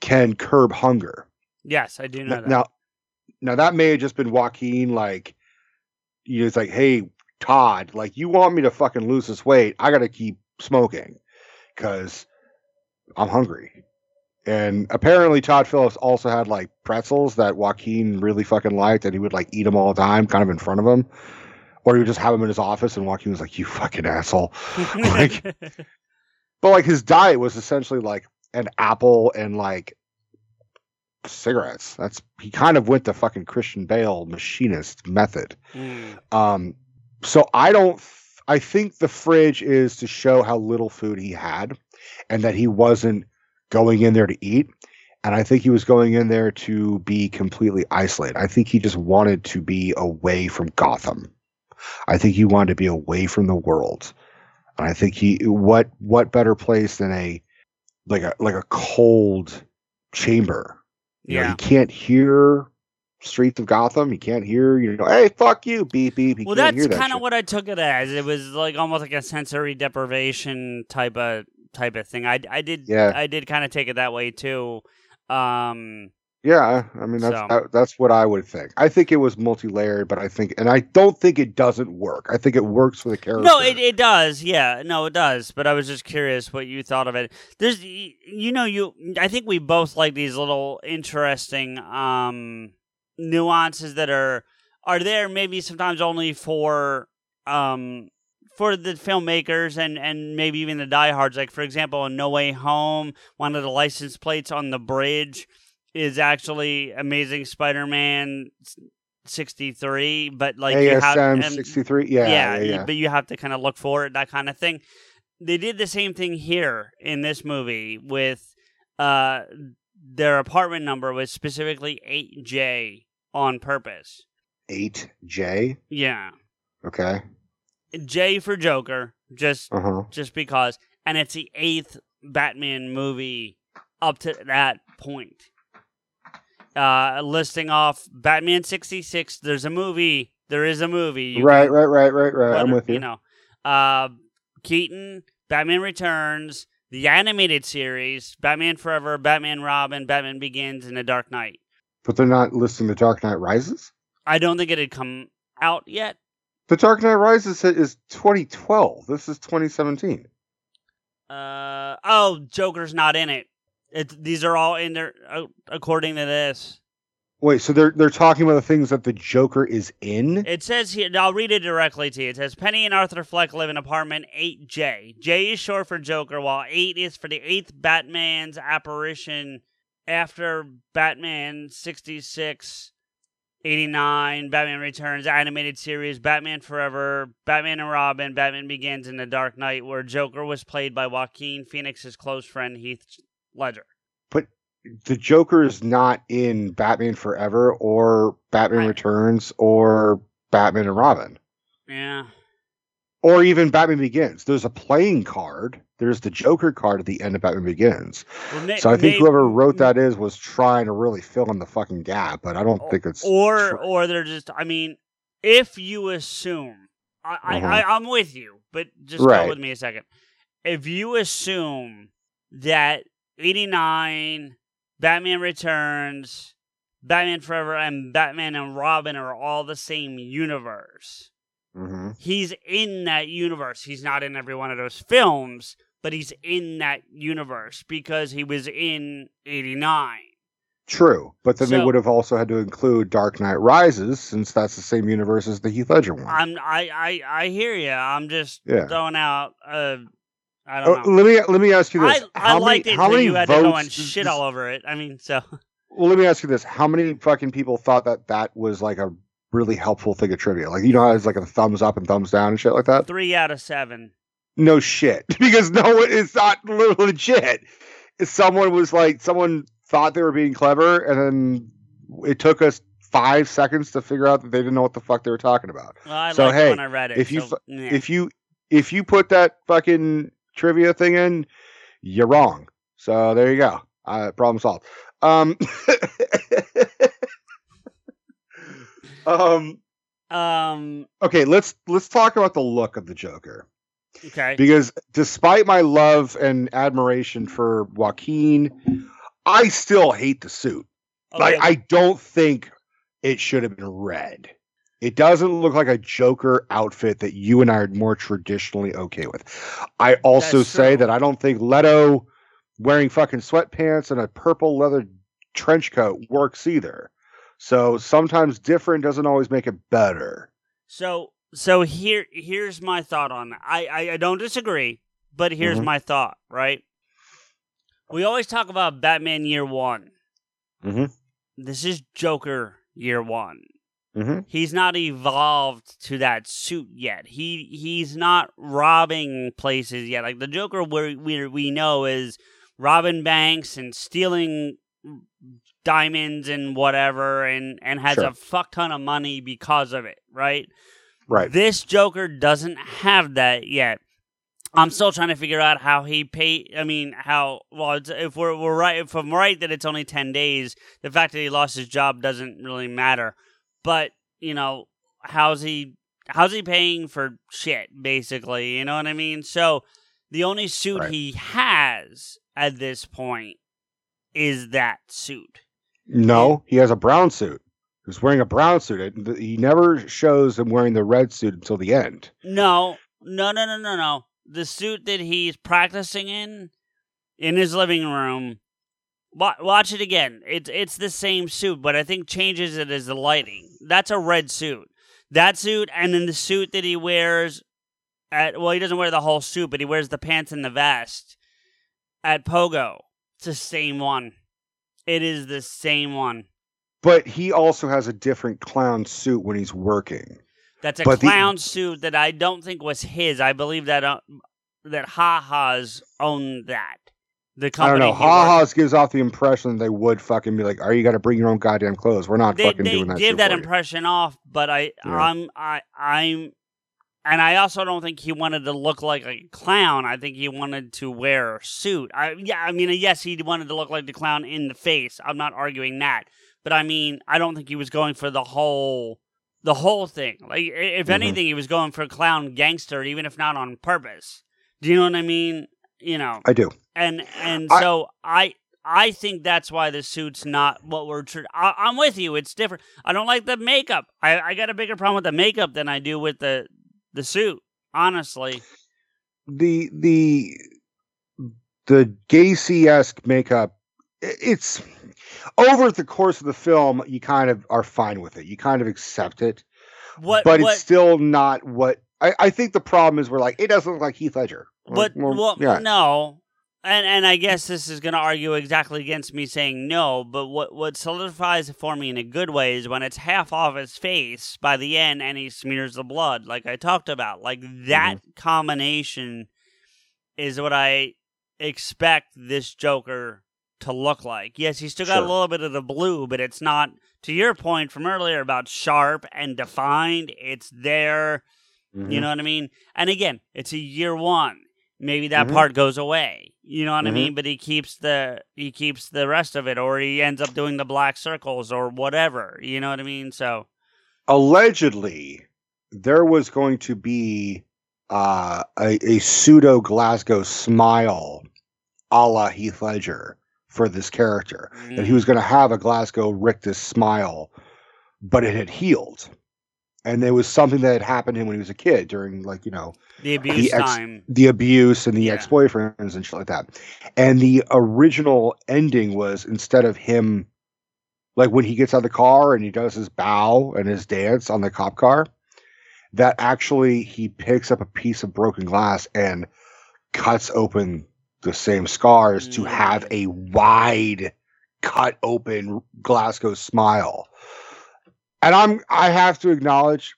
can curb hunger. Yes, I do know Now, that. now, now that may have just been Joaquin, like, you know, it's like, hey, Todd, like, you want me to fucking lose this weight? I got to keep smoking because I'm hungry. And apparently, Todd Phillips also had like pretzels that Joaquin really fucking liked, and he would like eat them all the time, kind of in front of him, or he would just have them in his office, and Joaquin was like, "You fucking asshole." like- But like his diet was essentially like an apple and like cigarettes. That's he kind of went the fucking Christian Bale machinist method. Mm. Um, so I don't. I think the fridge is to show how little food he had, and that he wasn't going in there to eat. And I think he was going in there to be completely isolated. I think he just wanted to be away from Gotham. I think he wanted to be away from the world. And I think he what what better place than a like a like a cold chamber. You know, Yeah. you can't hear streets of Gotham. You can't hear, you know, hey, fuck you, beep beep. You Well, that's that kind of what I took it as. It was like almost like a sensory deprivation type of type of thing. I, I did Yeah. I did kind of take it that way too. Um, Yeah, I mean that's So- that, that's what I would think. I think it was multi-layered, but I think, and I don't think it doesn't work. I think it works for the character. No, it, it does. Yeah, no, it does. But I was just curious what you thought of it. There's, you know, you. I think we both like these little interesting um nuances that are are there maybe sometimes only for um for the filmmakers and and maybe even the diehards. Like for example, in No Way Home, one of the license plates on the bridge is actually Amazing Spider-Man. 63 but like you have ASM and- sixty three. Yeah, yeah, yeah, yeah. but you have to kind of look for it, that kind of thing. They did the same thing here in this movie with uh their apartment number was specifically 8J on purpose. Eight J. Yeah. Okay. J for Joker, just Uh huh. just because and it's the 8th Batman movie up to that point. Uh listing off Batman 66, there's a movie, there is a movie. You Right, right, right, right, right. I'm with you. know, uh, Keaton, Batman Returns, the animated series, Batman Forever, Batman Robin, Batman Begins, and The Dark Knight. But they're not listing The Dark Knight Rises. I don't think it had come out yet. The Dark Knight Rises is 2012. This is 2017. Uh, oh, Joker's not in it. It these are all in there uh, according to this. Wait, so they're they're talking about the things that the Joker is in? It says here, I'll read it directly to you. It says Penny and Arthur Fleck live in apartment 8J. J is short for Joker, while 8 is for the 8th Batman's apparition after Batman 66, 89, Batman Returns, animated series, Batman Forever, Batman and Robin, Batman Begins, and The Dark Knight, where Joker was played by Joaquin Phoenix's close friend Heath Ledger. But the Joker is not in Batman Forever or Batman Right. Returns or Batman and Robin Yeah. or even Batman Begins. There's a playing card. There's the Joker card at the end of Batman Begins. Well, So I think whoever wrote that is was trying to really fill in the fucking gap, but I don't think it's or true. or they're just i mean if you assume I. I, mm-hmm. I i'm with you but just Right. go with me a second if you assume that 89 batman returns batman forever and batman and robin are all the same universe Mhm. he's in that universe he's not in every one of those films but he's in that universe because he was in 89 True, but then they would have also had to include Dark Knight Rises since that's the same universe as the Heath Ledger one. I'm I I I hear you. I'm just Yeah. throwing out. Uh, I don't uh, know. let me let me ask you this: I how liked many it how many you had votes? to go and shit all over it. I mean, so Well, let me ask you this: How many fucking people thought that that was like a really helpful thing of trivia? Like you know how it's like a thumbs up and thumbs down and shit like that. three out of seven. No shit, because no one it's not legit. Someone was like, someone thought they were being clever, and then it took us five seconds to figure out that they didn't know what the fuck they were talking about. Well, I So, liked it hey, when I read it. if you so, yeah. If you if you put that fucking trivia thing in, you're wrong. So there you go. Uh, problem solved. Um, um. um Okay, let's let's talk about the look of the Joker. okay because despite my love and admiration for Joaquin, I still hate the suit. Like I don't think it should have been red. It doesn't look like a Joker outfit that you and I are more traditionally okay with. I also That's say true. that I don't think Leto wearing fucking sweatpants and a purple leather trench coat works either. So sometimes different doesn't always make it better. so so here here's my thought on that. I I, I don't disagree, but here's Mhm. my thought. Right. We always talk about Batman Year One. Mhm. This is Joker Year One. Mm-hmm. he's not evolved to that suit yet. He he's not robbing places yet. Like the Joker, we we we know is robbing banks and stealing diamonds and whatever, and and has Sure. a fuck ton of money because of it. Right. Right. This Joker doesn't have that yet. I'm still trying to figure out how he pay. I mean, how well? It's, if we're we're right, if I'm right that it's only ten days, the fact that he lost his job doesn't really matter. But you know, how's he? How's he paying for shit? Basically, you know what I mean. So the only suit Right. he has at this point is that suit. No, he has a brown suit. He's wearing a brown suit. He never shows him wearing the red suit until the end. No, no, no, no, no, no. The suit that he's practicing in, in his living room. Wa- Watch it again. It's it's the same suit, but I think changes it is the lighting. That's a red suit. That suit, and then the suit that he wears at well, he doesn't wear the whole suit, but he wears the pants and the vest at Pogo. It's the same one. It is the same one. But he also has a different clown suit when he's working. That's a But the- clown suit that I don't think was his. I believe that uh, that Ha Ha's owned that. The I don't know. Ha Ha's gives off the impression that they would fucking be like, "Are you got to bring your own goddamn clothes? We're not They, fucking they doing that." give shit that for you." impression off, but I, Yeah. I'm, I, I'm, and I also don't think he wanted to look like a clown. I think he wanted to wear a suit. I, yeah, I mean, yes, he wanted to look like the clown in the face. I'm not arguing that, but I mean, I don't think he was going for the whole, the whole thing. Like, if Mhm. anything, he was going for a clown gangster, even if not on purpose. Do you know what I mean? You know, I do. and and I- so I I think that's why the suit's not what we're. Tr- I, I'm with you. It's different. I don't like the makeup. I I got a bigger problem with the makeup than I do with the the suit. Honestly, the the the Gacy esque makeup. It's over the course of the film. You kind of are fine with it. You kind of accept it, what but what it's still not what I, I think. The problem is we're like it doesn't look like Heath Ledger. What Well, well, yeah. no. And and I guess this is going to argue exactly against me saying no, but what what solidifies it for me in a good way is when it's half off his face by the end and he smears the blood, like I talked about. Like that Mm-hmm. combination is what I expect this Joker to look like. Yes, he's still got Sure. a little bit of the blue, but it's not to your point from earlier about sharp and defined. It's there. Mhm. You know what I mean? And again, it's a year one. Maybe that Mhm. part goes away. You know what I Mhm. mean? But he keeps the he keeps the rest of it, or he ends up doing the black circles or whatever. You know what I mean? So allegedly there was going to be uh, a, a pseudo Glasgow smile a la Heath Ledger for this character. That he was going to have a Glasgow rictus smile, but it had healed. And there was something that had happened to him when he was a kid during, like, you know, the abuse ex- time. the abuse and the Yeah. ex-boyfriends and shit like that. And the original ending was instead of him like when he gets out of the car and he does his bow and his dance on the cop car, that actually he picks up a piece of broken glass and cuts open the same scars to have mm. a wide cut open Glasgow smile. And I'm I have to acknowledge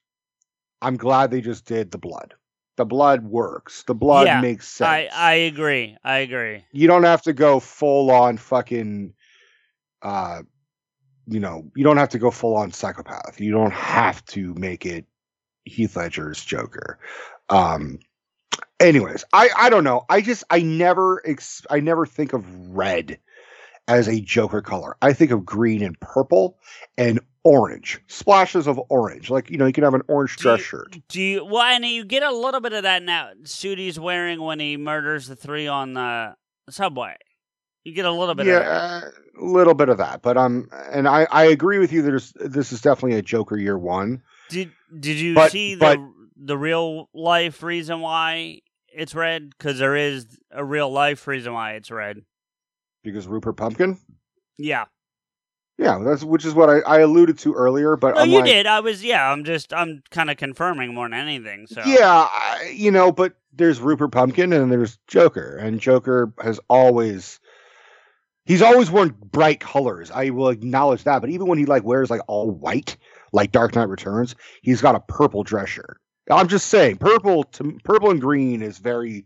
I'm glad they just did the blood. The blood works. The blood Yeah, makes sense. I I agree. I agree. you don't have to go full on fucking uh you know, you don't have to go full on psychopath. You don't have to make it Heath Ledger's Joker. Um anyways, I I don't know. I just I never ex- I never think of red as a Joker color. I think of green and purple and orange. Splashes of orange. Like, you know, you can have an orange Do dress you- shirt. Do you? Well, and you get a little bit of that now. Suit he's wearing when he murders the three on the subway. You get a little bit of that. yeah, a little bit of that, but um, and I I agree with you. There's this is definitely a Joker year one. Did Did you But- see the the real life reason why it's red? Because there is a real life reason why it's red. because Rupert Pupkin. Yeah. Yeah, that's which is what I, I alluded to earlier. But No, I'm you like, did. I was. Yeah. I'm just. I'm kind of confirming more than anything. So yeah, I, you know, but there's Rupert Pupkin and there's Joker, and Joker has always he's always worn bright colors. I will acknowledge that. But even when he like wears like all white, like Dark Knight Returns, he's got a purple dress shirt. I'm just saying, purple to purple and green is very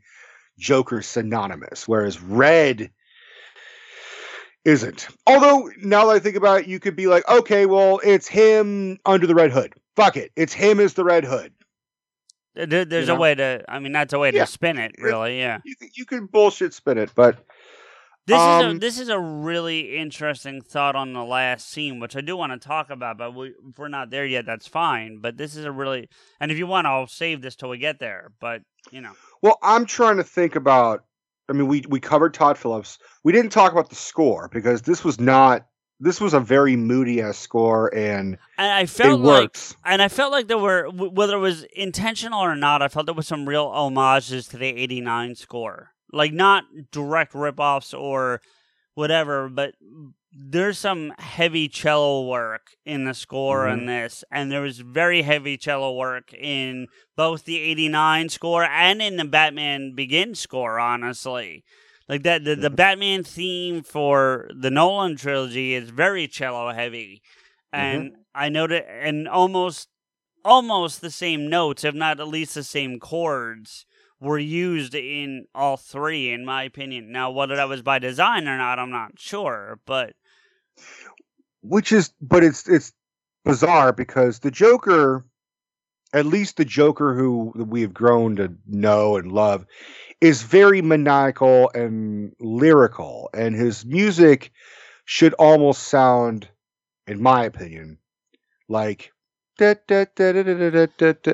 Joker synonymous, whereas red isn't. Although now that I think about it, you could be like, okay, well, it's him under the red hood. Fuck it, it's him as the red hood. There's You a way to. I mean, that's a way Yeah. to spin it. Really. Yeah. You you could bullshit spin it, but This is a Um, this is a really interesting thought on the last scene, which I do want to talk about, but we, if we're not there yet, that's fine. But this is a really, and if you want, I'll save this till we get there. But you know, well, I'm trying to think about. I mean, we we covered Todd Phillips. We didn't talk about the score because this was not this was a very moody ass score, and And I it felt like and I felt like there were whether it was intentional or not, I felt there was some real homages to the 89 score. Like not direct ripoffs or whatever, but there's some heavy cello work in the score Mm-hmm. in this and there was very heavy cello work in both the 89 score and in the Batman Begins score, honestly. Like that the, the Mm-hmm. Batman theme for the Nolan trilogy is very cello heavy. And Mm-hmm. I noted and almost almost the same notes, if not at least the same chords, were used in all three, in my opinion. Now, whether that was by design or not, I'm not sure. But which is but it's it's bizarre because the joker at least the joker who we have grown to know and love is very maniacal and lyrical and his music should almost sound in my opinion like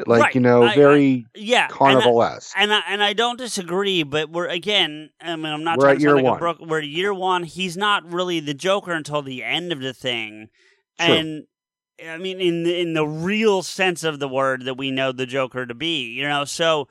like you know, very yeah, carnival esque. And I, and I don't disagree, but we're again. I mean, I'm not. trying to at year like one. We're year one. He's not really the Joker until the end of the thing, and I mean, in the, in the real sense of the word that we know the Joker to be, you know. So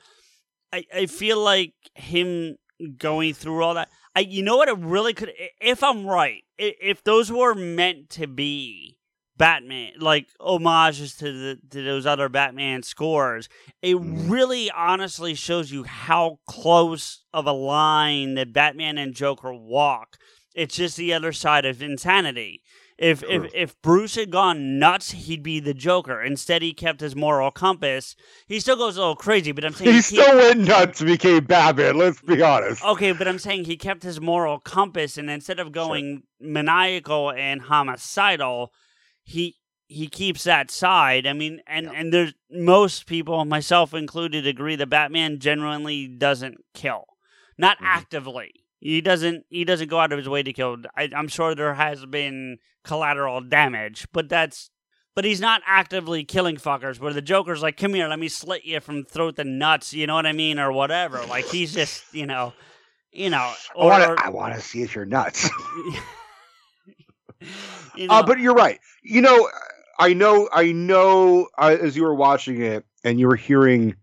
I I feel like him going through all that. I you know what it really could if I'm right if those were meant to be Batman, like homages to the to those other Batman scores, it Mhm. really honestly shows you how close of a line that Batman and Joker walk. It's just the other side of insanity. If True. if if Bruce had gone nuts, he'd be the Joker. Instead, he kept his moral compass. He still goes a little crazy, but I'm saying he he- still went nuts and became batman let's be honest Okay, but I'm saying he kept his moral compass, and instead of going maniacal and homicidal, he he keeps that side. I mean, and Yeah. and there's most people, myself included, agree that Batman genuinely doesn't kill, not Mhm. actively. He doesn't. He doesn't go out of his way to kill. I, I'm sure there has been collateral damage, but that's. But he's not actively killing fuckers. Where the Joker's like, "Come here, let me slit you from throat to nuts," you know what I mean, or whatever. Like he's just, you know, you know, or, want or- to. I want to see if you're nuts. you know, Uh, but you're right. You know, I know. I know. Uh, as you were watching it and you were hearing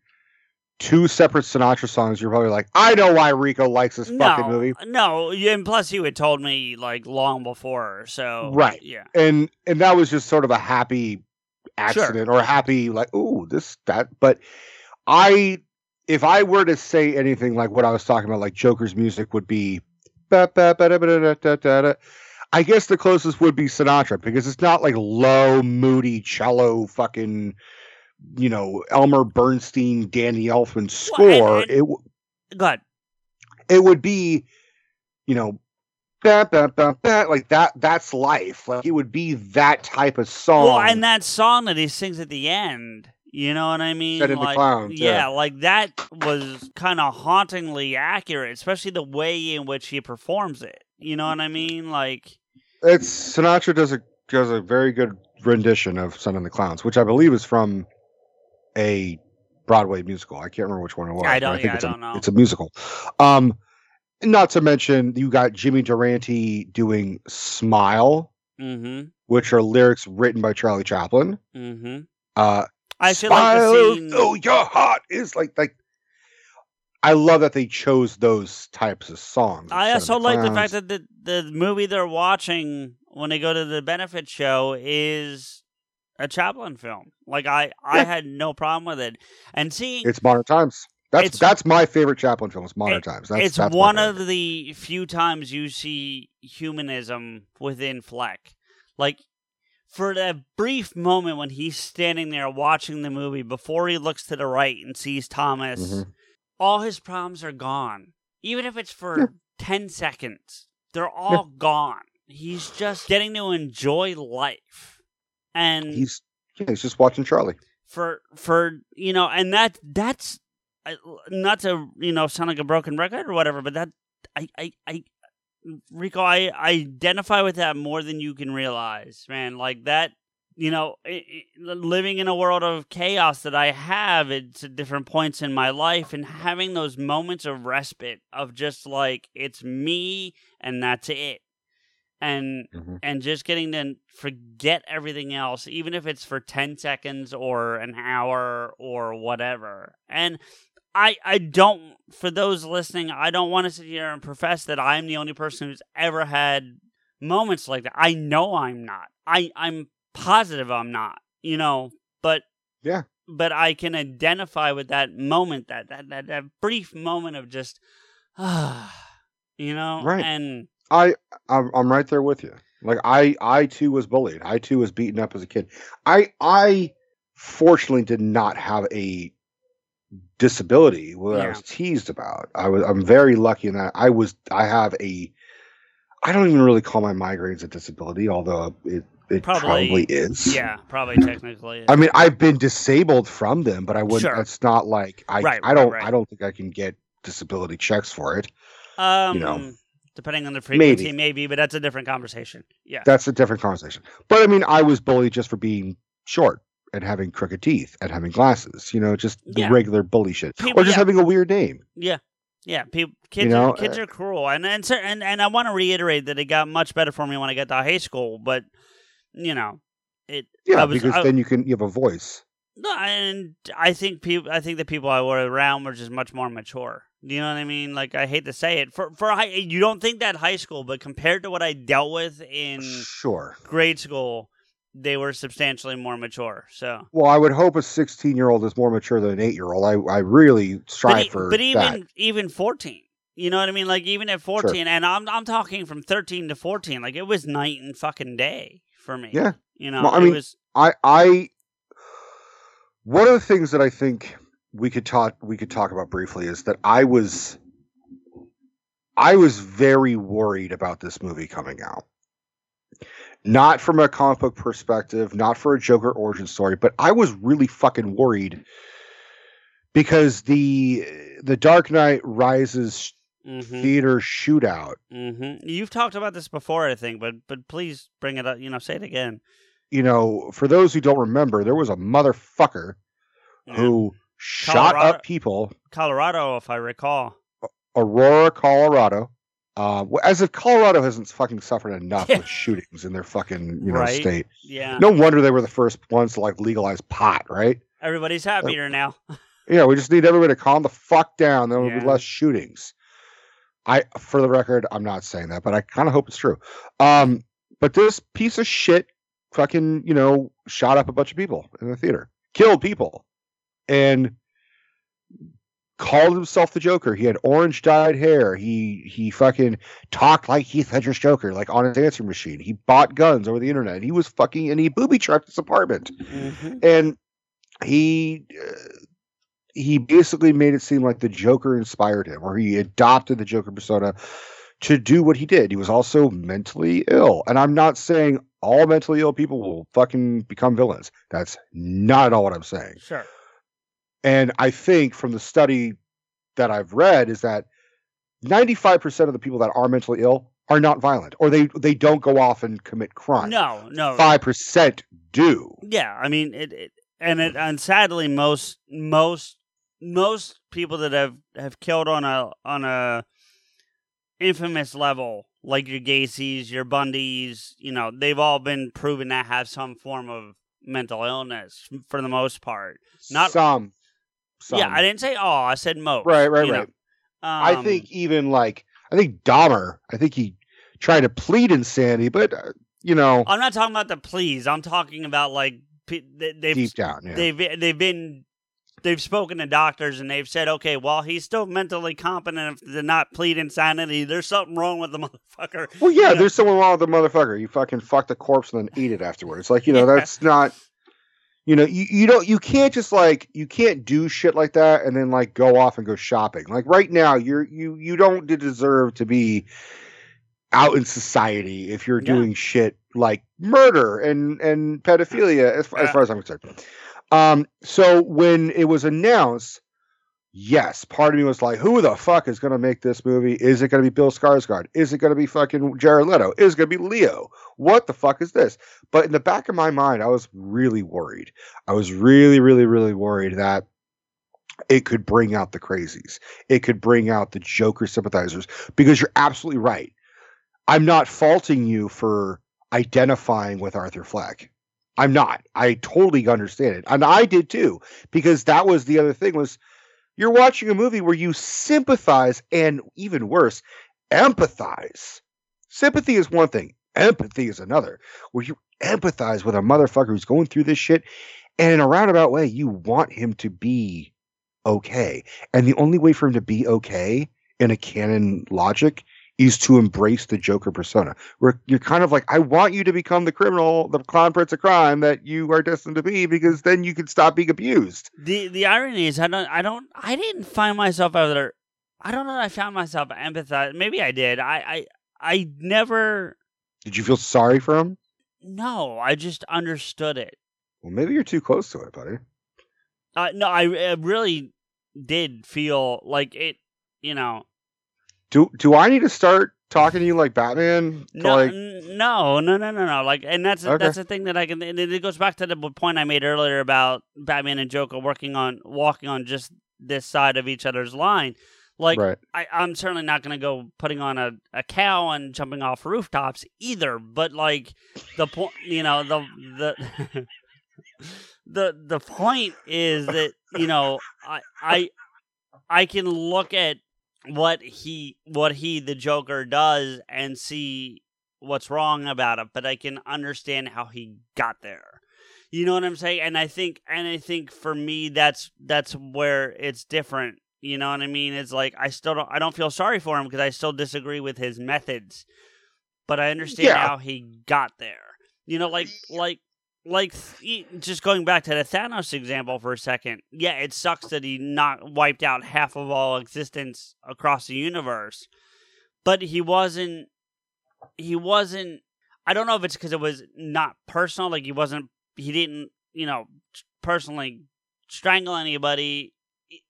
two separate Sinatra songs, you're probably like, "I know why Rico likes this fucking movie." no, and plus you had told me like long before, so Right. yeah, And and that was just sort of a happy accident or a happy like, "Ooh, this that." But I, if I were to say anything like what I was talking about, like Joker's music would be. da- da- da. I guess the closest would be Sinatra because it's not like low, moody cello, fucking, you know, Elmer Bernstein, Danny Elfman Well, score. and- and- it w- go ahead. it would be, you know, ba, ba, ba, ba, like that. That's life. Like it would be that type of song. Well, and that song that he sings at the end, you know what I mean? Set the like, Clowns, yeah. like that was kind of hauntingly accurate, especially the way in which he performs it. You know what I mean? Like, it's Sinatra does a does a very good rendition of "Send in the Clowns," which I believe is from a Broadway musical. I can't remember which one it was. I don't- think yeah, it's a, don't know. It's a musical. Um, not to mention you got Jimmy Durante doing "Smile," mm-hmm, which are lyrics written by Charlie Chaplin. mm-hmm. Uh, I should like Smile, to see. though your heart is like like. I love that they chose those types of songs. I also like the fact that the the movie they're watching when they go to the benefit show is a Chaplin film. Like I, I had no problem with it, and seeing it's Modern Times. That's It's- that's my favorite Chaplin film. It's Modern It- Times. That's, it's that's one of the few times you see humanism within Fleck. Like for that brief moment when he's standing there watching the movie before he looks to the right and sees Thomas, Mhm. All his problems are gone. Even if it's for Yeah. 10 seconds, they're all gone. He's just getting to enjoy life. And He's yeah, he's just watching Charlie. for for you know and that that's not to you know sound like a broken record or whatever but that i i i rico i identify with that more than you can realize man like that you know living in a world of chaos that i have it's at different points in my life and having those moments of respite of just like it's me and that's it and Mhm. and just getting to forget everything else, even if it's for ten seconds or an hour or whatever. And I I don't for those listening, I don't want to sit here and profess that I'm the only person who's ever had moments like that. I know I'm not. I I'm positive I'm not. You know, but Yeah. but I can identify with that moment, that that that, that brief moment of just, ah, you know, Right. and I I'm, I'm right there with you. Like I I too was bullied. I too was beaten up as a kid. I I fortunately did not have a disability what I was teased about. I was I'm very lucky in that I was I have a I don't even really call my migraines a disability, although it it Probably- probably, is. yeah, probably technically. I mean, I've been disabled from them, but I wouldn't. Sure. It's not like I. Right, I don't. right, right. I don't think I can get disability checks for it. um, know, depending on the frequency, maybe. maybe. but that's a different conversation. Yeah, That's a different conversation. But I mean, I was bullied just for being short and having crooked teeth and having glasses. You know, just the Yeah. regular bully shit, People- or just yeah. having a weird name. yeah, yeah. People, kids, know, are, kids uh, are cruel, and and and and I want to reiterate that it got much better for me when I got to high school. But you know, it. Yeah, was, because I- then you can you have a voice. No, and I think people. I think the people I were around were just much more mature. Do you know what I mean? Like I hate to say it, for for high, you don't think that high school, but compared to what I dealt with in Sure. grade school, they were substantially more mature. So, Well, I would hope a 16 year old is more mature than an eight year old. I I really strive but, e- for but even that. even fourteen, you know what I mean? Like even at fourteen, and I'm I'm talking from thirteen to fourteen. Like it was night and fucking day for me. Yeah. you know, Well, I it mean, was I I one of the things that I think we could talk we could talk about briefly is that I was I was very worried about this movie coming out. Not from a comic book perspective, not for a Joker origin story, but I was really fucking worried because the the Dark Knight Rises mhm, theater shootout mhm. You've talked about this before, I think, but but please bring it up. You know, say it again. you know, for those who don't remember, there was a motherfucker Yeah. who shot up people. Colorado, if I recall. Aurora, Colorado. Uh, as if Colorado hasn't fucking suffered enough with shootings in their fucking you know Right. state. Yeah, No wonder they were the first ones to like legalize pot, right? everybody's happier now. Yeah, we just need everybody to calm the fuck down. There will Yeah. be less shootings. I, for the record, I'm not saying that, but I kind of hope it's true. Um, but this piece of shit, fucking, you know, shot up a bunch of people in the theater, killed people, and called himself the Joker. He had orange dyed hair. He he fucking talked like Heath Ledger's Joker, like on his answering machine. He bought guns over the internet. He was fucking and he booby trapped his apartment Mhm. and he uh, he basically made it seem like the Joker inspired him, or he adopted the Joker persona to do what he did. He was also mentally ill, and I'm not saying all mentally ill people will fucking become villains. That's not at all what I'm saying. Sure. And I think from the study that I've read is that 95% of the people that are mentally ill are not violent, or they they don't go off and commit crime. No, no. Five percent do. Yeah, I mean it, it and it and sadly most most most people that have have killed on a on a infamous level like your Gacy's, your Bundys, you know, they've all been proven to have some form of mental illness for the most part. Not- some. some. Yeah, I didn't say all, I said most. Right, right, right. I Um, think even like I think Dahmer. I think he tried to plead insanity, but uh, you know, I'm not talking about the pleas. I'm talking about like they- they've deep down, yeah. they've they've been they've spoken to doctors and they've said, okay, while he's still mentally competent to not plead insanity, there's something wrong with the motherfucker. well, yeah, you know. there's someone wrong with the motherfucker. You fucking fuck the corpse and then eat it afterwards. Like you know, Yeah. that's not. You know, you, you don't you can't just like you can't do shit like that and then like go off and go shopping. Like right now, you're you you don't deserve to be out in society if you're Yeah. doing shit like murder and and pedophilia as, as uh, far as I'm concerned. Um, so when it was announced, yes, part of me was like, who the fuck is going to make this movie? Is it going to be Bill Skarsgård? Is it going to be fucking Jared Leto? Is it going to be Leo? What the fuck is this? But in the back of my mind, I was really worried. I was really, really, really worried that it could bring out the crazies. It could bring out the Joker sympathizers because you're absolutely right. I'm not faulting you for identifying with Arthur Fleck. I'm not. I totally understand it. And I did too, because that was the other thing was you're watching a movie where you sympathize and even worse, empathize. Sympathy is one thing, empathy is another, where you empathize with a motherfucker who's going through this shit. And in a roundabout way, you want him to be okay. And the only way for him to be okay in a canon logic is to embrace the Joker persona. Where you're kind of like, I want you to become the criminal, the clown prince of crime that you are destined to be, because then you can stop being abused. The the irony is, I don't, I don't, I didn't find myself ever. I don't know. that I found myself empathize. Maybe I did. I, I, I never. Did you feel sorry for him? No, I just understood it. Well, maybe you're too close to it, buddy. Uh, no, I, I really did feel like it. You know, Do do I need to start talking to you like Batman? No, like, no, no, no, no, no. Like, and that's Okay. that's the thing that I can. And it goes back to the point I made earlier about Batman and Joker working on walking on just this side of each other's line. Like, right. I, I'm certainly not going to go putting on a, a cow and jumping off rooftops either. But like the point, you know, the the the the point is that you know I I I can look at what he what he the Joker does and see what's wrong about it, but I can understand how he got there. You know what I'm saying? And I think and I think for me that's that's where it's different. You know what I mean? It's like I still don't I don't feel sorry for him because I still disagree with his methods. But I understand Yeah. how he got there. You know, like like like just going back to the Thanos example for a second. Yeah, it sucks that he not wiped out half of all existence across the universe. But he wasn't he wasn't I don't know if it's because it was not personal, like he wasn't he didn't, you know, personally strangle anybody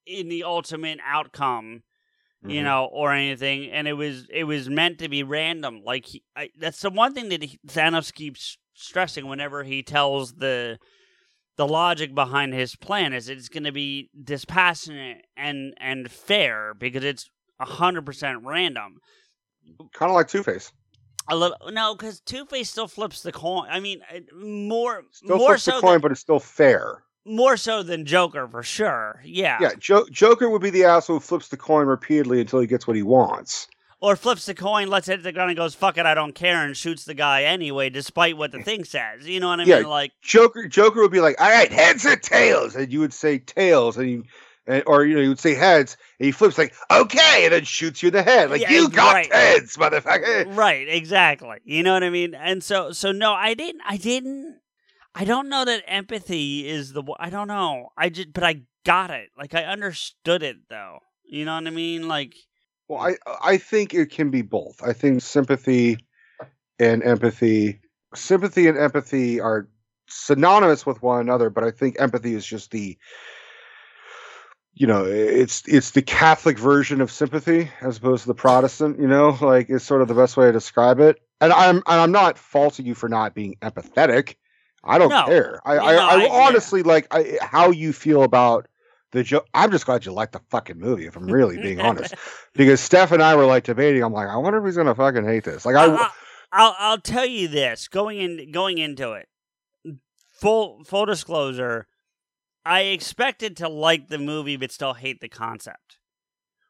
in the ultimate outcome you Mhm. know, or anything. And it was it was meant to be random. Like he, I, that's the one thing that he, Thanos keeps stressing whenever he tells the the logic behind his plan is it's going to be dispassionate and and fair because it's hundred percent random. Kind of like Two Face. A little no, because Two Face still flips the coin. I mean, more Still more flips so the coin, than, but it's still fair. more so than Joker for sure. Yeah. Yeah, jo- Joker would be the asshole who flips the coin repeatedly until he gets what he wants. Or flips the coin, lets it hit the ground, and goes "fuck it, I don't care," and shoots the guy anyway, despite what the thing says. You know what I Yeah. mean? Like, Joker Joker would be like, "All right, heads or tails," and you would say tails, and you, and, or you know, you would say heads, and he flips like, "Okay," and then shoots you in the head, like, Yeah, "You got right. heads, motherfucker." right? Exactly. You know what I mean? And so, so no, I didn't. I didn't. I don't know that empathy is the. I don't know. I just, but I got it. Like I understood it though. You know what I mean? Like, Well, I I think it can be both. I think sympathy and empathy, sympathy and empathy are synonymous with one another, but I think empathy is just the you know, it's it's the Catholic version of sympathy as opposed to the Protestant, you know, like it's sort of the best way to describe it. And I'm and I'm not faulting you for not being empathetic. I don't No. care. I No, I, I, I- yeah. honestly like I, how you feel about the joke. I'm just glad you liked the fucking movie. If I'm really being honest, because Steph and I were like debating. I'm like, I wonder if he's gonna fucking hate this. Like, I, I, I'll I'll tell you this going in going into it. Full full disclosure, I expected to like the movie but still hate the concept.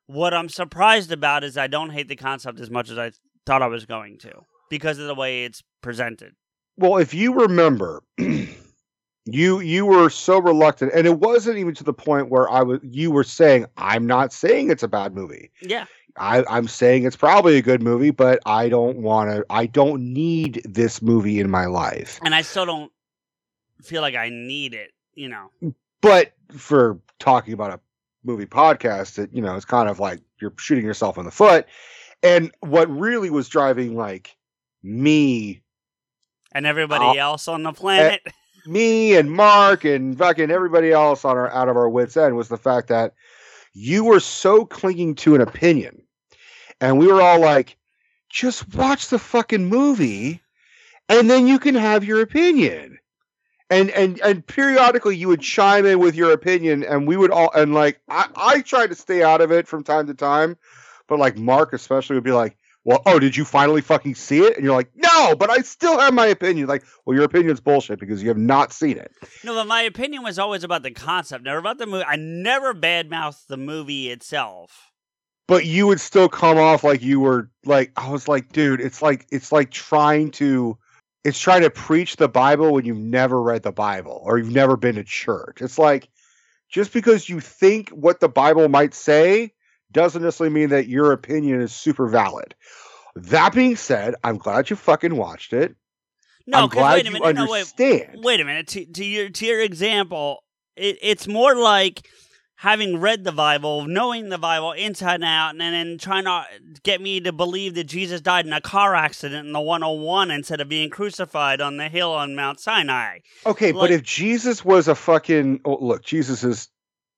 What I'm surprised about is I don't hate the concept as much as I thought I was going to because of the way it's presented. well, if you remember, you you were so reluctant, and it wasn't even to the point where I was. You were saying, I'm not saying it's a bad movie. Yeah. I, I'm saying it's probably a good movie, but I don't want to. I don't need this movie in my life. And I still don't feel like I need it, you know. But for talking about a movie podcast, it you know it's kind of like you're shooting yourself in the foot. And what really was driving like me, And everybody I'll- else on the planet. Eh, me and Mark and fucking everybody else on our out of our wits end was the fact that you were so clinging to an opinion, and we were all like, just watch the fucking movie, and then you can have your opinion. And and and periodically you would chime in with your opinion, and we would all and like I I tried to stay out of it from time to time, but like Mark especially would be like, well, oh, did you finally fucking see it? And you're like, no, but I still have my opinion. Like, well, your opinion's bullshit because you have not seen it. No, but my opinion was always about the concept, never about the movie. I never badmouthed the movie itself. But you would still come off like you were like I was like, dude, it's like it's like trying to it's trying to preach the Bible when you've never read the Bible or you've never been to church. It's like just because you think what the Bible might say doesn't necessarily mean that your opinion is super valid. That being said, I'm glad you fucking watched it. No, I'm glad wait a you minute. No, wait, understand. wait a minute. To, to your to your example, it, it's more like having read the Bible, knowing the Bible inside and out, and then trying to get me to believe that Jesus died in a car accident in the 101 instead of being crucified on the hill on Mount Sinai. Okay, Like- but if Jesus was a fucking oh, look, Jesus is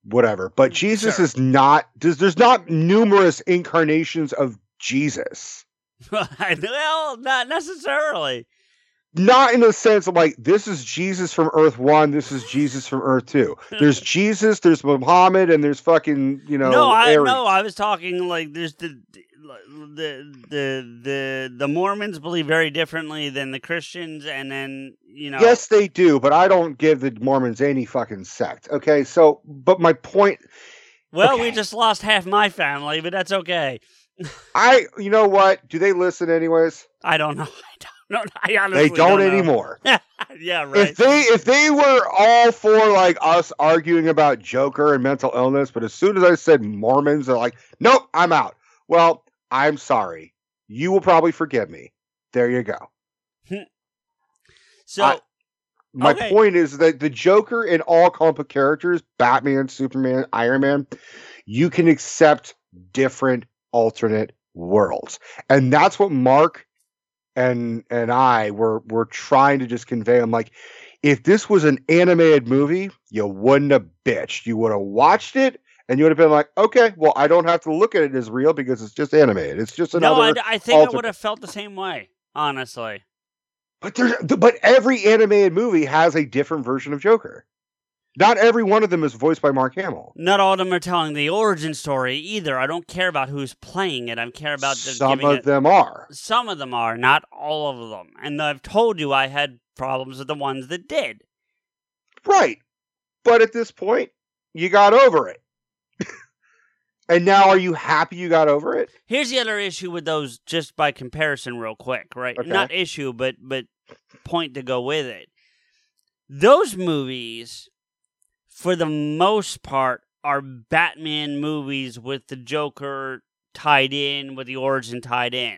whatever, but mm, Jesus Sure. is not. There's, there's not numerous incarnations of Jesus. well, not necessarily. Not in the sense of like this is Jesus from Earth One, this is Jesus from Earth Two. There's Jesus, there's Muhammad, and there's fucking you know. no, I Aries. no, I was talking like there's the the the the the Mormons believe very differently than the Christians, and then you know. Yes, they do, but I don't give the Mormons any fucking sect. Okay, so but my point, Well, we just lost half my family, but that's okay. I you know what? Do they listen anyways? I don't know. I don't know. I honestly They don't, know. anymore. yeah, right. If they if they were all for like us arguing about Joker and mental illness, but as soon as I said Mormons, they're like, nope, I'm out. Well, I'm sorry. You will probably forgive me. There you go. so I- My Okay. point is that the Joker and all comic characters, Batman, Superman, Iron Man, you can accept different alternate worlds. And that's what Mark and and I were were trying to just convey. I'm like, if this was an animated movie, you wouldn't have bitched. You would have watched it and you would have been like, okay, well, I don't have to look at it as real because it's just animated. It's just no, another I, I think I would have felt the same way. Honestly, But there's but every animated movie has a different version of Joker. Not every one of them is voiced by Mark Hamill. not all of them are telling the origin story either. I don't care about who's playing it. I care about the, Some of it. them are. Some of them are, not all of them. And I've told you I had problems with the ones that did. Right. But at this point, you got over it. And now are you happy you got over it? Here's the other issue with those, just by comparison, real quick, right? Okay. Not issue, but but point to go with it. Those movies, for the most part, are Batman movies with the Joker tied in, with the origin tied in.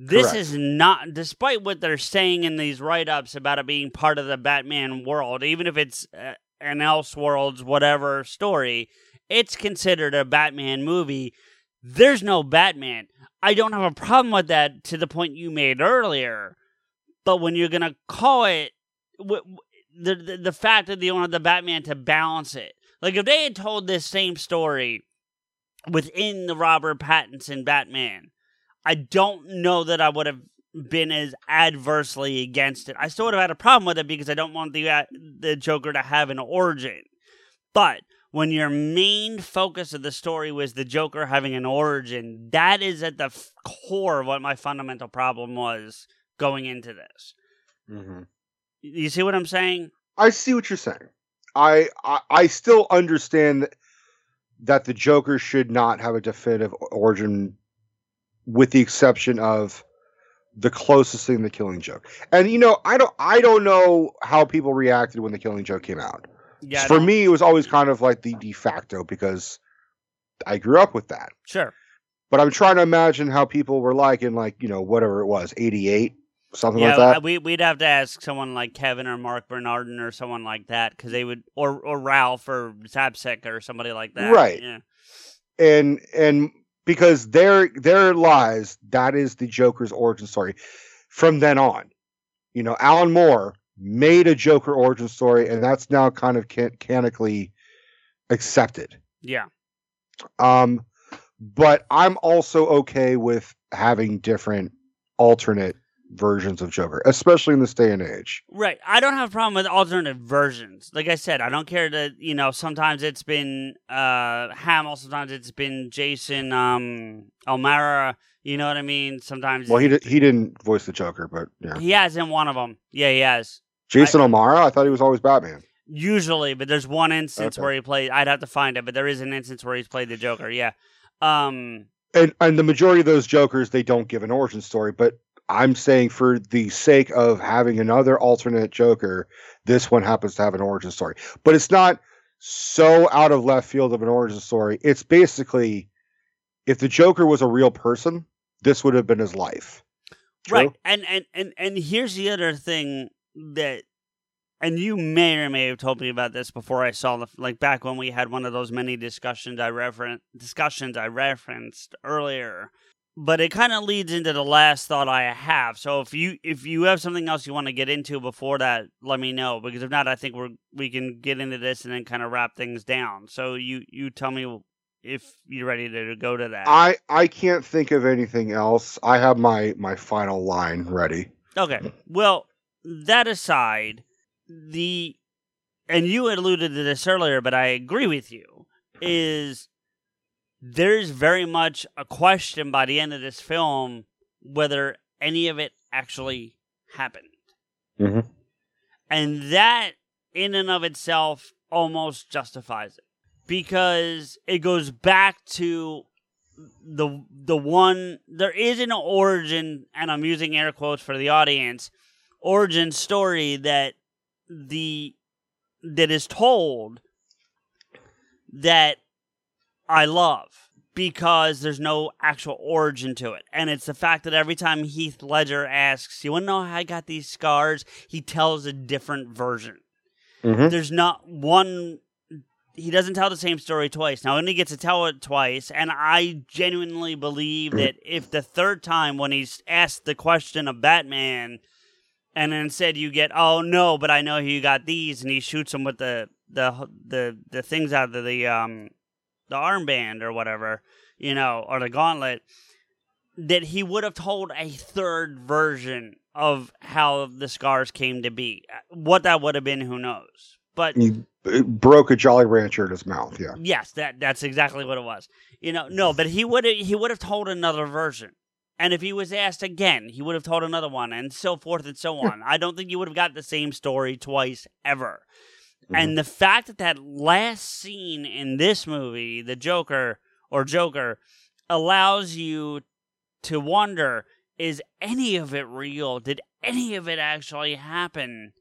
This Correct. is not, despite what they're saying in these write ups about it being part of the Batman world, even if it's uh, an Elseworlds, whatever story, it's considered a Batman movie. There's no Batman. I don't have a problem with that to the point you made earlier. But when you're going to call it, w- w- the, the, the fact that they don't the Batman to balance it. Like if they had told this same story within the Robert Pattinson Batman, I don't know that I would have been as adversely against it. I still would have had a problem with it because I don't want the uh, the Joker to have an origin. But when your main focus of the story was the Joker having an origin, that is at the f- core of what my fundamental problem was going into this. Mm-hmm. You see what I'm saying? I see what you're saying. I, I I still understand that, that the Joker should not have a definitive origin, with the exception of the closest thing the Killing Joke. And you know, I don't I don't know how people reacted when the Killing Joke came out. Yeah. For me, it was always kind of like the de facto because I grew up with that. sure. But I'm trying to imagine how people were like in like you know whatever it was, '88, something Yeah, like that. Uh, we we'd have to ask someone like Kevin or Marc Bernardin or someone like that because they would, or or Ralph or Zapsek or somebody like that. Right. Yeah. and and because there there lies that is the Joker's origin story. From then on, you know, Alan Moore made a Joker origin story, and that's now kind of can- canonically accepted. Yeah. Um, but I'm also okay with having different alternate versions of Joker, especially in this day and age. Right. I don't have a problem with alternate versions. Like I said, I don't care that you know sometimes it's been uh Hamill, sometimes it's been Jason um O'Mara. You know what I mean? Sometimes Well, he di- he didn't voice the Joker, but yeah, he has in one of them. Yeah, he has. Jason O'Mara. I thought he was always Batman. Usually, but there's one instance Okay. where he played. I'd have to find it, but there is an instance where he's played the Joker. Yeah. Um. and and the majority of those jokers they don't give an origin story but i'm saying for the sake of having another alternate joker this one happens to have an origin story but it's not so out of left field of an origin story it's basically if the joker was a real person this would have been his life True? Right. And and and and here's the other thing that and you may or may have told me about this before I saw the like back when we had one of those many discussions I referen discussions I referenced earlier. But it kind of leads into the last thought I have. So if you if you have something else you want to get into before that, let me know because if not, I think we're we can get into this and then kind of wrap things down. So you you tell me if you're ready to go to that. i i can't think of anything else i have my my final line ready Okay. Well, that aside, the and you alluded to this earlier, but I agree with you. Is there's very much a question by the end of this film whether any of it actually happened, Mhm. and that in and of itself almost justifies it because it goes back to the the one there is an origin and I'm using air quotes for the audience origin story that the that is told that I love because there's no actual origin to it. And it's the fact that every time Heath Ledger asks, You want to know how I got these scars? He tells a different version. Mhm. There's not one. He doesn't tell the same story twice. Now, only gets to tell it twice, and I genuinely believe that if the third time, when he's asked the question of Batman, and instead you get, oh no, but I know you got these, and he shoots him with the the the the things out of the um the armband or whatever, you know, or the gauntlet, that he would have told a third version of how the scars came to be. What that would have been, who knows? But he broke a jolly rancher in his mouth yeah yes, that that's exactly what it was. You know, no, but he would have he would have told another version. And if he was asked again, he would have told another one, and so forth and so on. I don't think you would have got the same story twice ever. Mm-hmm. And the fact that that last scene in this movie, the Joker or Joker, allows you to wonder: Is any of it real? Did any of it actually happen?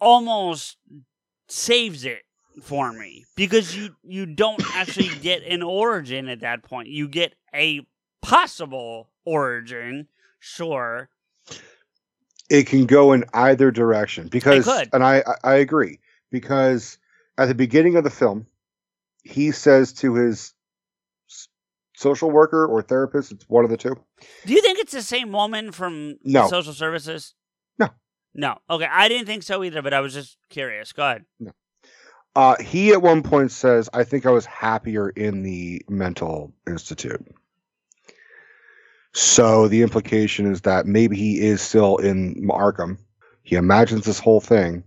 Almost saves it for me because you you don't actually get an origin at that point. You get a possible origin, sure. it can go in either direction because and I, I agree because at the beginning of the film he says to his social worker or therapist it's one of the two Do you think it's the same woman from No. social services? No. No. Okay, I didn't think so either, but I was just curious. Go ahead. uh he at one point says I think I was happier in the mental institute so the implication is that maybe he is still in Arkham he imagines this whole thing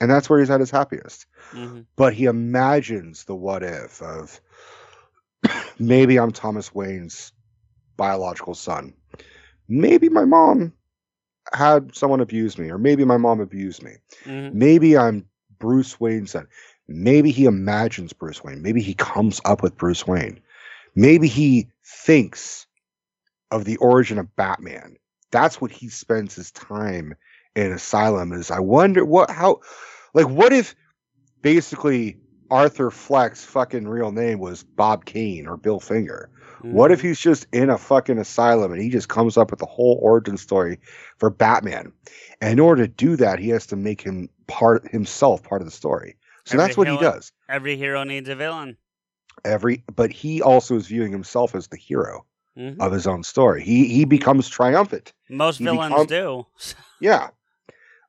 and that's where he's at his happiest hmm but he imagines the what if of maybe I'm Thomas Wayne's biological son. Maybe my mom had someone abuse me, or maybe my mom abused me. hmm Maybe I'm Bruce Wayne's son. Maybe he imagines Bruce Wayne. Maybe he comes up with Bruce Wayne. Maybe he thinks of the origin of Batman. That's what he spends his time in asylum is I wonder what how like what if basically Arthur Fleck's fucking real name was Bob Kane or Bill Finger? What if mm-hmm. he's just in a fucking asylum and he just comes up with the whole origin story for Batman? And in order to do that, he has to make him part himself part of the story. So Every that's what he does. every hero needs a villain? Every but he also is viewing himself as the hero Mhm. of his own story. He he becomes triumphant. Most he villains become- do. Yeah.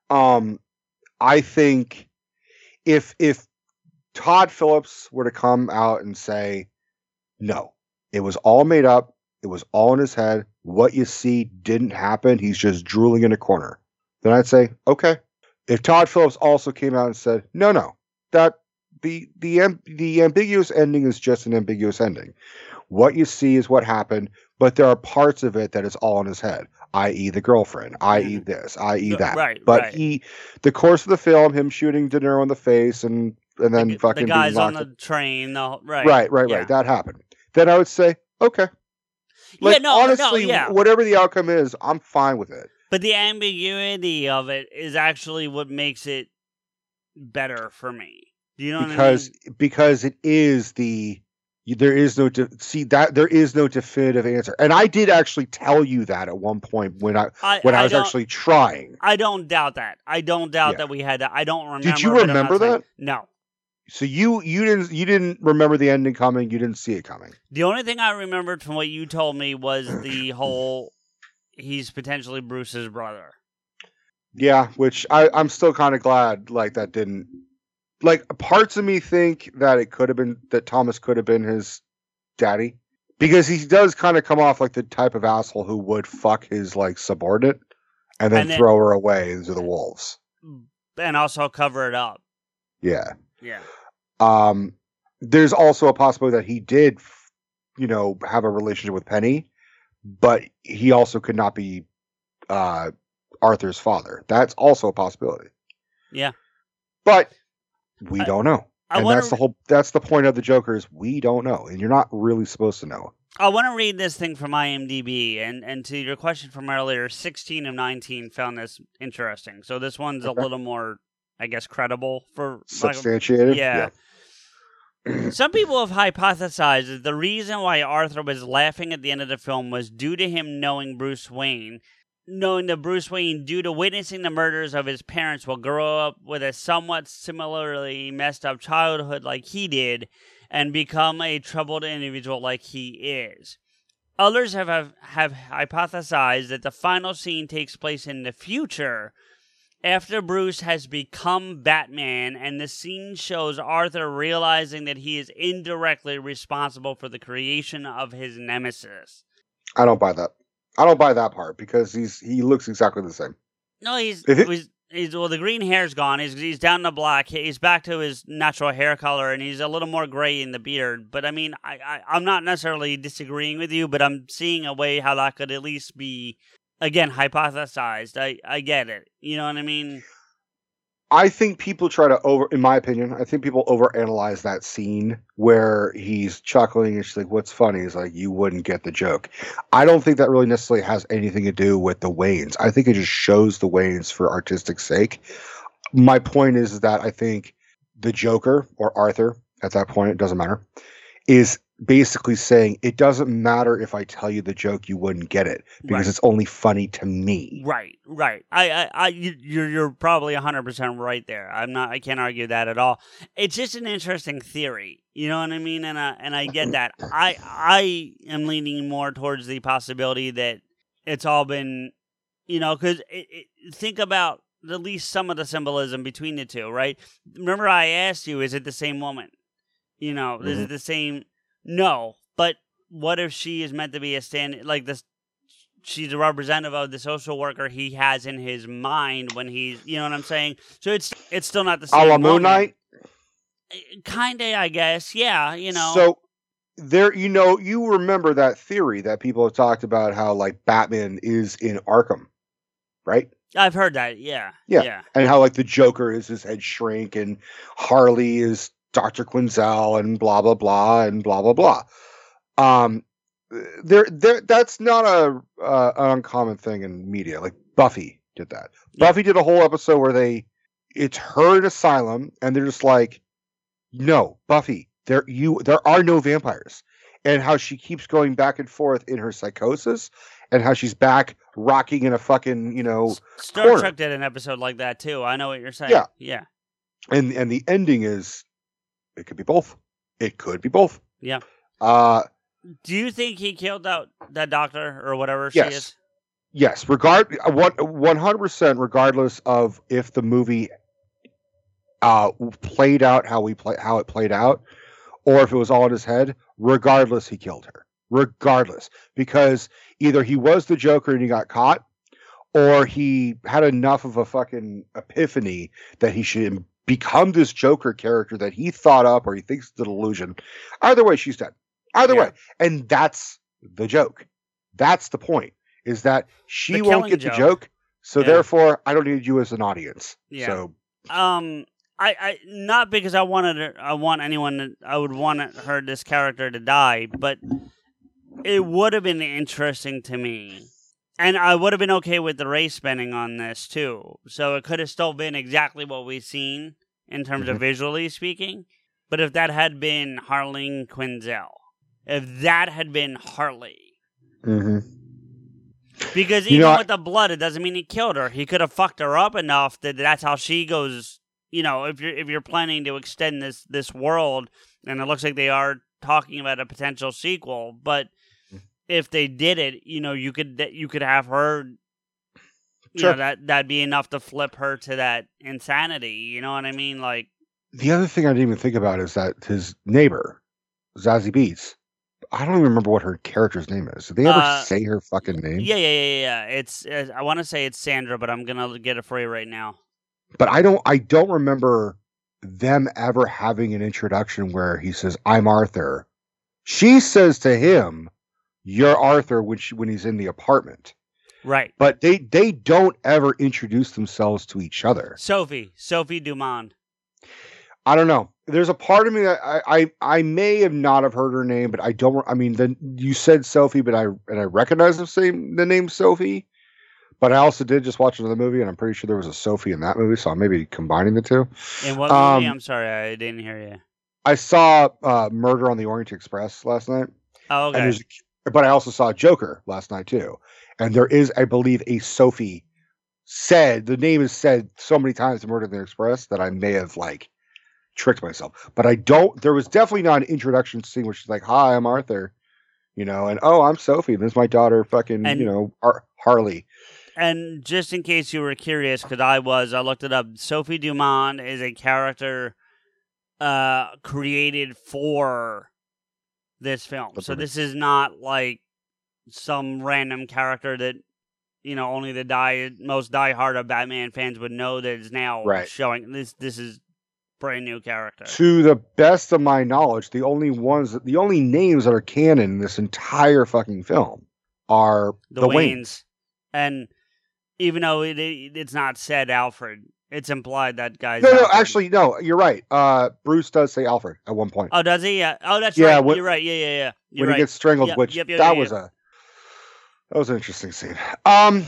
Um I think if if Todd Phillips were to come out and say, no, it was all made up, it was all in his head. What you see didn't happen. He's just drooling in a corner. Then I'd say, okay. If Todd Phillips also came out and said, no, no, that the the the ambiguous ending is just an ambiguous ending. What you see is what happened, but there are parts of it that is all in his head, i.e., the girlfriend, i.e., mm-hmm. this, i.e., that. right, but right. he, the course of the film, him shooting De Niro in the face and and then the, fucking the guys on the train. The, right, right, right, yeah. right. That happened. Then I would say, okay. Yeah, Like, no, no, honestly, yeah. whatever the outcome is, I'm fine with it. But the ambiguity of it is actually what makes it better for me. Do you know because what I mean? because it is the there is no de- see that there is no definitive answer and i did actually tell you that at one point when i I, when i, I was actually trying I don't doubt that. I don't doubt Yeah. that we had that. I don't remember. Did you remember saying- that? No. so you you didn't you didn't remember the ending coming you didn't see it coming The only thing I remembered from what you told me was the whole he's potentially Bruce's brother. yeah which i i'm still kind of glad like that didn't like parts of me think that it could have been that thomas could have been his daddy because he does kind of come off like the type of asshole who would fuck his like subordinate and then And then- throw her away into the wolves And also cover it up. yeah Yeah. Um, there's also a possibility that he did, you know, have a relationship with Penny, but he also could not be uh, Arthur's father. That's also a possibility. Yeah. But we I- don't know. I and want that's the whole that's the point of the Joker is we don't know. And you're not really supposed to know. I want to read this thing from IMDb, and, and to your question from earlier, 16 of 19 found this interesting. So this one's Okay. a little more, I guess, credible for. lack of- Substantiated. Yeah. Some people have hypothesized that the reason why Arthur was laughing at the end of the film was due to him knowing Bruce Wayne, knowing that Bruce Wayne, due to witnessing the murders of his parents, will grow up with a somewhat similarly messed up childhood like he did and become a troubled individual like he is. Others have, have, have hypothesized that the final scene takes place in the future after Bruce has become Batman, and the scene shows Arthur realizing that he is indirectly responsible for the creation of his nemesis. I don't buy that. I don't buy that part because he's he looks exactly the same. No, he's it- he's, he's well. The green hair's gone. He's he's down to black. He's back to his natural hair color, and he's a little more gray in the beard. But I mean, I, I I'm not necessarily disagreeing with you, but I'm seeing a way how that could at least be again hypothesized. I I get it. You know what I mean? I think people try to over, in my opinion, I think people overanalyze that scene where he's chuckling and she's like, "What's funny?" Is like, "You wouldn't get the joke." I don't think that really necessarily has anything to do with the Waynes. I think it just shows the Waynes for artistic sake. My point is that I think the Joker or Arthur at that point, it doesn't matter, is basically saying it doesn't matter if I tell you the joke, you wouldn't get it because Right. it's only funny to me. Right, right. I, I, I you- you're, you're probably 100% right there. I'm not, I can't argue that at all. It's just an interesting theory. You know what I mean? And I, and I get that. I, I am leaning more towards the possibility that it's all been, you know, because it, it, think about at least some of the symbolism between the two, right? Remember, I asked you, is it the same woman? You know, is mm-hmm. it the same? No, but what if she is meant to be a stand like this? She's a representative of the social worker he has in his mind when he's, you know what I'm saying. So it's it's still not the A same. la Moon. Knight. Eh, kinda, I guess. Yeah, you know. So there, you know, you remember that theory that people have talked about how like Batman is in Arkham, right? I've heard that. Yeah, Yeah. yeah. And how like the Joker is his head shrink and Harley is Dr. Quinzel and blah blah blah and blah blah blah. Um, there, there. That's not a uh, an uncommon thing in media. Like Buffy did that. Yeah. Buffy did a whole episode where they, it's her in asylum, and they're just like, no, Buffy, there you there are no vampires, and how she keeps going back and forth in her psychosis, and how she's back rocking in a fucking you know Star corner. Trek did an episode like that too. I know what you're saying. Yeah. yeah, and and the ending is it could be both. It could be both. Yeah. uh Do you think he killed that that doctor or whatever she is? yes. Regard what 100% regardless of if the movie uh played out how we play how it played out or if it was all in his head regardless he killed her. Regardless, because either he was the Joker and he got caught, or he had enough of a fucking epiphany that he should become this Joker character that he thought up or he thinks it's delusion. Either way, she's dead. Either Yeah. way. And that's the joke. That's the point. Is that she The won't get joke. the joke. So Yeah. therefore I don't need you as an audience. Yeah. So Um, I, I not because I wanted her, I want anyone to, I would want her this character to die, but it would have been interesting to me, and I would have been okay with the race spending on this too. So it could have still been exactly what we've seen in terms of visually speaking. But if that had been Harleen Quinzel, if that had been Harley, mhm. because You even know, I- with the blood, it doesn't mean he killed her. He could have fucked her up enough that that's how she goes. You know, if you're if you're planning to extend this this world, and it looks like they are talking about a potential sequel, but if they did it, you know, you could that you could have her. You Sure. know that that'd be enough to flip her to that insanity. You know what I mean? Like, the other thing I didn't even think about is that his neighbor, Zazie Beetz, I don't even remember what her character's name is. Did they ever Uh, say her fucking name? yeah, yeah, yeah, yeah. It's uh, I want to say it's Sandra, but I'm gonna get it for you right now. But I don't I don't remember them ever having an introduction where he says, I'm Arthur. She says to him, You're Arthur when she when he's in the apartment. Right, But they they don't ever introduce themselves to each other. Sophie, Sophie Dumont. I don't know. There's a part of me that I, I I may have not have heard her name, but I don't. I mean, then you said Sophie, but I and I recognize the same the name Sophie. But I also did just watch another movie, and I'm pretty sure there was a Sophie in that movie, so I may be combining the two. In what Um, movie? I'm sorry, I didn't hear you. I saw uh, Murder on the Orient Express last night, Oh, and okay. there's, but I also saw Joker last night too, and there is, I believe, a Sophie said the name is said so many times in Murder in the Express that I may have like tricked myself, but I don't. There was definitely not an introduction scene where she's like, "Hi, I'm Arthur," you know, and oh, I'm Sophie. And this is my daughter, fucking, And- you know, Har- Harley. And just in case you were curious, because I was, I looked it up. Sophie Dumont is a character uh, created for this film. That's So this is not like some random character that you know only the die most diehard of Batman fans would know that is now Right. showing. This this is brand new character. To the best of my knowledge, the only ones, the only names that are canon in this entire fucking film are the, the, Waynes. Waynes. And even though it, it, it's not said Alfred, it's implied that guy's. No, no, actually, no. You're right. Uh, Bruce does say Alfred at one point Oh, does he? Yeah. Oh, that's Yeah, right. when- You're right. Yeah, yeah, yeah. You're when right. he gets strangled. Yep, which yep, yep, that was a that was an interesting scene. Um,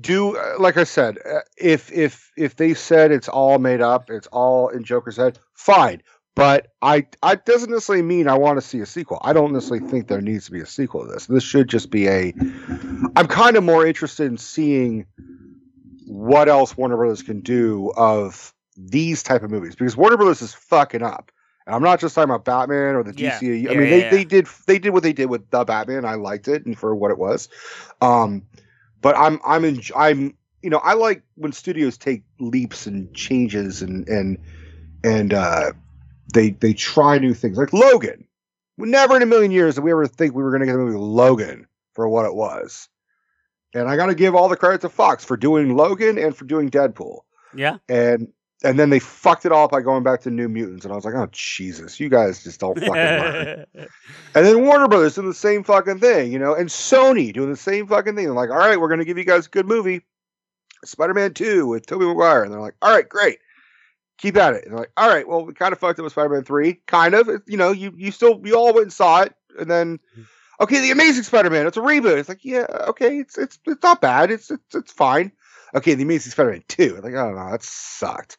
do uh, like I said, uh, if if if they said it's all made up, it's all in Joker's head, fine. But I, I doesn't necessarily mean I want to see a sequel. I don't necessarily think there needs to be a sequel to this. This should just be a. I'm kind of more interested in seeing what else Warner Brothers can do of these type of movies because Warner Brothers is fucking up. And I'm not just talking about Batman or the Yeah. DCU. Yeah, I mean, yeah, they, they did they did what they did with the Batman. I liked it and for what it was. Um, but I'm I'm in, I'm you know I like when studios take leaps and changes and and and uh, they they try new things like Logan. Never in a million years did we ever think we were going to get a movie Logan for what it was. And I got to give all the credit to Fox for doing Logan and for doing Deadpool. yeah. And and then they fucked it all by going back to New Mutants. And I was like, oh Jesus, you guys just don't fucking learn. And then Warner Brothers doing the same fucking thing, you know, and Sony doing the same fucking thing. They're like, all right, we're going to give you guys a good movie, Spider Man 2 with Tobey Maguire. And they're like, all right, great. Keep at it. And they're like, all right, well, we kind of fucked up with Spider Man 3. Kind of. You know, you, you still, you all went and saw it. And then, mm-hmm. Okay, The Amazing Spider Man, it's a reboot. It's like, yeah, okay, it's it's it's not bad. It's it's, it's fine. Okay, The Amazing Spider Man 2. Like, oh, no, that sucked.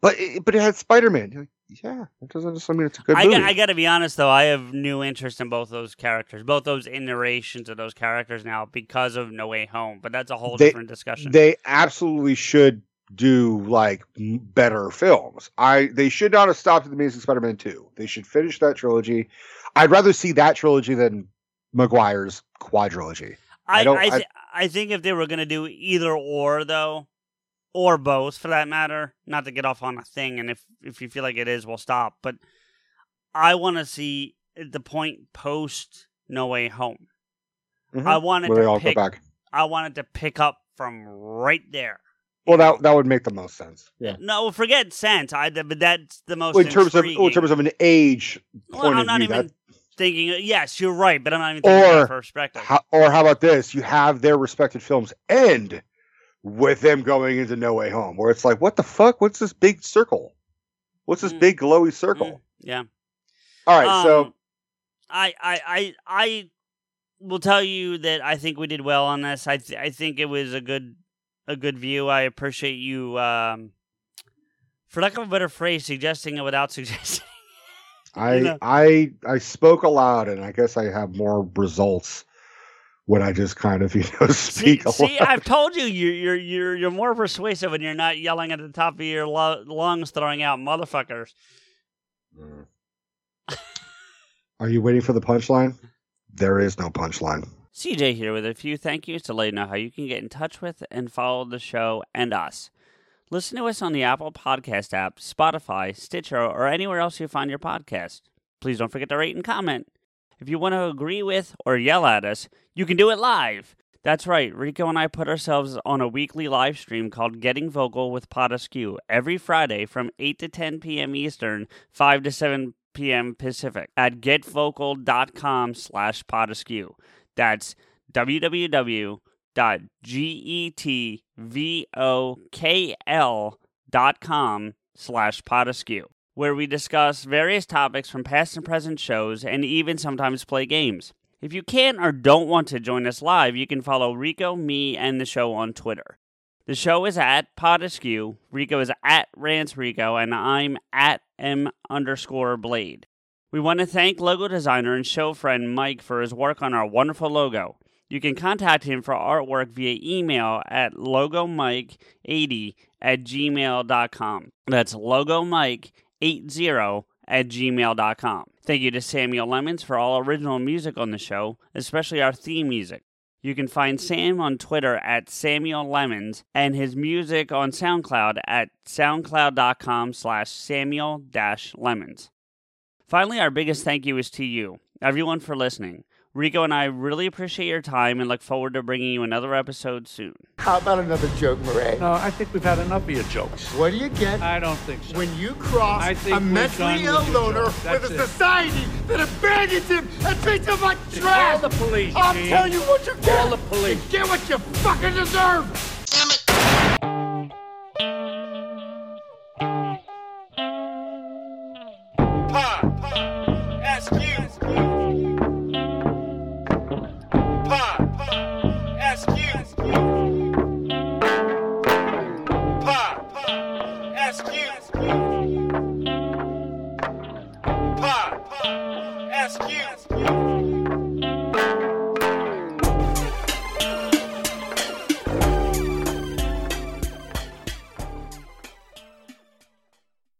But it, but it had Spider Man. Like, yeah, that doesn't necessarily mean it's a good I, movie. got, I got to be honest though, I have new interest in both those characters, both those iterations of those characters now because of No Way Home. But that's a whole They- different discussion. they absolutely should do like better films. I they should not have stopped at the Amazing Spider-Man 2. They should finish that trilogy. I'd rather see that trilogy than Maguire's quadrilogy. I I don't- I, I- th- I think if they were going to do either or though, or both for that matter, not to get off on a thing, and if if you feel like it is, we'll stop. But I want to see the point post No Way Home. Mhm. I wanted Where to all pick. go back. I wanted to pick up from right there. Well, that that would make the most sense. Yeah. No, forget sense. I but that's the most. Well, in terms of well, in terms of an age Well, point I'm of not view, even that thinking. Yes, you're right, but I'm not even thinking Or of perspective. how, or how about this? You have their respected films end with them going into No Way Home, where it's like, what the fuck? What's this big circle? What's this Mm. big glowy circle? Mm, yeah. All right, so Um, I, I, I, I will tell you that I think we did well on this. I, th- I think it was a good, a good view. I appreciate you, um, for lack of a better phrase, suggesting it without suggesting. I know. I I spoke aloud, and I guess I have more results when I just kind of you know see, speak aloud. see, I've told you, you're, you're, you're, you're more persuasive when you're not yelling at the top of your lo- lungs, throwing out motherfuckers. Mm. Are you waiting for the punchline? There is no punchline. CJ here with a few thank yous to let you know how you can get in touch with and follow the show and us. Listen to us on the Apple Podcast app, Spotify, Stitcher, or anywhere else you find your podcast. Please don't forget to rate and comment. If you want to agree with or yell at us, you can do it live. That's right, Rico and I put ourselves on a weekly live stream called Getting Vocal with Pot Askew every Friday from 8 to 10 p.m. Eastern, 5 to 7 p.m. Pacific at getvocal.com slash potaskew. That's www.getvokl.com slash potaskew, where we discuss various topics from past and present shows and even sometimes play games. If you can't or don't want to join us live, you can follow Rico, me, and the show on Twitter. The show is at Potaskew, Rico is at Rance Rico, and I'm at M underscore Blade. We want to thank logo designer and show friend Mike for his work on our wonderful logo. You can contact him for artwork via email at logomike80 at gmail.com. That's logomike80 at gmail.com. Thank you to Samuel Lemons for all original music on the show, especially our theme music. You can find Sam on Twitter at Samuel Lemons and his music on SoundCloud at soundcloud.com slash Samuel Lemons. Finally, our biggest thank you is to you, everyone, for listening. Rico and I really appreciate your time and look forward to bringing you another episode soon. How about another joke, Murray? No, I think we've had enough of your jokes. What do you get I don't think so. when you cross I think a we're mentally ill with loner jokes. with That's a it. society that abandons him and treats him like trash? Call the police, I'll Gene. tell you what you get. Call the police. You get what you fucking deserve.